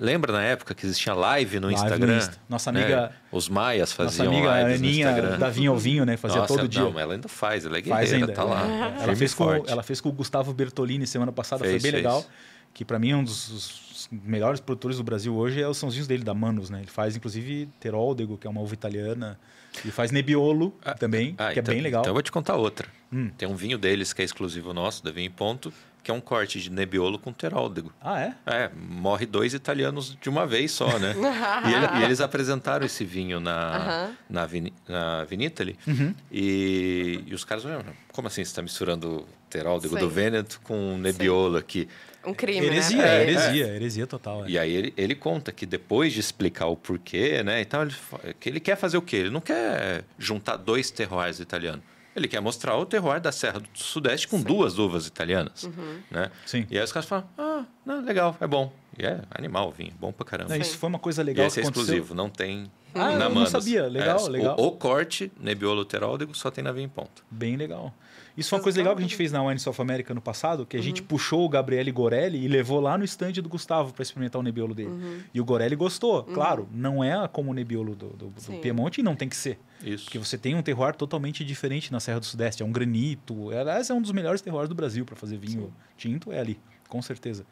Lembra na época que existia live no live Instagram? No Insta. Nossa amiga. Né? Os maias faziam nossa amiga lives Aninha, no Instagram. da Vinho ao Vinho, né? Fazia nossa, todo dia. Não, ela ainda faz, ela é guerreira, faz ainda. tá lá. É. Ela, fez com, ela fez com o Gustavo Bertolini semana passada, fez, foi bem fez. legal. que para mim é um dos, melhores produtores do Brasil hoje, é, são os vinhos dele, da Manus, né? Ele faz inclusive Teroldego, que é uma uva italiana, e faz Nebbiolo ah, também, ah, que é então, bem legal. Então eu vou te contar outra. Hum. Tem um vinho deles que é exclusivo nosso, da Vinho Ponto, que é um corte de Nebbiolo com Teroldego. Ah, é? É, morre dois italianos de uma vez só, né? e, ele, e, eles apresentaram esse vinho na, uh -huh. na, Vin, na Vinitaly. Uhum. E, e os caras olharam, como assim você está misturando Teroldego do Veneto com Nebbiolo Sim. aqui? Um crime, heresia, né? É, heresia, é. heresia total. É. E aí ele, ele conta que depois de explicar o porquê, né, então ele, que ele quer fazer o quê? Ele não quer juntar dois terroirs italianos. Ele quer mostrar o terroir da Serra do Sudeste com Sim. duas uvas italianas. Uhum. Né? Sim. E aí os caras falam, ah, não, legal, é bom. E é animal o vinho, bom pra caramba. Não, isso foi uma coisa legal e esse é exclusivo, não tem ah, na eu não sabia. Legal, é, legal. O, o, corte Nebbiolo Teróldego só tem na Vinho em Ponto. Bem legal. Isso foi uma coisa legal que a gente fez na Wine South America no passado, que a uhum. gente puxou o Gabriele Gorelli e levou lá no stand do Gustavo para experimentar o Nebbiolo dele. Uhum. E o Gorelli gostou. Uhum. Claro, não é como o Nebbiolo do, do, do Piemonte e não tem que ser. Isso. Porque você tem um terroir totalmente diferente na Serra do Sudeste. É um granito. Aliás, é um dos melhores terroirs do Brasil para fazer vinho Sim. tinto, é ali, com certeza.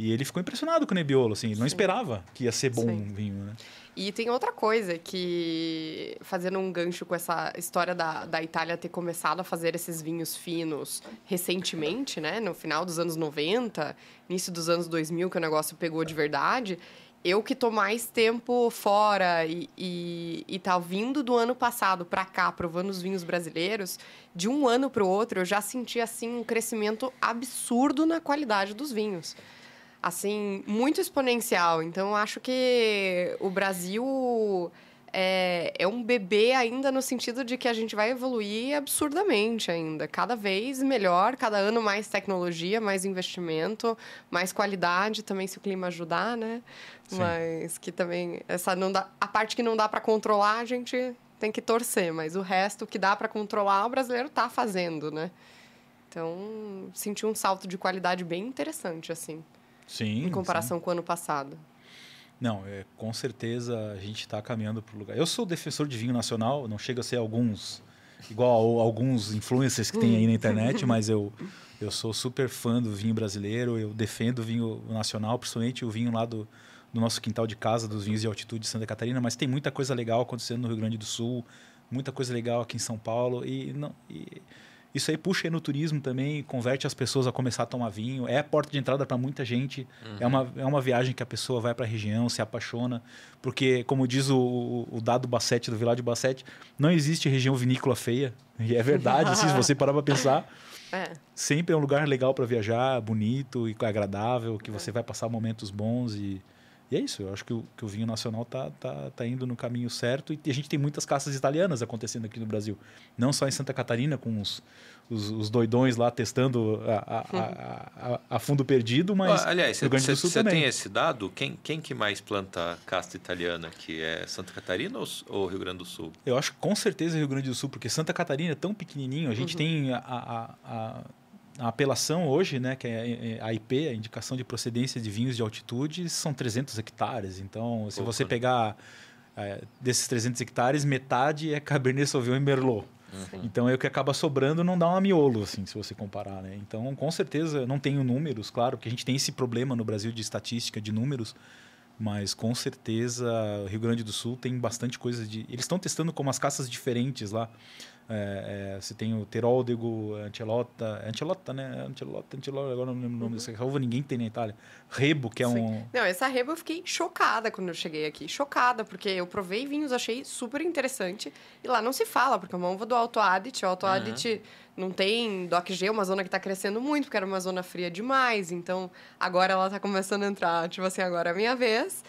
E ele ficou impressionado com o Nebbiolo, assim, não esperava que ia ser bom Sim. vinho, né? E tem outra coisa que, fazendo um gancho com essa história da, da Itália ter começado a fazer esses vinhos finos recentemente, né? No final dos anos 90, início dos anos 2000, que o negócio pegou de verdade. Eu que tô mais tempo fora e, e, e tá vindo do ano passado para cá, provando os vinhos brasileiros, de um ano para o outro, eu já senti, assim, um crescimento absurdo na qualidade dos vinhos assim, muito exponencial. Então, acho que o Brasil é, é um bebê ainda no sentido de que a gente vai evoluir absurdamente ainda. Cada vez melhor, cada ano mais tecnologia, mais investimento, mais qualidade, também se o clima ajudar, né? Sim. Mas que também essa não dá, a parte que não dá para controlar, a gente tem que torcer, mas o resto que dá para controlar, o brasileiro está fazendo, né? Então, senti um salto de qualidade bem interessante assim. Sim. Em comparação sim. com o ano passado. Não, é, com certeza a gente está caminhando para o lugar. Eu sou defensor de vinho nacional, não chega a ser alguns, igual a, alguns influencers que tem aí na internet, mas eu, eu sou super fã do vinho brasileiro, eu defendo o vinho nacional, principalmente o vinho lá do, do nosso quintal de casa, dos vinhos de altitude de Santa Catarina, mas tem muita coisa legal acontecendo no Rio Grande do Sul, muita coisa legal aqui em São Paulo, e, não, e isso aí puxa aí no turismo também, converte as pessoas a começar a tomar vinho. É a porta de entrada para muita gente. Uhum. É, uma, é uma viagem que a pessoa vai para a região, se apaixona. Porque, como diz o, o dado Bassete, do Vilar de Bassete, não existe região vinícola feia. E é verdade, assim, se você parar para pensar. É. Sempre é um lugar legal para viajar, bonito e agradável, que você vai passar momentos bons e e é isso, eu acho que o, que o vinho nacional está tá, tá indo no caminho certo e a gente tem muitas caças italianas acontecendo aqui no Brasil. Não só em Santa Catarina, com os, os, os doidões lá testando a, a, a, a fundo perdido, mas. aliás, você tem esse dado? Quem, quem que mais planta casta italiana aqui? É Santa Catarina ou, ou, Rio Grande do Sul? Eu acho com certeza Rio Grande do Sul, porque Santa Catarina é tão pequenininho, a gente uhum. tem a, a a apelação hoje, né, que é a IP, a indicação de procedência de vinhos de altitude, são 300 hectares. Então, se você pegar é, desses 300 hectares, metade é Cabernet Sauvignon e Merlot. Uhum. Então, é o que acaba sobrando não dá uma miolo, assim, se você comparar, né? Então, com certeza, não tenho números, claro, que a gente tem esse problema no Brasil de estatística, de números, mas com certeza o Rio Grande do Sul tem bastante coisa de. Eles estão testando com umas caças diferentes lá. É, é, você tem o Teróldego, Ancelota, Ancelota, né? Ancelota, Ancelota, agora não lembro o nome uhum. dessa ninguém tem na Itália. Rebo, que é Sim. um. Não, essa Rebo eu fiquei chocada quando eu cheguei aqui. Chocada, porque eu provei vinhos, achei super interessante. E lá não se fala, porque é uma uva do Alto Adige. O Alto uhum. Adige não tem DOC-G, é uma zona que está crescendo muito, porque era uma zona fria demais. Então agora ela está começando a entrar, tipo assim, agora é a minha vez.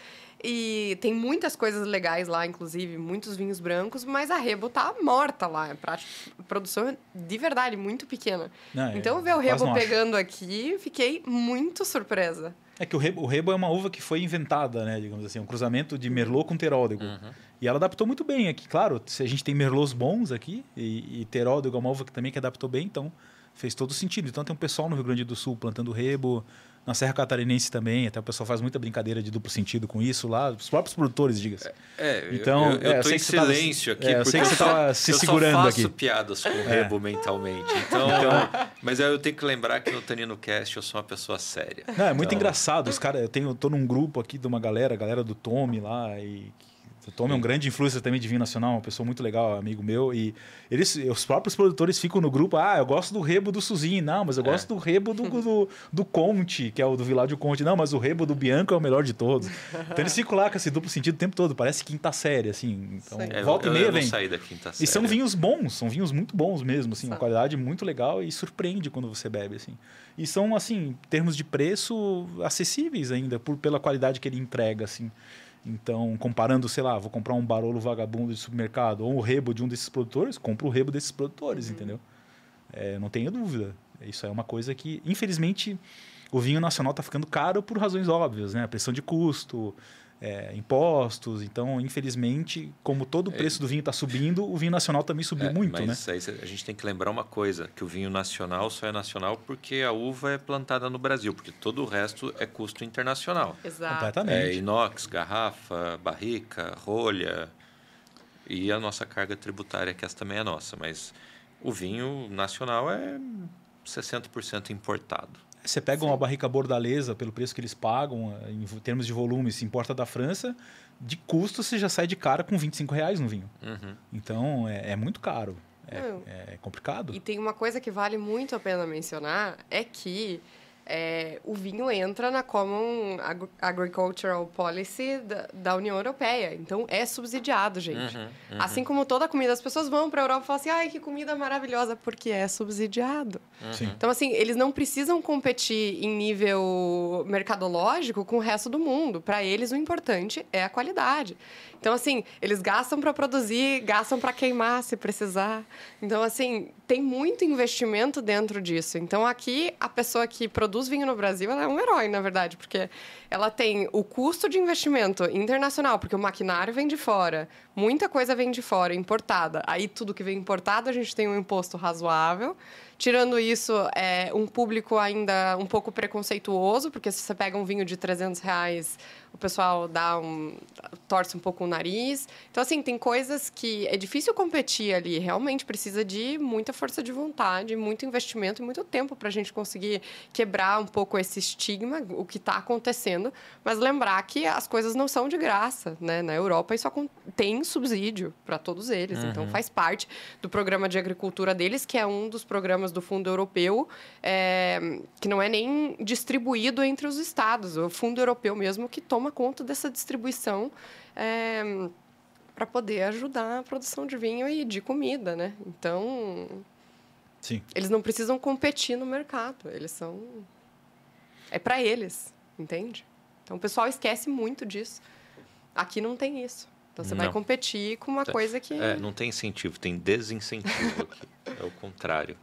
E tem muitas coisas legais lá, inclusive, muitos vinhos brancos, mas a Rebo tá morta lá. É pra, produção de verdade, muito pequena. Não, é, então, ver o Rebo pegando aqui, fiquei muito surpresa. É que o Rebo, o Rebo é uma uva que foi inventada, né? Digamos assim, um cruzamento de Merlot com Teródego. Uhum. E ela adaptou muito bem aqui. Claro, se a gente tem Merlots bons aqui, e, e Teródego é uma uva que também que adaptou bem, então fez todo sentido. Então tem um pessoal no Rio Grande do Sul plantando rebo, na Serra Catarinense também, até o pessoal faz muita brincadeira de duplo sentido com isso lá, os próprios produtores, diga-se. É, então, eu, eu, eu tô em silêncio tava, aqui, é, eu sei que você estava se segurando aqui. Eu faço piadas com o é. rebo mentalmente. Então, então, mas eu tenho que lembrar que no Tanino Cast eu sou uma pessoa séria. Não, é muito então... engraçado. Os caras, eu tenho, eu tô num grupo aqui de uma galera, a galera do Tommy lá, e o Tom é um grande influência também de vinho nacional, uma pessoa muito legal, amigo meu. E eles, os próprios produtores ficam no grupo, ah, eu gosto do rebo do Suzin, não, mas eu gosto é. do rebo do, do, do, Conte, que é o do Viládio Conte. Não, mas o rebo do Bianco é o melhor de todos. Então eles ficam lá com esse duplo sentido o tempo todo, parece quinta série, assim. Então, é, volta eu, e meia eu vem. Sair da quinta série. E são vinhos bons, são vinhos muito bons mesmo, assim, uma qualidade muito legal e surpreende quando você bebe, assim. E são, assim, em termos de preço, acessíveis ainda, por, pela qualidade que ele entrega, assim. Então, comparando, sei lá, vou comprar um Barolo vagabundo de supermercado ou um rebo de um desses produtores, compro o rebo desses produtores, uhum. entendeu? É, não tenha dúvida. Isso é uma coisa que, infelizmente, o vinho nacional está ficando caro por razões óbvias, né? A pressão de custo, é, impostos. Então, infelizmente, como todo o é. preço do vinho está subindo, o vinho nacional também subiu é, muito, mas né? Aí a gente tem que lembrar uma coisa, que o vinho nacional só é nacional porque a uva é plantada no Brasil, porque todo o resto é custo internacional. Exato. Completamente. É inox, garrafa, barrica, rolha e a nossa carga tributária, que essa também é nossa, mas o vinho nacional é 60% importado. Você pega Sim. uma barrica bordalesa pelo preço que eles pagam, eh, em termos de volume, se importa da França, de custo você já sai de cara com 25 reais no vinho. Uhum. Então é, é, muito caro. É, é, complicado. E tem uma coisa que vale muito a pena mencionar: é que é, o vinho entra na Common Agricultural Policy da, da, União Europeia. Então, é subsidiado, gente. Uhum, uhum. Assim como toda comida, as pessoas vão para a Europa e falam assim, ai, que comida maravilhosa, porque é subsidiado. Uhum. Então, assim, eles não precisam competir em nível mercadológico com o resto do mundo. Para eles, o importante é a qualidade. Então, assim, eles gastam para produzir, gastam para queimar se precisar. Então, assim, tem muito investimento dentro disso. Então, aqui, a pessoa que produz vinho no Brasil, ela é um herói, na verdade, porque ela tem o custo de investimento internacional, porque o maquinário vem de fora, muita coisa vem de fora, importada. Aí, tudo que vem importado, a gente tem um imposto razoável. Tirando isso, é um público ainda um pouco preconceituoso, porque se você pega um vinho de 300 reais, o pessoal dá um, torce um pouco o nariz. Então, assim, tem coisas que é difícil competir ali. Realmente precisa de muita força de vontade, muito investimento e muito tempo para a gente conseguir quebrar um pouco esse estigma, o que está acontecendo. Mas lembrar que as coisas não são de graça, né? Na Europa isso tem subsídio para todos eles. Então, uhum. Então, faz parte do programa de agricultura deles, que é um dos programas do Fundo Europeu, é, que não é nem distribuído entre os estados, o Fundo Europeu mesmo que toma conta dessa distribuição. É, para poder ajudar a produção de vinho e de comida, né? Então, Sim. eles não precisam competir no mercado, eles são é para eles, entende? Então o pessoal esquece muito disso. Aqui não tem isso. Então você não. vai competir com uma coisa que é, não tem incentivo, tem desincentivo aqui. É o contrário.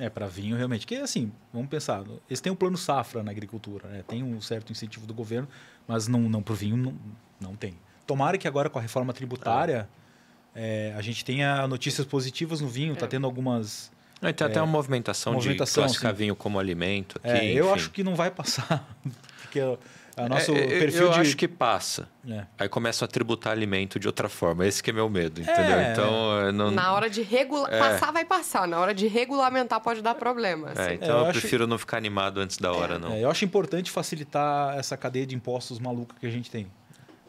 É, para vinho realmente. Que assim, vamos pensar, eles têm um plano safra na agricultura, né? tem um certo incentivo do governo, mas não, não para o vinho não, não tem. Tomara que agora com a reforma tributária é, a gente tenha notícias positivas no vinho, está é. tendo algumas. Não, tem até uma movimentação, movimentação de classificar sim. vinho como alimento. Aqui, é, eu acho que não vai passar, porque a nosso é, perfil eu de... acho que passa. É. Aí começam a tributar alimento de outra forma. Esse que é meu medo, entendeu? É. Então, não... Na hora de regular... É. Passar, vai passar. Na hora de regulamentar, pode dar problema. É, assim. então eu, eu prefiro não ficar animado antes da hora, não. eu acho importante facilitar essa cadeia de impostos maluca que a gente tem.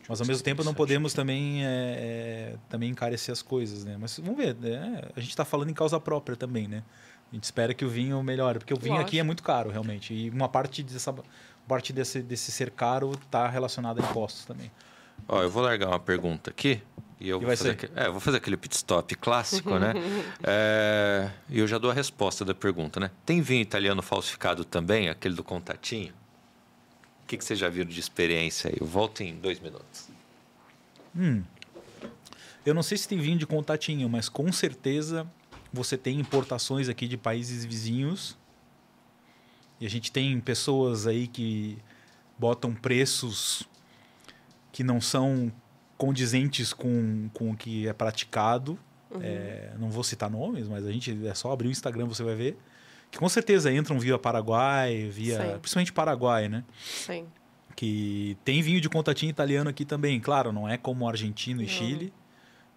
Mas ao mesmo tempo não podemos também, é, também encarecer as coisas, né? Mas vamos ver, né? a gente está falando em causa própria também, né? A gente espera que o vinho melhore, porque o vinho Lógico. aqui é muito caro, realmente. E uma parte dessa parte desse, desse ser caro está relacionada a impostos também. Ó, eu vou largar uma pergunta aqui. E eu, vou fazer, aquele, é, vou fazer aquele pit stop clássico, né? É, e eu já dou a resposta da pergunta, né? Tem vinho italiano falsificado também, aquele do contatinho? O que, que você já viu de experiência aí? Eu volto em dois minutos. Hum. Eu não sei se tem vinho de contatinho, mas com certeza você tem importações aqui de países vizinhos. E a gente tem pessoas aí que botam preços que não são condizentes com, com o que é praticado. Uhum. É, não vou citar nomes, mas a gente é só abrir o Instagram você vai ver que com certeza entram via Paraguai, via Sim. principalmente Paraguai, né? Sim. Que tem vinho de contatinho italiano aqui também, claro, não é como argentino e Não. Chile,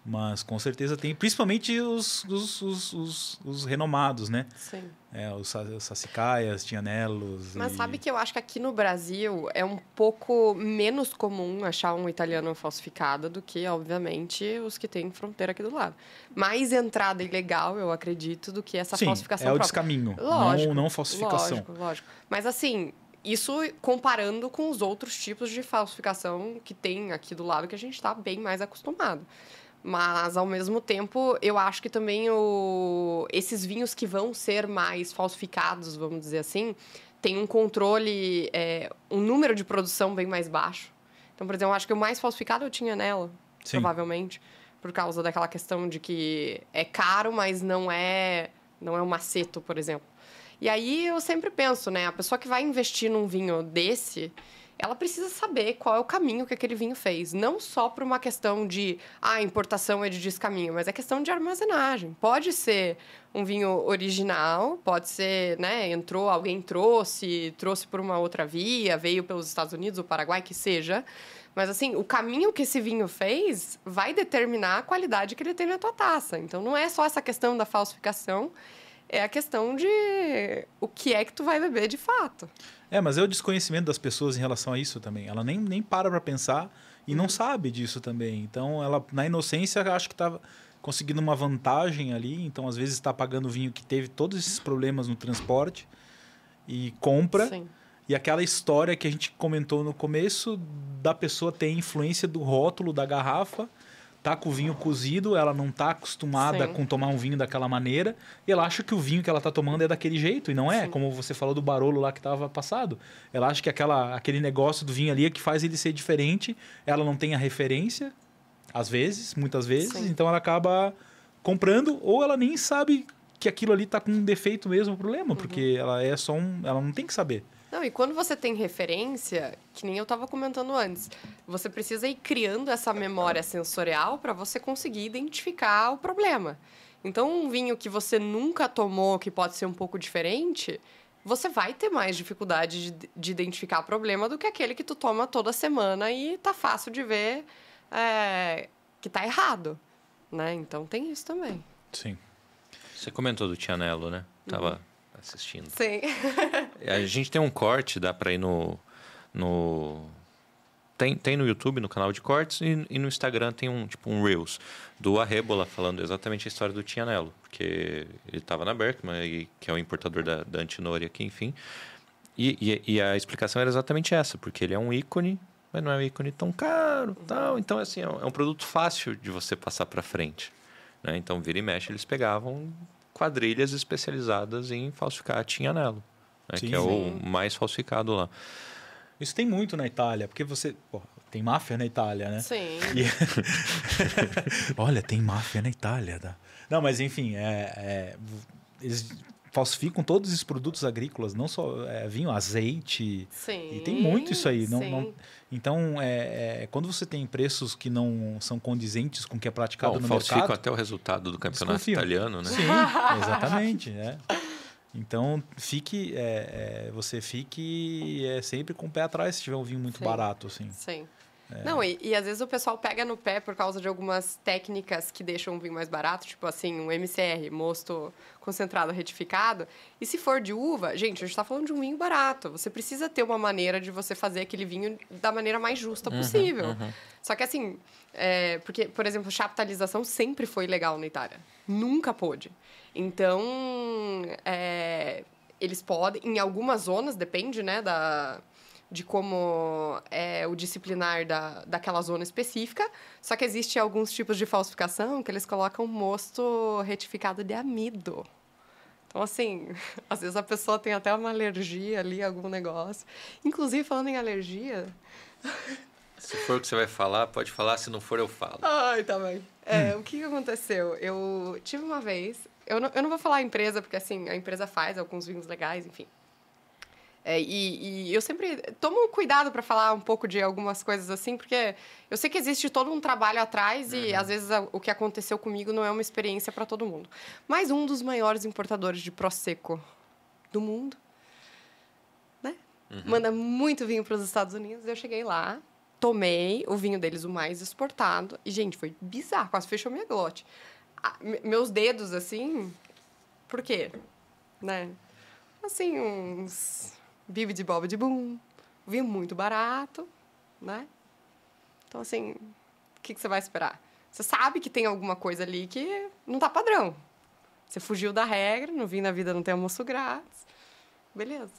mas com certeza tem, principalmente os, os, os, os- os renomados, né? Sim. É, os, sa- os sacicaias, tianelos. Mas e- sabe que eu acho que aqui no Brasil é um pouco menos comum achar um italiano falsificado do que, obviamente, os que têm fronteira aqui do lado. Mais entrada ilegal, eu acredito, do que essa Sim, falsificação é o própria. descaminho, Lógico, não, não falsificação. Lógico, lógico. Mas assim, isso comparando com os outros tipos de falsificação que tem aqui do lado, que a gente está bem mais acostumado. Mas, ao mesmo tempo, eu acho que também o... esses vinhos que vão ser mais falsificados, vamos dizer assim, tem um controle, é, um número de produção bem mais baixo. Então, por exemplo, eu acho que o mais falsificado eu tinha nela, Sim. provavelmente, por causa daquela questão de que é caro, mas não é, não é um maceto, por exemplo. E aí eu sempre penso, né? A pessoa que vai investir num vinho desse, ela precisa saber qual é o caminho que aquele vinho fez. Não só por uma questão de, ah, importação é de descaminho, mas é questão de armazenagem. Pode ser um vinho original, pode ser, né? Entrou, alguém trouxe, trouxe por uma outra via, veio pelos Estados Unidos, o Paraguai, que seja. Mas assim, o caminho que esse vinho fez vai determinar a qualidade que ele tem na tua taça. Então não é só essa questão da falsificação, é a questão de o que é que tu vai beber de fato. É, mas é o desconhecimento das pessoas em relação a isso também. Ela nem, nem para pra pensar e Uhum. não sabe disso também. Então, ela, na inocência, acho que tá conseguindo uma vantagem ali. Então, às vezes, está pagando vinho que teve todos esses problemas no transporte e compra. Sim. E aquela história que a gente comentou no começo da pessoa ter influência do rótulo da garrafa, tá com o vinho cozido, ela não tá acostumada Sim. com tomar um vinho daquela maneira, e ela acha que o vinho que ela tá tomando é daquele jeito, e não é, Sim. como você falou do Barolo lá que tava passado. Ela acha que aquela, aquele negócio do vinho ali é que faz ele ser diferente, ela não tem a referência, às vezes, muitas vezes, Sim. então ela acaba comprando, ou ela nem sabe que aquilo ali tá com um defeito mesmo, problema, Uhum. porque ela é só um. Ela não tem que saber. Não, e quando você tem referência, que nem eu estava comentando antes, você precisa ir criando essa memória sensorial para você conseguir identificar o problema. Então, um vinho que você nunca tomou, que pode ser um pouco diferente, você vai ter mais dificuldade de, de identificar problema do que aquele que tu toma toda semana e tá fácil de ver é, que tá errado, né? Então tem isso também. Sim. Você comentou do Tianello, né? Tava assistindo. Sim. A gente tem um corte, dá pra ir no. no tem, tem no YouTube, no canal de cortes, e, e no Instagram tem um tipo um Reels do Arrebola falando exatamente a história do Tianello. Porque ele estava na Berkman, e, que é o importador da, da Antinori aqui, enfim. E, e, e a explicação era exatamente essa, porque ele é um ícone, mas não é um ícone tão caro. Tal. Então, assim, é um, é um produto fácil de você passar para frente. Né? Então, vira e mexe, eles pegavam quadrilhas especializadas em falsificar Tianello, né? Sim, que é sim. o mais falsificado lá. Isso tem muito na Itália, porque você. pô, tem máfia na Itália, né? Sim. E- Olha, tem máfia na Itália. Tá? Não, mas enfim, é, é, eles falsificam todos os produtos agrícolas, não só é, vinho, azeite. Sim. E tem muito isso aí. Não, não- então, é, é, quando você tem preços que não são condizentes com o que é praticado Bom, no falsificam mercado. até o resultado do campeonato Desconfiam. italiano, né? Sim, exatamente. é. Então, fique, é, é, você fique é, sempre com o pé atrás se tiver um vinho muito Sim. barato, assim. Sim. É. Não, e, e às vezes o pessoal pega no pé por causa de algumas técnicas que deixam o vinho mais barato, tipo assim, um MCR, mosto concentrado retificado. E se for de uva, gente, a gente tá falando de um vinho barato. Você precisa ter uma maneira de você fazer aquele vinho da maneira mais justa possível. Só que assim, é, porque, por exemplo, chaptalização sempre foi legal na Itália. Nunca pôde. Então, é, eles podem, em algumas zonas, depende, né, da, de como é o disciplinar da, daquela zona específica. Só que existe alguns tipos de falsificação que eles colocam mosto retificado de amido. Então, assim, às vezes a pessoa tem até uma alergia ali, algum negócio. Inclusive, falando em alergia, Se for o que você vai falar, pode falar. Se não for, eu falo. Ai, tá bem. É, O que, que aconteceu? Eu tive uma vez. Eu não, eu não vou falar a empresa, porque assim, a empresa faz alguns vinhos legais, enfim. É, e, e eu sempre tomo cuidado para falar um pouco de algumas coisas assim, porque eu sei que existe todo um trabalho atrás e às vezes a- o que aconteceu comigo não é uma experiência para todo mundo. Mas um dos maiores importadores de Prosecco do mundo, né? Manda muito vinho para os Estados Unidos. Eu cheguei lá, tomei o vinho deles, o mais exportado, e, gente, foi bizarro, quase fechou minha glote. Ah, me- meus dedos, assim, por quê? Né? Assim, uns bibi de bob de boom, vinho muito barato, né? Então, assim, o que, que você vai esperar? Você sabe que tem alguma coisa ali que não tá padrão. Você fugiu da regra, no vinho na vida não tem almoço grátis. Beleza.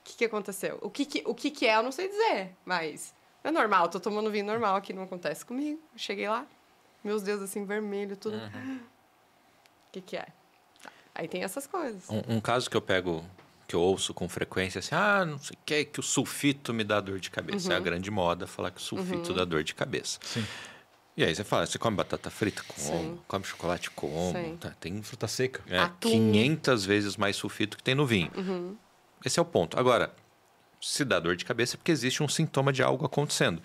O que, que aconteceu? O, que, que, o que, que é, eu não sei dizer, mas é normal, tô tomando vinho normal aqui, não acontece comigo. Cheguei lá, meus dedos assim, vermelho, tudo. O que, que é? Aí tem essas coisas. Um, um caso que eu pego, que eu ouço com frequência, assim, ah, não sei o que, que o sulfito me dá dor de cabeça. Uhum. É a grande moda falar que o sulfito dá dor de cabeça. Sim. E aí você fala, você come batata frita? Como. Sim. Come chocolate? Como. Tá, tem Fruta seca. é, Atum. 500 vezes mais sulfito que tem no vinho. Uhum. Esse é o ponto. Agora, se dá dor de cabeça é porque existe um sintoma de algo acontecendo.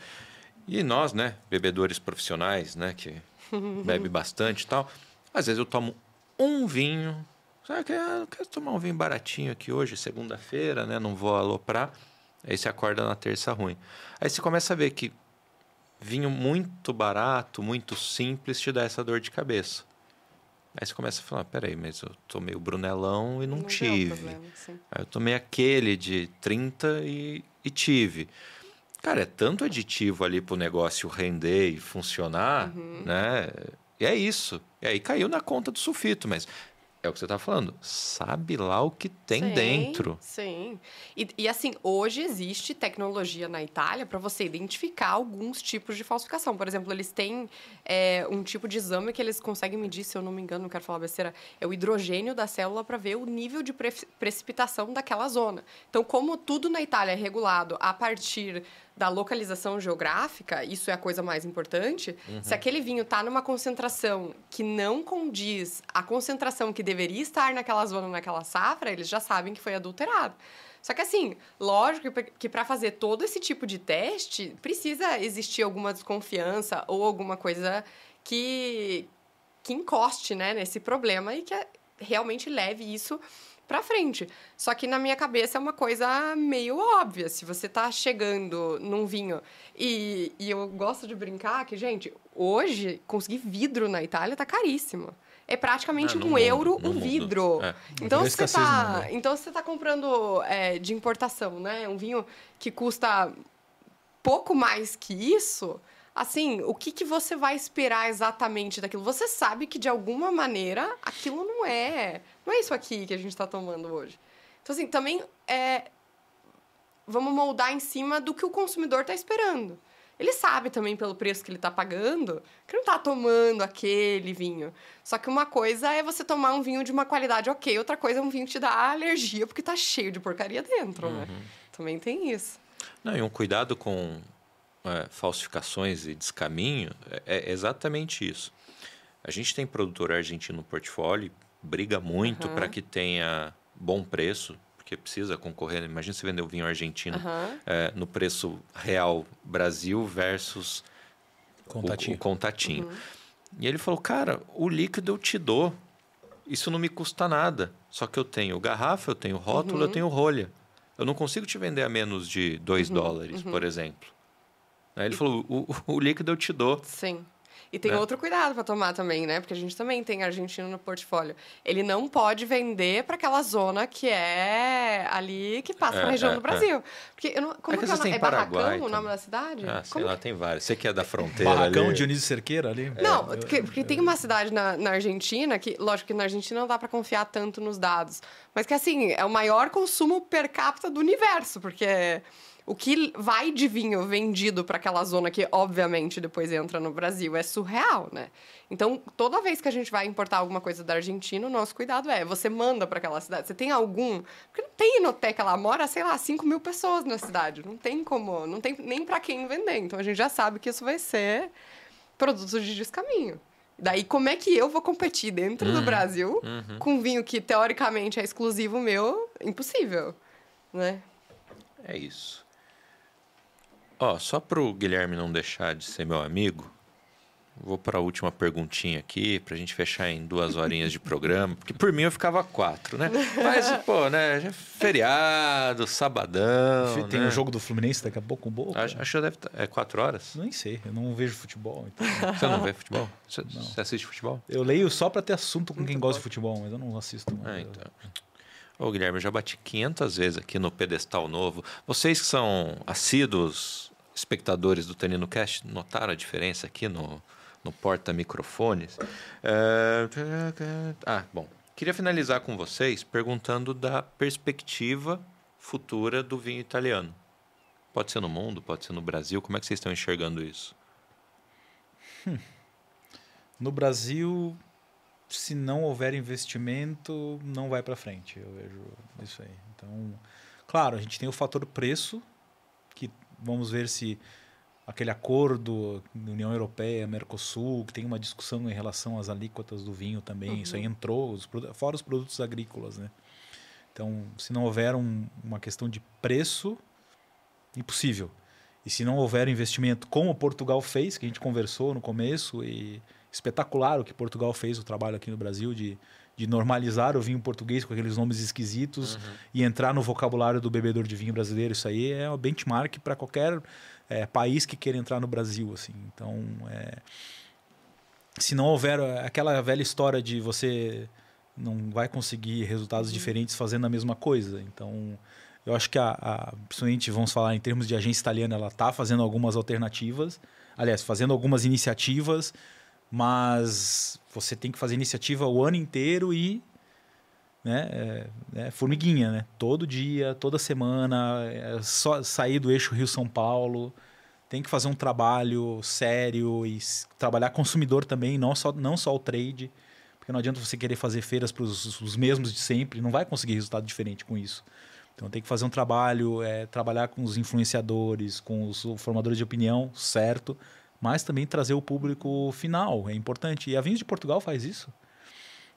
E nós, né, bebedores profissionais, né, que bebe bastante e tal, às vezes eu tomo um vinho, sabe que ah, eu quero tomar um vinho baratinho aqui hoje, segunda-feira, né, não vou aloprar. Aí você acorda na terça ruim. Aí você começa a ver que vinho muito barato, muito simples te dá essa dor de cabeça. Aí você começa a falar, peraí, mas eu tomei o Brunelão e não, deu tive. problema. Aí eu tomei aquele de 30 e, e tive. Cara, é tanto aditivo ali pro negócio render e funcionar, Uhum. né? E é isso. E aí caiu na conta do sulfito, mas é o que você tá falando. Sabe lá o que tem Sim, dentro. Sim. E, e, assim, hoje existe tecnologia na Itália para você identificar alguns tipos de falsificação. Por exemplo, eles têm é, um tipo de exame que eles conseguem medir, se eu não me engano, não quero falar besteira, é o hidrogênio da célula para ver o nível de pre- precipitação daquela zona. Então, como tudo na Itália é regulado a partir da localização geográfica, isso é a coisa mais importante. Se aquele vinho está numa concentração que não condiz a concentração que deveria estar naquela zona, naquela safra, eles já sabem que foi adulterado. Só que assim, lógico que para fazer todo esse tipo de teste, precisa existir alguma desconfiança ou alguma coisa que, que encoste né, nesse problema e que é- realmente leve isso pra frente. Só que na minha cabeça é uma coisa meio óbvia. Se você tá chegando num vinho e, e eu gosto de brincar que, gente, hoje conseguir vidro na Itália tá caríssimo. É praticamente Ah, um mundo, euro o vidro. É. Então, se você tá, então, se você tá comprando é, de importação, né? Um vinho que custa pouco mais que isso, assim, o que, que você vai esperar exatamente daquilo? Você sabe que de alguma maneira aquilo não é. Não é isso aqui que a gente está tomando hoje. Então, assim, também é. Vamos moldar em cima do que o consumidor está esperando. Ele sabe também pelo preço que ele está pagando que não está tomando aquele vinho. Só que uma coisa é você tomar um vinho de uma qualidade ok, outra coisa é um vinho que te dá alergia porque tá cheio de porcaria dentro, né? Também tem isso. Não, e um cuidado com é, falsificações e descaminho é, é exatamente isso. A gente tem produtor argentino no portfólio, briga muito Aham. para que tenha bom preço, porque precisa concorrer. Imagina se vender o vinho argentino Aham. é, no preço real Brasil versus o- Contatinho. o, contatinho. E ele falou, cara, o líquido eu te dou. Isso não me custa nada. Só que eu tenho garrafa, eu tenho rótulo, eu tenho rolha. Eu não consigo te vender a menos de 2 dólares, por exemplo. Aí ele falou, o, o- o líquido eu te dou. Sim. E tem Né? outro cuidado para tomar também, né? Porque a gente também tem argentino no portfólio. Ele não pode vender para aquela zona que é ali que passa É, na região é, do Brasil. Porque eu não, como É que que é, é Barracão Paraguai o nome também. da cidade? Ah, sei Como lá, que- tem vários. Você que é da fronteira Barracão ali. Dionísio Cerqueira ali. Não, É, porque, porque tem uma cidade na, na Argentina que, lógico que na Argentina não dá para confiar tanto nos dados, mas que assim, é o maior consumo per capita do universo, porque o que vai de vinho vendido para aquela zona que obviamente depois entra no Brasil é surreal, né? Então, toda vez que a gente vai importar alguma coisa da Argentina, o nosso cuidado é, você manda para aquela cidade, você tem algum, porque não tem inoteca lá, mora, sei lá, 5 mil pessoas na cidade, não tem como, não tem nem para quem vender, então a gente já sabe que isso vai ser produtos de descaminho. Daí, como é que eu vou competir dentro do Brasil com vinho que, teoricamente, é exclusivo meu? Impossível, né? É isso. Ó, só pro Guilherme não deixar de ser meu amigo, Vou para a última perguntinha aqui, para a gente fechar em duas horinhas de programa, porque por mim eu ficava quatro, né? Mas, pô, né? já é Feriado, sabadão. Tem né? o jogo do Fluminense daqui a pouco, um pouco. Acho, acho que deve tá- É quatro horas? Nem sei, eu não vejo futebol. Então. Você não vê futebol? Você, você assiste futebol? Eu leio só pra ter assunto com quem gosta de futebol, mas eu não assisto. não. Ah, então. Ô, Guilherme, eu já bati 500 vezes aqui no pedestal novo. Vocês que são assíduos espectadores do Tanino Cast notaram a diferença aqui no, no porta-microfones? É... Ah, bom. Queria finalizar com vocês perguntando da perspectiva futura do vinho italiano. Pode ser no mundo, pode ser no Brasil. Como é que vocês estão enxergando isso? No Brasil, se não houver investimento, não vai para frente. Eu vejo isso aí. Então, claro, a gente tem o fator preço, que vamos ver se aquele acordo da União Europeia, Mercosul, que tem uma discussão em relação às alíquotas do vinho também, uhum. isso aí entrou, os, fora os produtos agrícolas, né? Então, se não houver um, uma questão de preço, impossível. E se não houver investimento, como Portugal fez, que a gente conversou no começo, e espetacular o que Portugal fez, o trabalho aqui no Brasil, de, de normalizar o vinho português com aqueles nomes esquisitos uhum. e entrar no vocabulário do bebedor de vinho brasileiro. Isso aí é um benchmark para qualquer é, país que queira entrar no Brasil. assim. Então, é, se não houver aquela velha história de você não vai conseguir resultados uhum. diferentes fazendo a mesma coisa. Então, eu acho que a, a principalmente vamos falar em termos de agência italiana, ela está fazendo algumas alternativas, aliás, fazendo algumas iniciativas, mas você tem que fazer iniciativa o ano inteiro e né, é, é formiguinha, né? Todo dia, toda semana, é só sair do eixo Rio São Paulo, tem que fazer um trabalho sério e trabalhar consumidor também, não só, não só o trade. Porque não adianta você querer fazer feiras para os mesmos de sempre, não vai conseguir resultado diferente com isso. Então tem que fazer um trabalho, é, trabalhar com os influenciadores, com os formadores de opinião, certo, mas também trazer o público final, é importante. E a Vinhos de Portugal faz isso.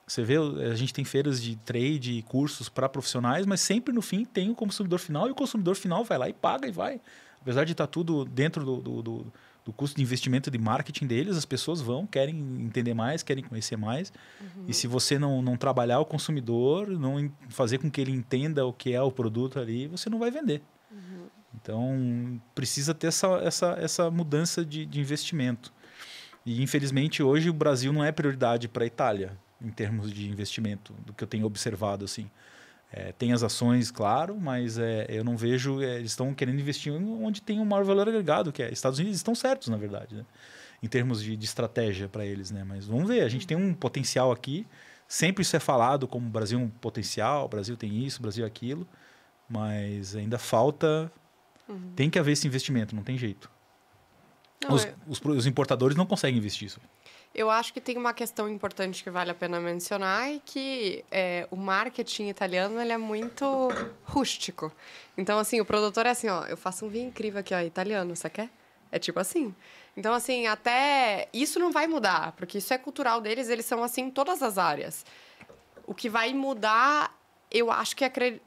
Você vê, a gente tem feiras de trade e cursos para profissionais, mas sempre no fim tem o consumidor final e o consumidor final vai lá e paga e vai. Apesar de estar tá tudo dentro do, do, do do custo de investimento de marketing deles, as pessoas vão, querem entender mais, querem conhecer mais. Uhum. E se você não, não trabalhar o consumidor, não fazer com que ele entenda o que é o produto ali, você não vai vender. Uhum. Então, precisa ter essa, essa, essa mudança de, de investimento. E, infelizmente, hoje o Brasil não é prioridade para a Itália, em termos de investimento, do que eu tenho observado. assim é, tem as ações, claro, mas é, eu não vejo. É, eles estão querendo investir onde tem um maior valor agregado, que é Estados Unidos estão certos, na verdade, né? em termos de, de estratégia para eles. Né? Mas vamos ver, a gente tem um potencial aqui. Sempre isso é falado como o Brasil é um potencial, o Brasil tem isso, o Brasil é aquilo, mas ainda falta. Uhum. Tem que haver esse investimento, não tem jeito. Não, os, é... os, os importadores não conseguem investir isso. Eu acho que tem uma questão importante que vale a pena mencionar e que é, o marketing italiano ele é muito rústico. Então, assim, o produtor é assim, ó, eu faço um vinho incrível aqui, ó, italiano, você quer? É tipo assim. Então, assim, até isso não vai mudar, porque isso é cultural deles, eles são assim em todas as áreas. O que vai mudar, eu acho que, é,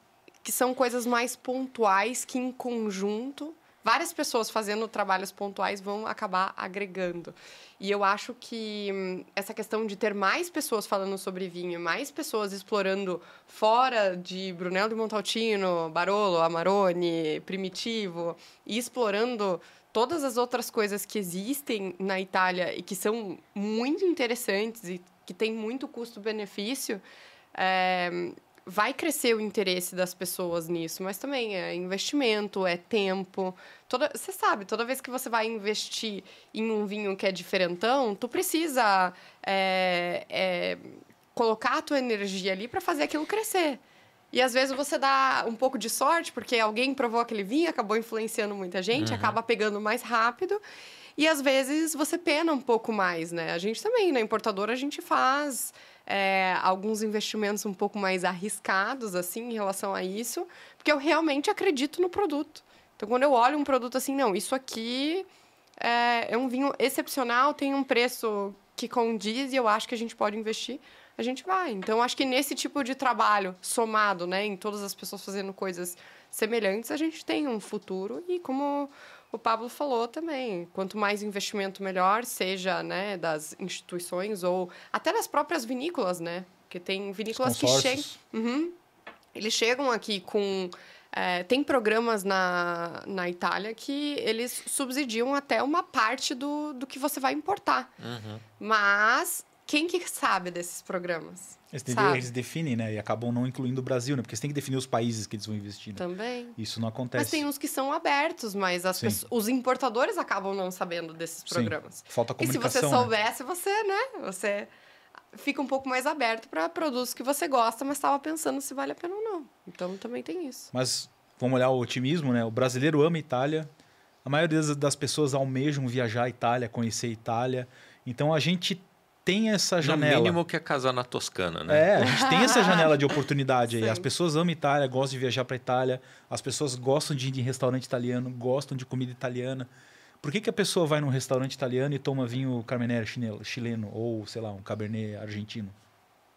que são coisas mais pontuais que, em conjunto, várias pessoas fazendo trabalhos pontuais vão acabar agregando. E eu acho que hum, essa questão de ter mais pessoas falando sobre vinho, mais pessoas explorando fora de Brunello de Montalcino, Barolo, Amarone, Primitivo, e explorando todas as outras coisas que existem na Itália e que são muito interessantes e que têm muito custo-benefício, é, vai crescer o interesse das pessoas nisso, mas também é investimento, é tempo. Toda, você sabe, toda vez que você vai investir em um vinho que é diferentão, tu precisa é, é, colocar a tua energia ali para fazer aquilo crescer. E às vezes você dá um pouco de sorte, porque alguém provou aquele vinho, acabou influenciando muita gente, uhum. acaba pegando mais rápido. E às vezes você pena um pouco mais, né? A gente também, na importadora, a gente faz é, alguns investimentos um pouco mais arriscados, assim, em relação a isso, porque eu realmente acredito no produto. Então, quando eu olho um produto assim, não, isso aqui é, é um vinho excepcional, tem um preço que condiz e eu acho que a gente pode investir, a gente vai. Então, acho que nesse tipo de trabalho somado, né, em todas as pessoas fazendo coisas semelhantes, a gente tem um futuro e como o Pablo falou também, quanto mais investimento melhor, seja né, das instituições ou até das próprias vinícolas, né? Porque tem vinícolas que chegam. Uhum, eles chegam aqui com. É, tem programas na, na Itália que eles subsidiam até uma parte do, do que você vai importar. Uhum. Mas quem que sabe desses programas? Eles, definem, né? E acabam não incluindo o Brasil, né? Porque você tem que definir os países que eles vão investir. Né? Também. Isso não acontece. Mas tem uns que são abertos, mas pessoas, os importadores acabam não sabendo desses programas. Sim. Falta comunicação. E se você né? soubesse, né? você, né? Você fica um pouco mais aberto para produtos que você gosta, mas estava pensando se vale a pena ou não. Então também tem isso. Mas vamos olhar o otimismo, né? O brasileiro ama a Itália. A maioria das pessoas almejam viajar à Itália, conhecer a Itália. Então a gente tem essa janela. No mínimo que é casar na Toscana, né? É, a gente tem essa janela de oportunidade aí. As pessoas amam Itália, gostam de viajar para Itália, as pessoas gostam de ir em restaurante italiano, gostam de comida italiana. Por que, que a pessoa vai num restaurante italiano e toma vinho Carmenere chileno ou, sei lá, um Cabernet argentino?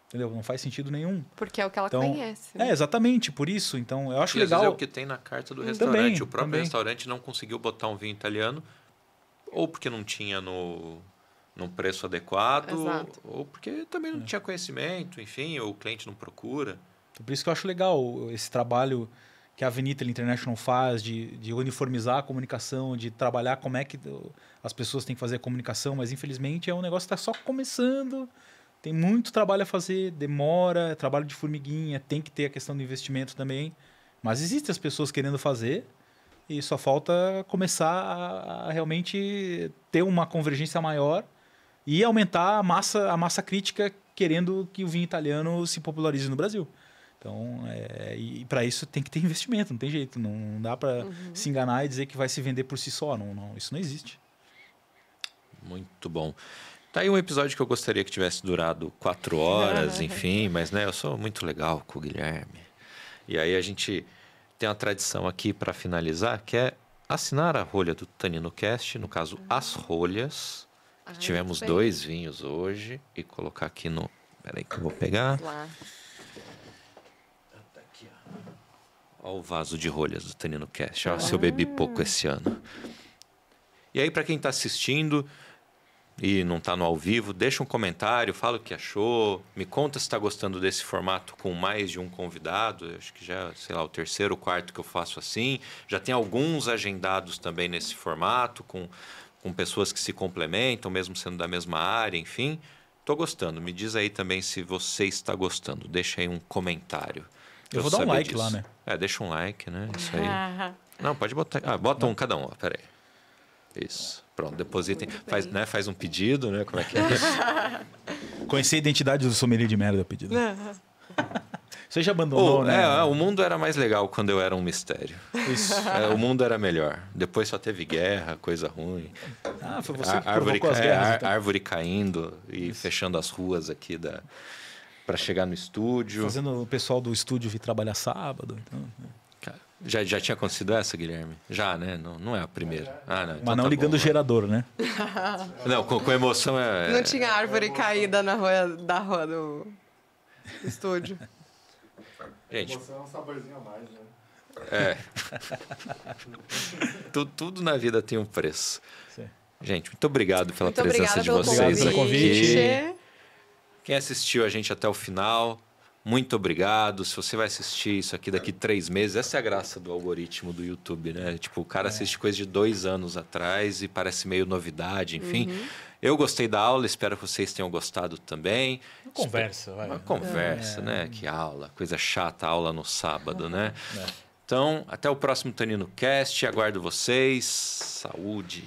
Entendeu? Não faz sentido nenhum. Porque é o que ela então, conhece. Né? É, exatamente, por isso. Então, eu acho e legal. é o que tem na carta do restaurante. Também, o próprio também. restaurante não conseguiu botar um vinho italiano, ou porque não tinha no, num preço adequado, Exato. ou porque também não é. tinha conhecimento, enfim, ou o cliente não procura. Então, por isso que eu acho legal esse trabalho que a Avenida International faz de, de uniformizar a comunicação, de trabalhar como é que as pessoas têm que fazer a comunicação, mas infelizmente é um negócio que está só começando, tem muito trabalho a fazer, demora, é trabalho de formiguinha, tem que ter a questão do investimento também, mas existem as pessoas querendo fazer e só falta começar a, a realmente ter uma convergência maior e aumentar a massa, a massa crítica querendo que o vinho italiano se popularize no Brasil. Então, é, e para isso tem que ter investimento, não tem jeito. Não, não dá para uhum. se enganar e dizer que vai se vender por si só. Não, não, isso não existe. Muito bom. Tá aí um episódio que eu gostaria que tivesse durado quatro horas, enfim, mas né, eu sou muito legal com o Guilherme. E aí a gente tem uma tradição aqui para finalizar, que é assinar a rolha do Tanino Cast, no caso, as rolhas ah, Tivemos dois vinhos hoje e colocar aqui no. Peraí que eu vou pegar. Lá. Tá aqui, ó. Olha o vaso de rolhas do Tanino Cast. Olha ah. se eu bebi pouco esse ano. E aí, para quem está assistindo e não está no ao vivo, deixa um comentário, fala o que achou, me conta se está gostando desse formato com mais de um convidado. Eu acho que já, sei lá, o terceiro, o quarto que eu faço assim. Já tem alguns agendados também nesse formato, com com pessoas que se complementam, mesmo sendo da mesma área, enfim. Estou gostando. Me diz aí também se você está gostando. Deixa aí um comentário. Eu vou dar um like disso. lá, né? É, deixa um like, né? Isso aí. Não, pode botar. Ah, bota um cada um, ó. Pera aí. Isso. Pronto, depositem. Faz, né, faz um pedido, né? Como é que é isso? Conhecer a identidade do sommelier de merda pedido. Você já abandonou, oh, né? É, o mundo era mais legal quando eu era um mistério. Isso. É, o mundo era melhor. Depois só teve guerra, coisa ruim. Ah, foi você que árvore, as guerras. É, então. Árvore caindo e Isso. fechando as ruas aqui da para chegar no estúdio. Fazendo o pessoal do estúdio vir trabalhar sábado. Então, né? Já, já tinha acontecido essa, Guilherme? Já, né? Não, não é a primeira. Ah, não. Então Mas não tá ligando bom, o gerador, né? não, com, com emoção é. Não tinha árvore caída na rua da rua do estúdio. Gente. Você é um saborzinho a mais, né? É. tudo, tudo, na vida tem um preço. Sim. Gente, muito obrigado pela muito presença de vocês aqui. Convite. Quem assistiu a gente até o final, muito obrigado. Se você vai assistir isso aqui daqui três meses, essa é a graça do algoritmo do YouTube, né? Tipo, o cara é. assiste coisa de dois anos atrás e parece meio novidade, enfim. Uhum. Eu gostei da aula, espero que vocês tenham gostado também. Uma conversa, vai. Uma conversa, é. né? Que aula, coisa chata, aula no sábado, né? É. Então, até o próximo Tanino Cast, aguardo vocês. Saúde.